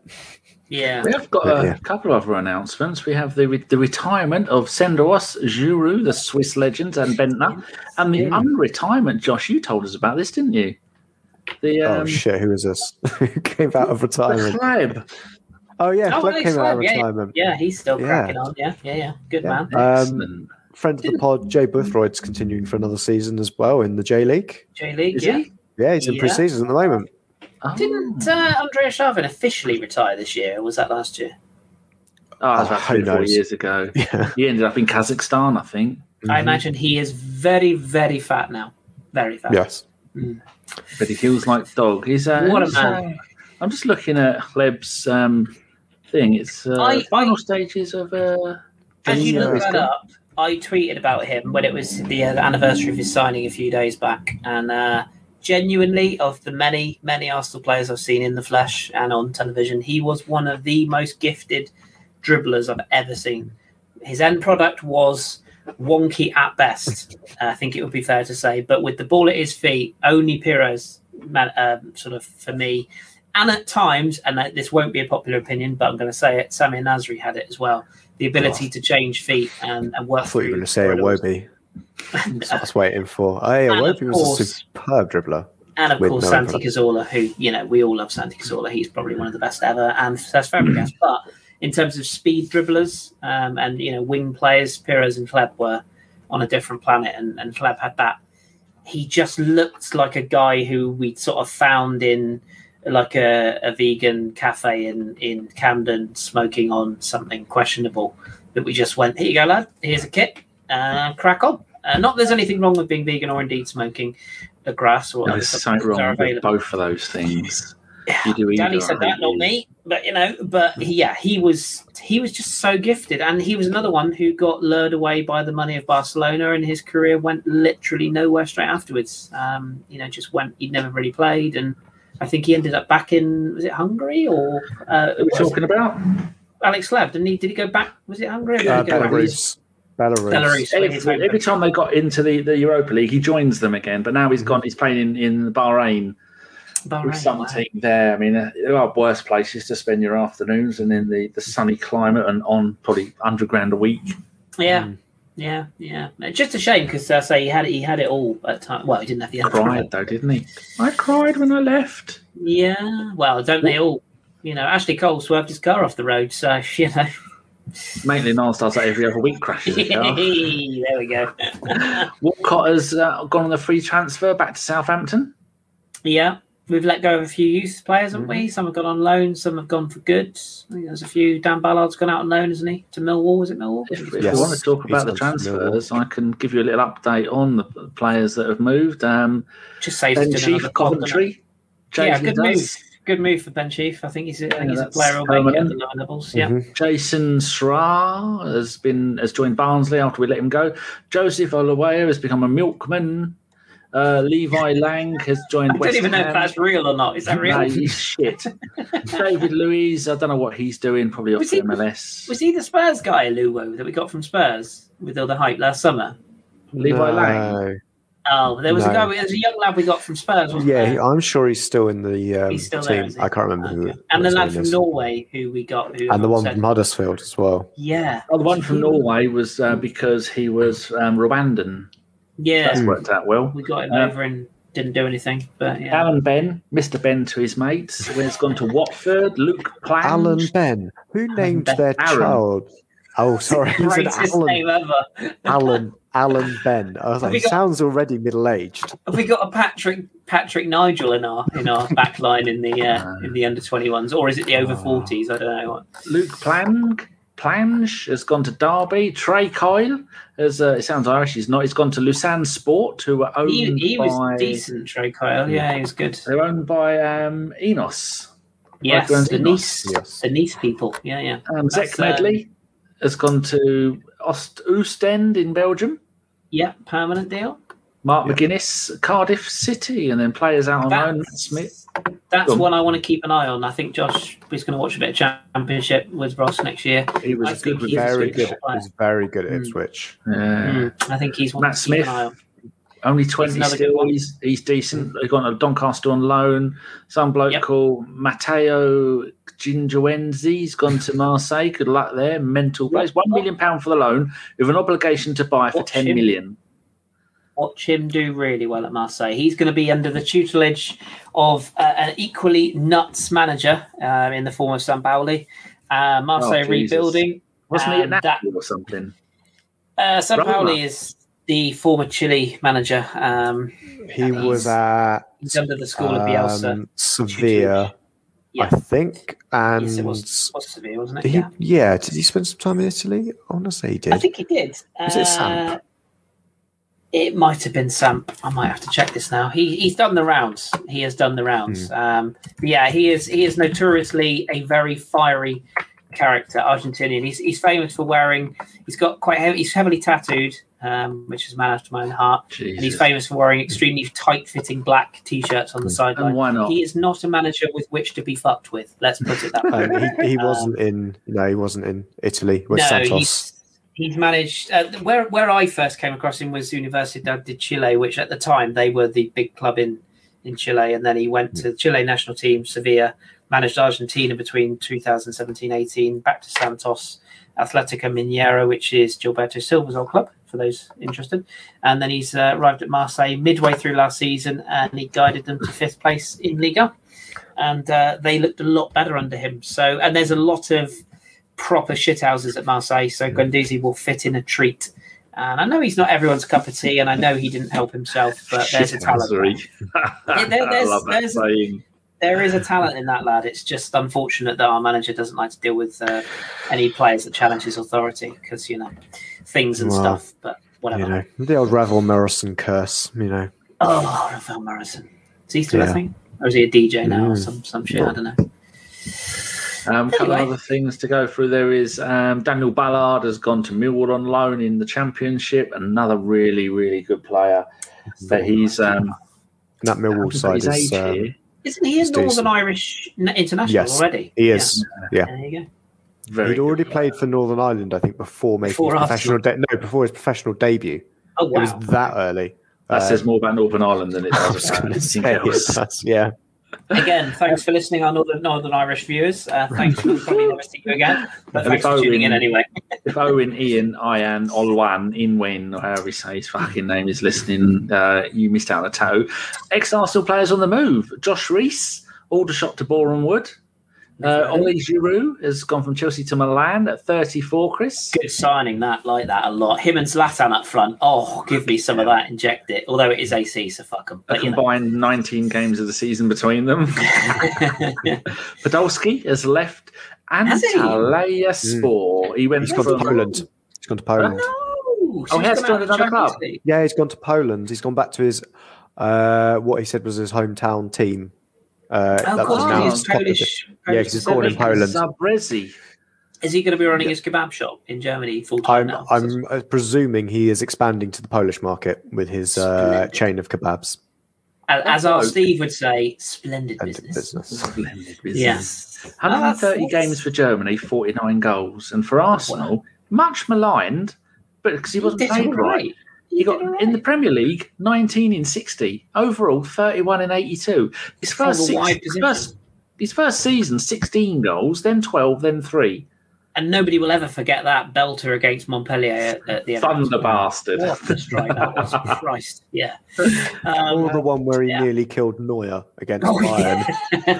Yeah. We have got Yeah, a yeah. couple of other announcements. We have the the retirement of Senderos, Djourou, the Swiss legend, and Bendtner, and the unretirement. Josh, you told us about this, didn't you? The oh um, shit! Who is this? Who came out of the retirement? Hleb. Oh yeah, Oh, Hleb Alex came out of Hleb, yeah, retirement. Yeah, he's still Yeah. cracking on. Yeah, yeah, yeah. Good Yeah. man. Um, Friend of the pod, Jay Boothroyd's continuing for another season as well in the J League. J League, yeah. he? Yeah, he's in Yeah. pre-season at the moment. Oh. Didn't uh, Andrey Arshavin officially retire this year? Or was that last year? Oh, that was about Oh, three or four knows? years ago. Yeah. He ended up in Kazakhstan, I think. I imagine he is very, very fat now. Very fat. Yes. But he feels like dog. He's uh, what a man. Uh, I'm just looking at Hleb's um, thing. It's uh, I- final stages of. Uh, As you Yeah. look that up, I tweeted about him when it was the uh, anniversary of his signing a few days back, and uh, genuinely, of the many, many Arsenal players I've seen in the flesh and on television, he was one of the most gifted dribblers I've ever seen. His end product was wonky at best. I think it would be fair to say, but with the ball at his feet, only Pires, um, sort of for me. And at times, and this won't be a popular opinion, but I'm going to say it. Samir Nasri had it as well. The ability to change feet and, and work. I thought you were going to say corridors. Iwobi. That's what I was waiting for. Of Iwobi was a course- superb dribbler. And of course, no Santi. Cazorla, who, you know, we all love Santi Cazorla. He's probably one of the best ever. And Cesc Fabregas. but in terms of speed dribblers um, and, you know, wing players, Pires and Hleb were on a different planet. And, and Hleb had that. He just looked like a guy who we'd sort of found in like a, a vegan cafe in, in Camden smoking on something questionable that we just went, here you go, lad. Here's a kit. Uh, crack on. Uh, not there's anything wrong with being vegan or indeed smoking a grass or no, other there's substances something are wrong with both of those things. You do Danny said that, not me. But you know, but he- yeah, he was he was just so gifted, and he was another one who got lured away by the money of Barcelona, and his career went literally nowhere straight afterwards. Um, you know, just went. He'd never really played, and I think he ended up back in was it Hungary or uh, Who are we talking about? Alex Hleb? Didn't he? Did he go back? Was it Hungary? Or did Uh, he go back? Belarus. Belarus. Belarus. Every, every time they got into the, the Europa League, he joins them again. But now he's gone. He's playing in, in Bahrain Bahrain, with some wow. team there. I mean, uh, there are worse places to spend your afternoons and in the, the sunny climate and on probably hundred grand a week. Yeah. Mm. Yeah, yeah. It's just a shame because I say he had it. He had it all at time. Well, he didn't have the energy. Cried though, didn't he? I cried when I left. Yeah, well, don't they all? You know, Ashley Cole swerved his car off the road, so you know. Maitland Niles does that every other week, crashes a car. there we go. Walcott has uh, gone on a free transfer back to Southampton. yeah, we've let go of a few youth players, haven't Mm-hmm. we? Some have gone on loan, some have gone for good. I think there's a few. Dan Ballard's gone out on loan, hasn't he? To Millwall, is it Millwall? If, if Yes, we want to talk he's about the gone to Millwall. transfers, I can give you a little update on the players that have moved. Um, Just saves Sheaf, another pod. Coventry. Yeah, good does. move. Good move for Ben Sheaf. I think he's. A, I think Yeah, he's a player who'll make it at the lower levels. Yeah. Mhm. Jason Sra has been has joined Barnsley after we let him go. Joseph Oluwaya has become a milkman. Uh, Levi Lang has joined I don't West even know if that's real or not. Is that real? No, he's shit. David Luiz, I don't know what he's doing. Probably off Was to he- MLS. Was he the Spurs guy, Luwo, that we got from Spurs with all the hype last summer? Levi Lang. No. Oh, there was a guy. There was a young lad we got from Spurs. Wasn't Yeah, there? I'm sure he's still in the um, He's still there, team. is he? I can't remember who. And the lad from is. Norway who we got, who and the one from Huddersfield as well. yeah, Oh, the one from Norway was uh, because he was um, Rwandan. yeah, That's worked out well. we got him Uh, over and didn't do anything. But yeah, Alan Ben, Mr. Ben to his mates. When it's gone to Watford, Luke Plange. Alan Ben. Who named Ben. their Aaron. child? Oh, sorry. He said greatest Alan. name ever. Alan. Alan Ben. I was Have like, he got- sounds already middle aged. Have we got a Patrick Patrick Nigel in our in our back line in the uh, in the under twenty ones, or is it the over forties? I don't know. Luke Plange. Plange has gone to Derby. Trey Coyle, has. Uh, it sounds Irish. He's not. He's gone to Lausanne Sport, who are owned He, he was decent, Trey Coyle. Yeah, he was good. They're owned by um, INEOS. Yes, Michael the Nice, Yes. the Nice people. Yeah, yeah. Um, Zach That's, uh, Medley has gone to Ost Oostend in Belgium. Yeah, permanent deal. Mark Yeah. McGuinness, Cardiff City, and then players out on That's- loan. Matt Smith. That's one I want to keep an eye on. I think Josh is going to watch a bit of Championship with Ross next year. He was I good think with he's Very good. player. He's very good at Mm. Ipswich. Yeah. Mm, I think he's one Matt to keep an Smith. Only 20 another still. He's, he's decent. They've got a Doncaster on loan. Some bloke Yep. called Matteo Gingerwenzi. He's gone to Marseille. Good luck there. Mental place. One million pound for the loan with an obligation to buy for Watch ten him. million. Watch him do really well at Marseille. He's going to be under the tutelage of uh, an equally nuts manager uh, in the form of Sampaoli. Uh, Marseille Oh, rebuilding. Wasn't he at Um, Napoli or something? Uh, Sampaoli is the former Chile manager. Um, He was at he's under the school of Bielsa. um, Sevilla, Yeah. I think. And Yes, it was, was Sevilla, wasn't it? did he, Yeah. yeah. did he spend some time in Italy? I want to say he did. I think he did. Was it Uh, Samp? It might have been Samp. I might have to check this now. He he's done the rounds. He has done the rounds. Um, but yeah, he is he is notoriously a very fiery character, Argentinian. He's he's famous for wearing. He's got quite heavy, he's heavily tattooed, um, which is a man after my own heart. And he's famous for wearing extremely tight-fitting black t-shirts on the sideline. Why not? He is not a manager with which to be fucked with. Let's put it that way. and he, he Um, wasn't in. No, he wasn't in Italy with no, Santos. he's he's managed. Uh, where where I first came across him was Universidad de Chile, which at the time they were the big club in in Chile, and then he went to the Chile national team, Sevilla, managed Argentina between 2017-18, back to Santos, Atletico Mineiro, which is Gilberto Silva's old club. For those interested, and then he's uh, arrived at Marseille midway through last season, and he guided them to fifth place in Liga, and uh, they looked a lot better under him. So, and there's a lot of proper shithouses at Marseille, so Guendouzi will fit in a treat. And I know he's not everyone's cup of tea, and I know he didn't help himself, but there's a talent. there. Sorry. there- I there's- love that there's- saying. There is a talent in that lad. It's just unfortunate that our manager doesn't like to deal with uh, any players that challenge his authority because you know things and Well, stuff. But whatever. You know, the old Ravel Morrison curse. You know, Oh, Rafael Morrison. Is he still Yeah. a thing? Or is he a DJ now or some some shit? I don't know. Um, a couple Anyway. of other things to go through. There is um, Daniel Ballard has gone to Millwall on loan in the Championship. Another really, really good player. But he's um, that Millwall side age is. Um, here. Isn't he a Northern decent. Irish international Yes, already? he is. Yeah. Yeah. There you go. Very He'd already good. played for Northern Ireland, I think, before making Before his professional de- no, before his professional debut. Oh wow. It was that early. That Um, says more about Northern Ireland than it I does was about going to anything say, else. yeah. Again, thanks for listening, our Northern Northern Irish viewers. Uh, thanks for probably never see you again, but And thanks for tuning in anyway. if Owen, Ian, Ian, Olwan, Inwen, or however he say his fucking name is listening, uh, you missed out a toe. Ex Arsenal players on the move. Josh Reese, Aldershot to Boreham Wood. Uh, Oli Giroud has gone from Chelsea to Milan at 34, Kris. Good signing that, like that a lot. Him and Zlatan up front. Oh, give me some of that, inject it. Although it is AC, so fuck them. A But you know. combined 19 games of the season between them. Podolski has left Has he? Antalya Spor. He went He's gone to Poland. He's gone to Poland. no. Oh, So he has come out joined another club? Yeah, he's gone to Poland. He's gone back to his uh, what he said was his hometown team. Uh, Oh, that of course, now he's his top of it. Polish. Yeah, 'cause he's born in Poland. Zabrezi. Is he going to be running his kebab shop in Germany full time I'm now? I'm uh, presuming he is expanding to the Polish market with his uh, chain of kebabs as, as our Oh. Steve would say, splendid business. business. Splendid business. Yes. 130 Oh, games for Germany, 49 goals. And for Arsenal, much maligned, but because he wasn't did paid all right. He got did all in the. Premier League 19 in 60, overall 31 in 82. His first, a six, his first, his first season, 16 goals, then 12, then three. And nobody will ever forget that belter against Montpellier at, at the end. Thunder bastard. What a strike that was! Christ, yeah. Or Um, the one where he yeah. nearly killed Neuer against oh, Bayern.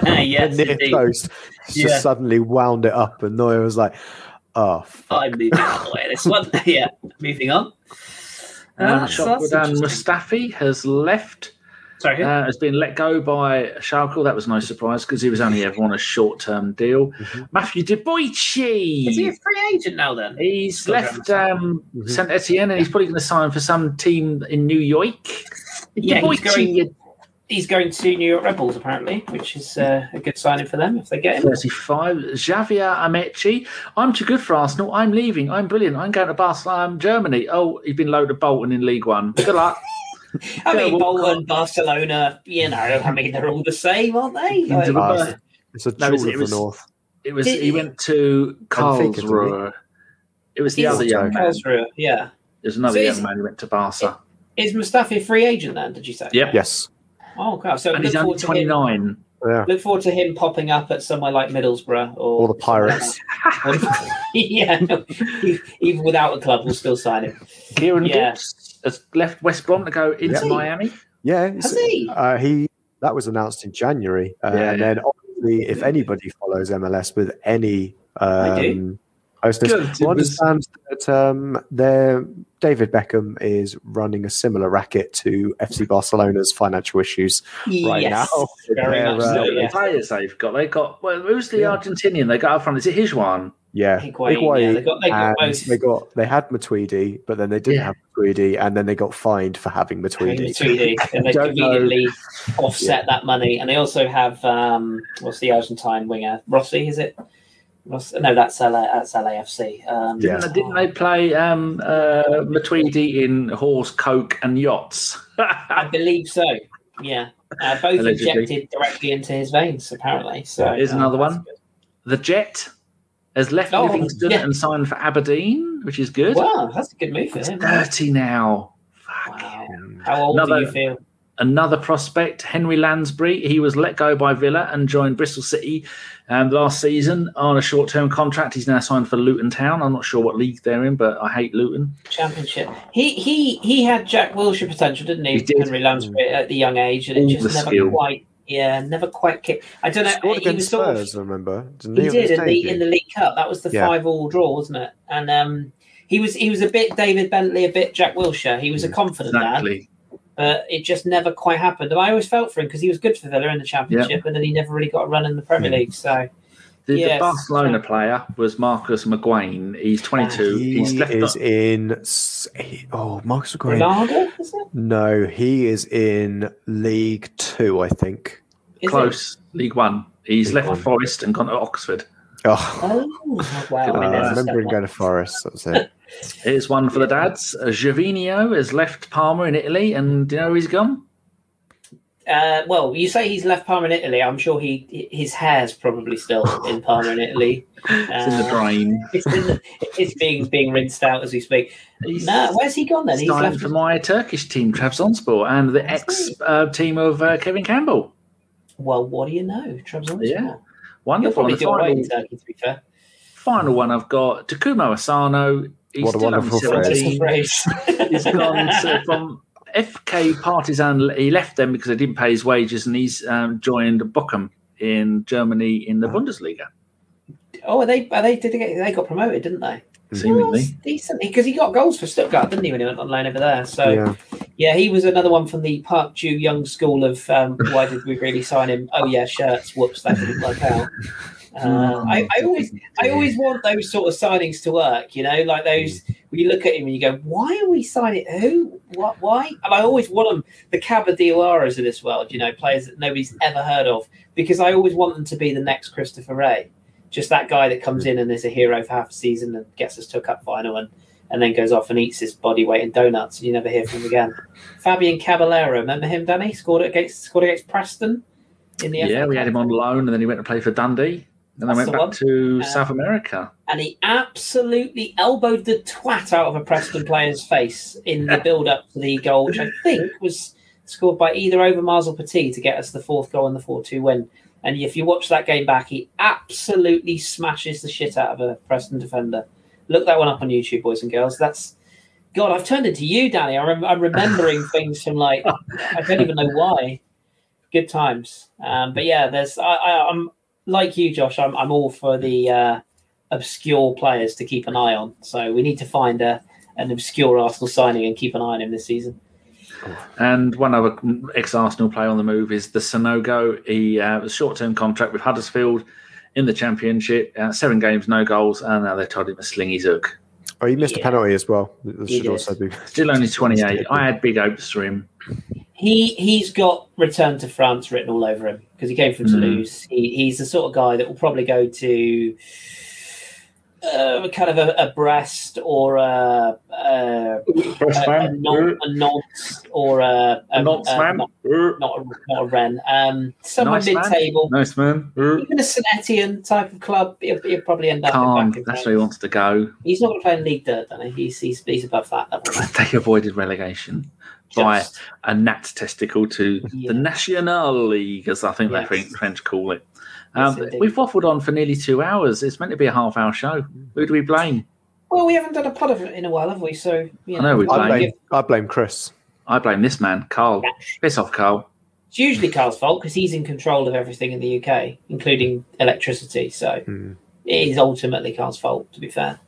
yeah. yes, near indeed. post, just Yeah. suddenly wound it up, and Neuer was like, "Oh, fuck. I'm moving out of the way. This one, yeah. Moving on. Um, Ah, so that's Shkodran interesting. Mustafi has left, Sorry, who? uh, has been let go by Schalke. That was no surprise because he was only ever on a short term deal. Mhm. Matthew De Boichi. is he a free agent now? Then He's Still left going um, Mhm. Saint Etienne and he's probably going to sign for some team in New York. Yeah, he's Boichi, going- you he's going to New York Rebels apparently, which is uh, a good signing for them if they get him. 35. Javier Amaechi. I'm too good for Arsenal. I'm leaving. I'm brilliant. I'm going to Barcelona. I'm Germany. Oh, he's been loaded of Bolton in League One. Good luck. I mean, Yeah, Bolton, Barcelona, you know, I mean, they're all the same, aren't they? Like, it's a No, jewel it was- it was- the north." It was. Did- He went to Karlsruhe. It was the other young man. Karlsruhe, yeah. There's another So young man who went to Barca. Is Mustafi a free agent then? Did you say? Yep. Yes, Oh, God. So And look he's only forward, to him, 29. yeah, look forward to him popping up at somewhere like Middlesbrough or, or the Pirates. yeah, even without a club, we'll still sign him. Kieran Yeah. Gibbs has left West Brom to go into Has he? Miami. Yeah, Has he? Uh, he that was announced in January, uh, Yeah, and then obviously, if anybody follows MLS with any I do. um, closeness, Good, it we was- understand that um, their David Beckham is running a similar racket to FC Barcelona's financial issues right yes, now. very They're, much uh, so. Look at the Yeah. players they've got. They got well, who's the Yeah. Argentinian they got up front? Is it Higuain? Yeah, Higuain, Higuain, yeah, they got- they got both. they got they had Matuidi, but then they didn't Yeah. have Matuidi, and then they got fined for having Matuidi. Matuidi, and they Don't know. conveniently offset that money. And they also have um, what's the Argentine winger? Rossi, is it? Ross, no, that's LA, that's LAFC. Um, Yeah. Didn't, didn't they play um, uh, Matuidi in Horse, Coke, and Yachts? I believe so. Yeah, uh, both Allegedly. injected directly into his veins, apparently. So Here's uh, another one. good. the Jet has left Oh, Livingston yeah. and signed for Aberdeen, which is good. Wow, that's a good move for He's him. 30 now. Fuck. Wow. How old Another- do you feel? Another prospect, Henry Lansbury. He was let go by Villa and joined Bristol City um, last season on a short term contract. He's now signed for Luton Town. I'm not sure what league they're in, but I hate Luton. Championship. He he he had Jack Wilshere potential, didn't he? He did. Henry Lansbury at the young age, and it just never skill. quite. Yeah, never quite kicked. I don't know. Scored he was against sort of- Spurs, I remember. Didn't He on did in the in the League Cup. That was the Yeah. five all draw, wasn't it? And um, he was he was a bit David Bentley, a bit Jack Wilshere. He was a confident lad, Exactly. But it just never quite happened. And I always felt for him because he was good for Villa in the Championship, and then he never really got a run in the Premier League. So The, the Yes. Barcelona player was Marcus McGuane. He's ah, 22. He He's left is up- in. he- Oh, Marcus McGuire. Ronaldo, is it? No, he is in League Two, I think. Is Close, League One. He's League left One. Forest and gone to Oxford. Oh, Oh, wow. Uh, I mean, I remember him going to Forest. That was it. Here's one for the dads. Uh, Gervinho has left Parma in Italy, and do you know where he's gone? Uh, well, you say he's left Parma in Italy. I'm sure he his hair's probably still in Parma in Italy. It's in the Uh, drain. It's, in the, it's being being rinsed out as we speak. He's No, where's he gone then? He's left. for my Turkish team, Trabzonspor, and the ex uh, team of uh, Kevin Campbell. Well, what do you know, Trabzonspor? Yeah. Wonderful. probably the do final, in Turkey, to be fair. final one I've got Takuma Asano. He's What a wonderful phrase. Phrase. He's gone to, from FK Partizan. He left them because they didn't pay his wages, and he's um, joined Bochum in Germany in the Bundesliga. Oh, are they? Are they? Did they get? They got promoted, didn't they? Seemingly, Well, decent because he got goals for Stuttgart, didn't he, when he went on loan over there? So yeah, Yeah. he was another one from the Park Ju Young school of um, why did we really sign him? Oh yeah, shirts. Whoops, that didn't work out. Uh, I, I always, I always want those sort of signings to work. You know, like those when you look at him and you go, "Why are we signing who? What? Why?" And I always want them, the Cabadilloras of this world. You know, players that nobody's ever heard of, because I always want them to be the next Christopher Wreh just that guy that comes in and is a hero for half a season and gets us to a cup final and, and then goes off and eats his body weight in donuts and you never hear from him again. Fabian Caballero, remember him, Danny? Scored against scored against Preston in the yeah, we had him on loan, and then he went to play for Dundee, then That's went back one. to Uh, South America. and he absolutely elbowed the twat out of a Preston player's face in the build up to the goal, which I think was scored by either over Marzel Petit to get us the fourth goal and the 4 2 win. And if you watch that game back, he absolutely smashes the shit out of a Preston defender. Look that one up on YouTube, boys and girls. That's God, I've turned into you, Danny. I rem- I'm remembering things from like I don't even know why. Good times, um, but yeah, there's I, I, I'm like you, Josh. I'm I'm all for the uh, obscure players to keep an eye on. So we need to find a an obscure Arsenal signing and keep an eye on him this season. And one other ex-Arsenal player on the move is the Sanogo. He uh, was a short-term contract with Huddersfield in the Championship. Uh, seven games, no goals, and now they've told him a sling his hook. Oh, he missed Yeah. a penalty as well. Should also be. Still only 28. I had big hopes for him. He he's got return to France written all over him because he came from Mm. Toulouse. He, he's the sort of guy that will probably go to uh, kind of a, a Brest or a, a, a, a, Nantes, a Nantes or a, a, Nantes, a- man. not, not a, not a Rennes. Um, somewhere Nice, man. mid-table. Nice man. Even a St type of club, he'll, he'll probably end up in back That's where he wants to go. He's not going to play in League Dirt, he? He's, he's, he's above that level. They avoided relegation by Just- a gnat testicle to Yeah. the National League, as I think Yes. they French- French call it. Um, indeed. we've waffled on for nearly two hours. It's meant to be a half hour show. Who do we blame? Well, we haven't done a pod of it in a while, have we? So, you I know we we'll I blame- blame, I blame Kris. I blame this man, Carl. give- Piss off, Carl. It's usually Carl's fault because he's in control of everything in the UK, including electricity. So Hmm. it is ultimately Carl's fault, to be fair.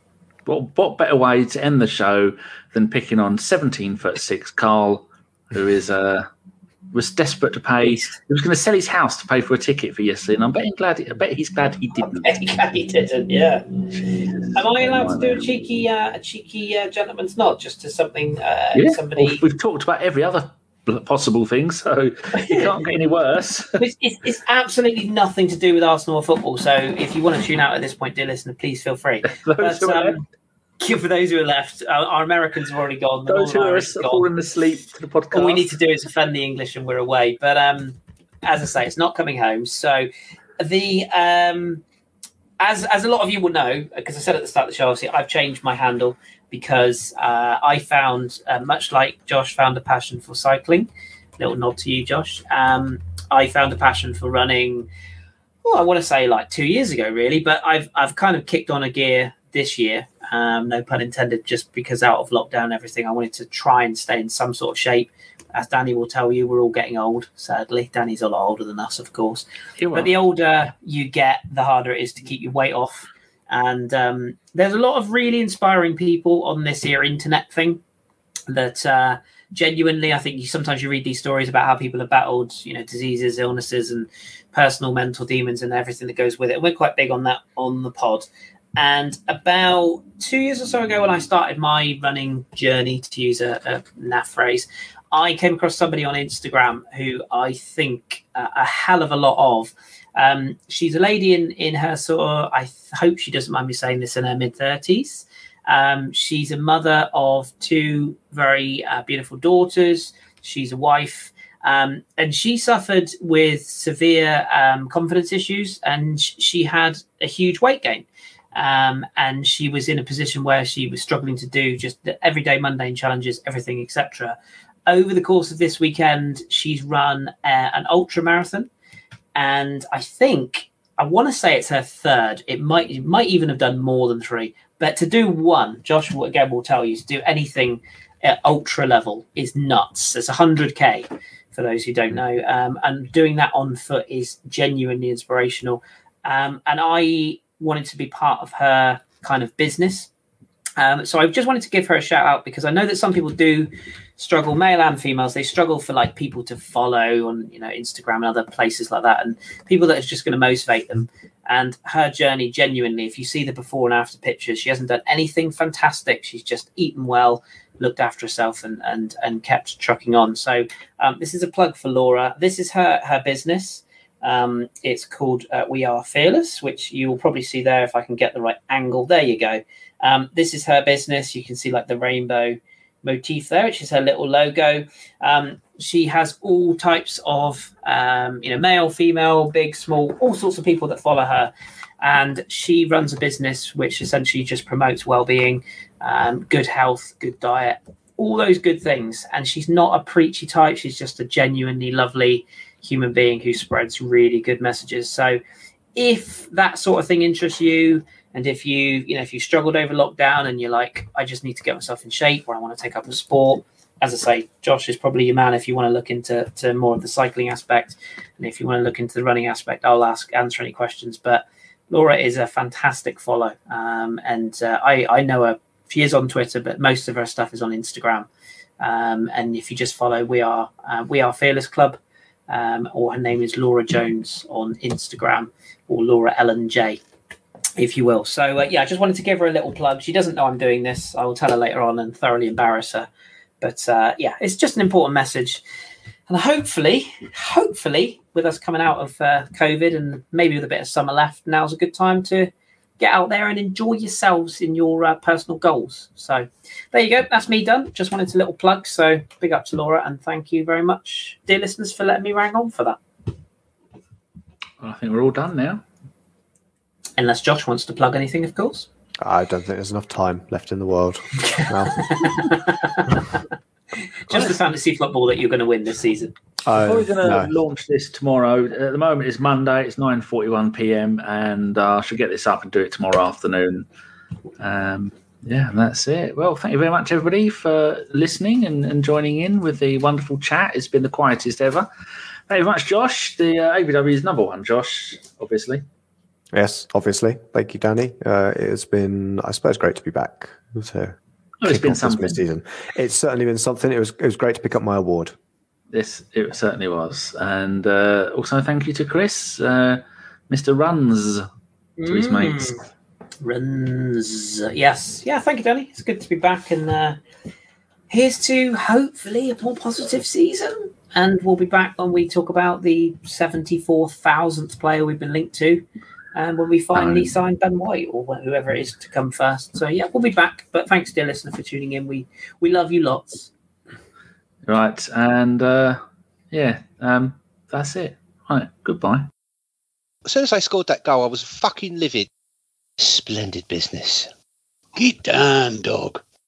What, what better way to end the show than picking on 17 foot six Carl, who is uh, was desperate to pay. He was going to sell his house to pay for a ticket for yesterday, and I'm betting glad. I bet he's glad he didn't. he didn't, yeah. Am I allowed to do a cheeky, uh, a cheeky uh, gentleman's nod just to something? Uh, Yeah, somebody. We've talked about every other possible thing, so it can't get any worse. it's, it's, it's absolutely nothing to do with Arsenal or football. So if you want to tune out at this point, dear listener, please feel free. But, um, for those who are left, uh, our Americans have already gone. The those who are Irish have gone. falling asleep to the podcast. All we need to do is offend the English and we're away. But um, as I say, it's not coming home. So the um, as as a lot of you will know, because I said at the start of the show, obviously I've changed my handle because uh, I found, uh, much like Josh found a passion for cycling. Little nod to you, Josh. Um, I found a passion for running. Well, I want to say like two years ago, really, but I've I've kind of kicked on a gear this year. Um, no pun intended, just because out of lockdown, everything, I wanted to try and stay in some sort of shape. As Danny will tell you, we're all getting old. Sadly, Danny's a lot older than us, of course. But the older you get, the harder it is to keep your weight off. And um, there's a lot of really inspiring people on this here internet thing that uh, genuinely, I think you sometimes you read these stories about how people have battled, you know, diseases, illnesses, and personal mental demons and everything that goes with it. We're quite big on that on the pod. And about two years or so ago, when I started my running journey, to use a, a NAF phrase, I came across somebody on Instagram who I think uh, a hell of a lot of. Um, she's a lady in in her sort of. I th- hope she doesn't mind me saying this in her mid thirties. Um, she's a mother of two very uh, beautiful daughters. She's a wife, um, and she suffered with severe um, confidence issues, and sh- she had a huge weight gain. Um, and she was in a position where she was struggling to do just the everyday mundane challenges, everything, etc. Over the course of this weekend, she's run uh, an ultra marathon, and I think I want to say it's her third. It might it might even have done more than three. But to do one, Josh again will tell you to do anything at ultra level is nuts. It's 100k for those who don't know, um, and doing that on foot is genuinely inspirational. Um, and I wanted to be part of her kind of business. Um, so I just wanted to give her a shout out because I know that some people do struggle, male and females, they struggle for like people to follow on you know Instagram and other places like that, and people that are just going to motivate them. And her journey, genuinely, if you see the before and after pictures, she hasn't done anything fantastic. She's just eaten well, looked after herself, and and and kept trucking on. So um, this is a plug for Laura. This is her her business. Um, it's called uh, We Are Fearless, which you will probably see there if I can get the right angle. There you go. Um, this is her business. You can see like the rainbow motif there, which is her little logo. Um, she has all types of, um, you know, male, female, big, small, all sorts of people that follow her. And she runs a business which essentially just promotes well-being, um, good health, good diet, all those good things. And she's not a preachy type. She's just a genuinely lovely human being who spreads really good messages. So if that sort of thing interests you, and if you, you know, if you struggled over lockdown and you're like, I just need to get myself in shape or I want to take up a sport, as I say, Josh is probably your man if you want to look into to more of the cycling aspect. And if you want to look into the running aspect, I'll ask, answer any questions. But Laura is a fantastic follow. Um, and uh, I, I know her, she is on Twitter, but most of her stuff is on Instagram. Um, and if you just follow, we are, uh, we are Fearless Club. Um, or her name is Laura Jones on Instagram or Laura Ellen J if you will. So uh, yeah, I just wanted to give her a little plug. She doesn't know I'm doing this. I will tell her later on and thoroughly embarrass her. But uh, yeah, it's just an important message. And hopefully, hopefully, with us coming out of uh, COVID and maybe with a bit of summer left, now's a good time to get out there and enjoy yourselves in your uh, personal goals. So there you go. That's me done. Just wanted a little plug. So big up to Laura and thank you very much, dear listeners, for letting me rang on for that. I think we're all done now. Unless Josh wants to plug anything, of course. I don't think there's enough time left in the world. Just the fantasy football that you're going to win this season. Uh, We're going to no. launch this tomorrow. At the moment, it's Monday. It's nine forty-one p.m. and uh, I should get this up and do it tomorrow afternoon. Um, yeah, and that's it. Well, thank you very much, everybody, for listening and, and joining in with the wonderful chat. It's been the quietest ever. Thank you very much, Josh. The uh, ABW is number one, Josh, obviously. Yes, obviously. Thank you, Danny. Uh, it's been, I suppose, great to be back. So, Oh, it's kick been something. mid-season. It's certainly been something. It was, it was great to pick up my award. This it certainly was, and uh, also thank you to Kris, uh, Mister Runs, to his Mm. mates. Runs. Yes. Yeah, thank you, Danny. It's good to be back. And uh, here's to hopefully a more positive season. And we'll be back when we talk about the 74,000th player we've been linked to. And when we finally Um, sign Ben White or whoever it is to come first. So, yeah, we'll be back. But thanks, dear listener, for tuning in. We we love you lots. Right, and uh, yeah, um, that's it. Right, goodbye. As soon as I scored that goal, I was fucking livid. Splendid business. Get down, dog.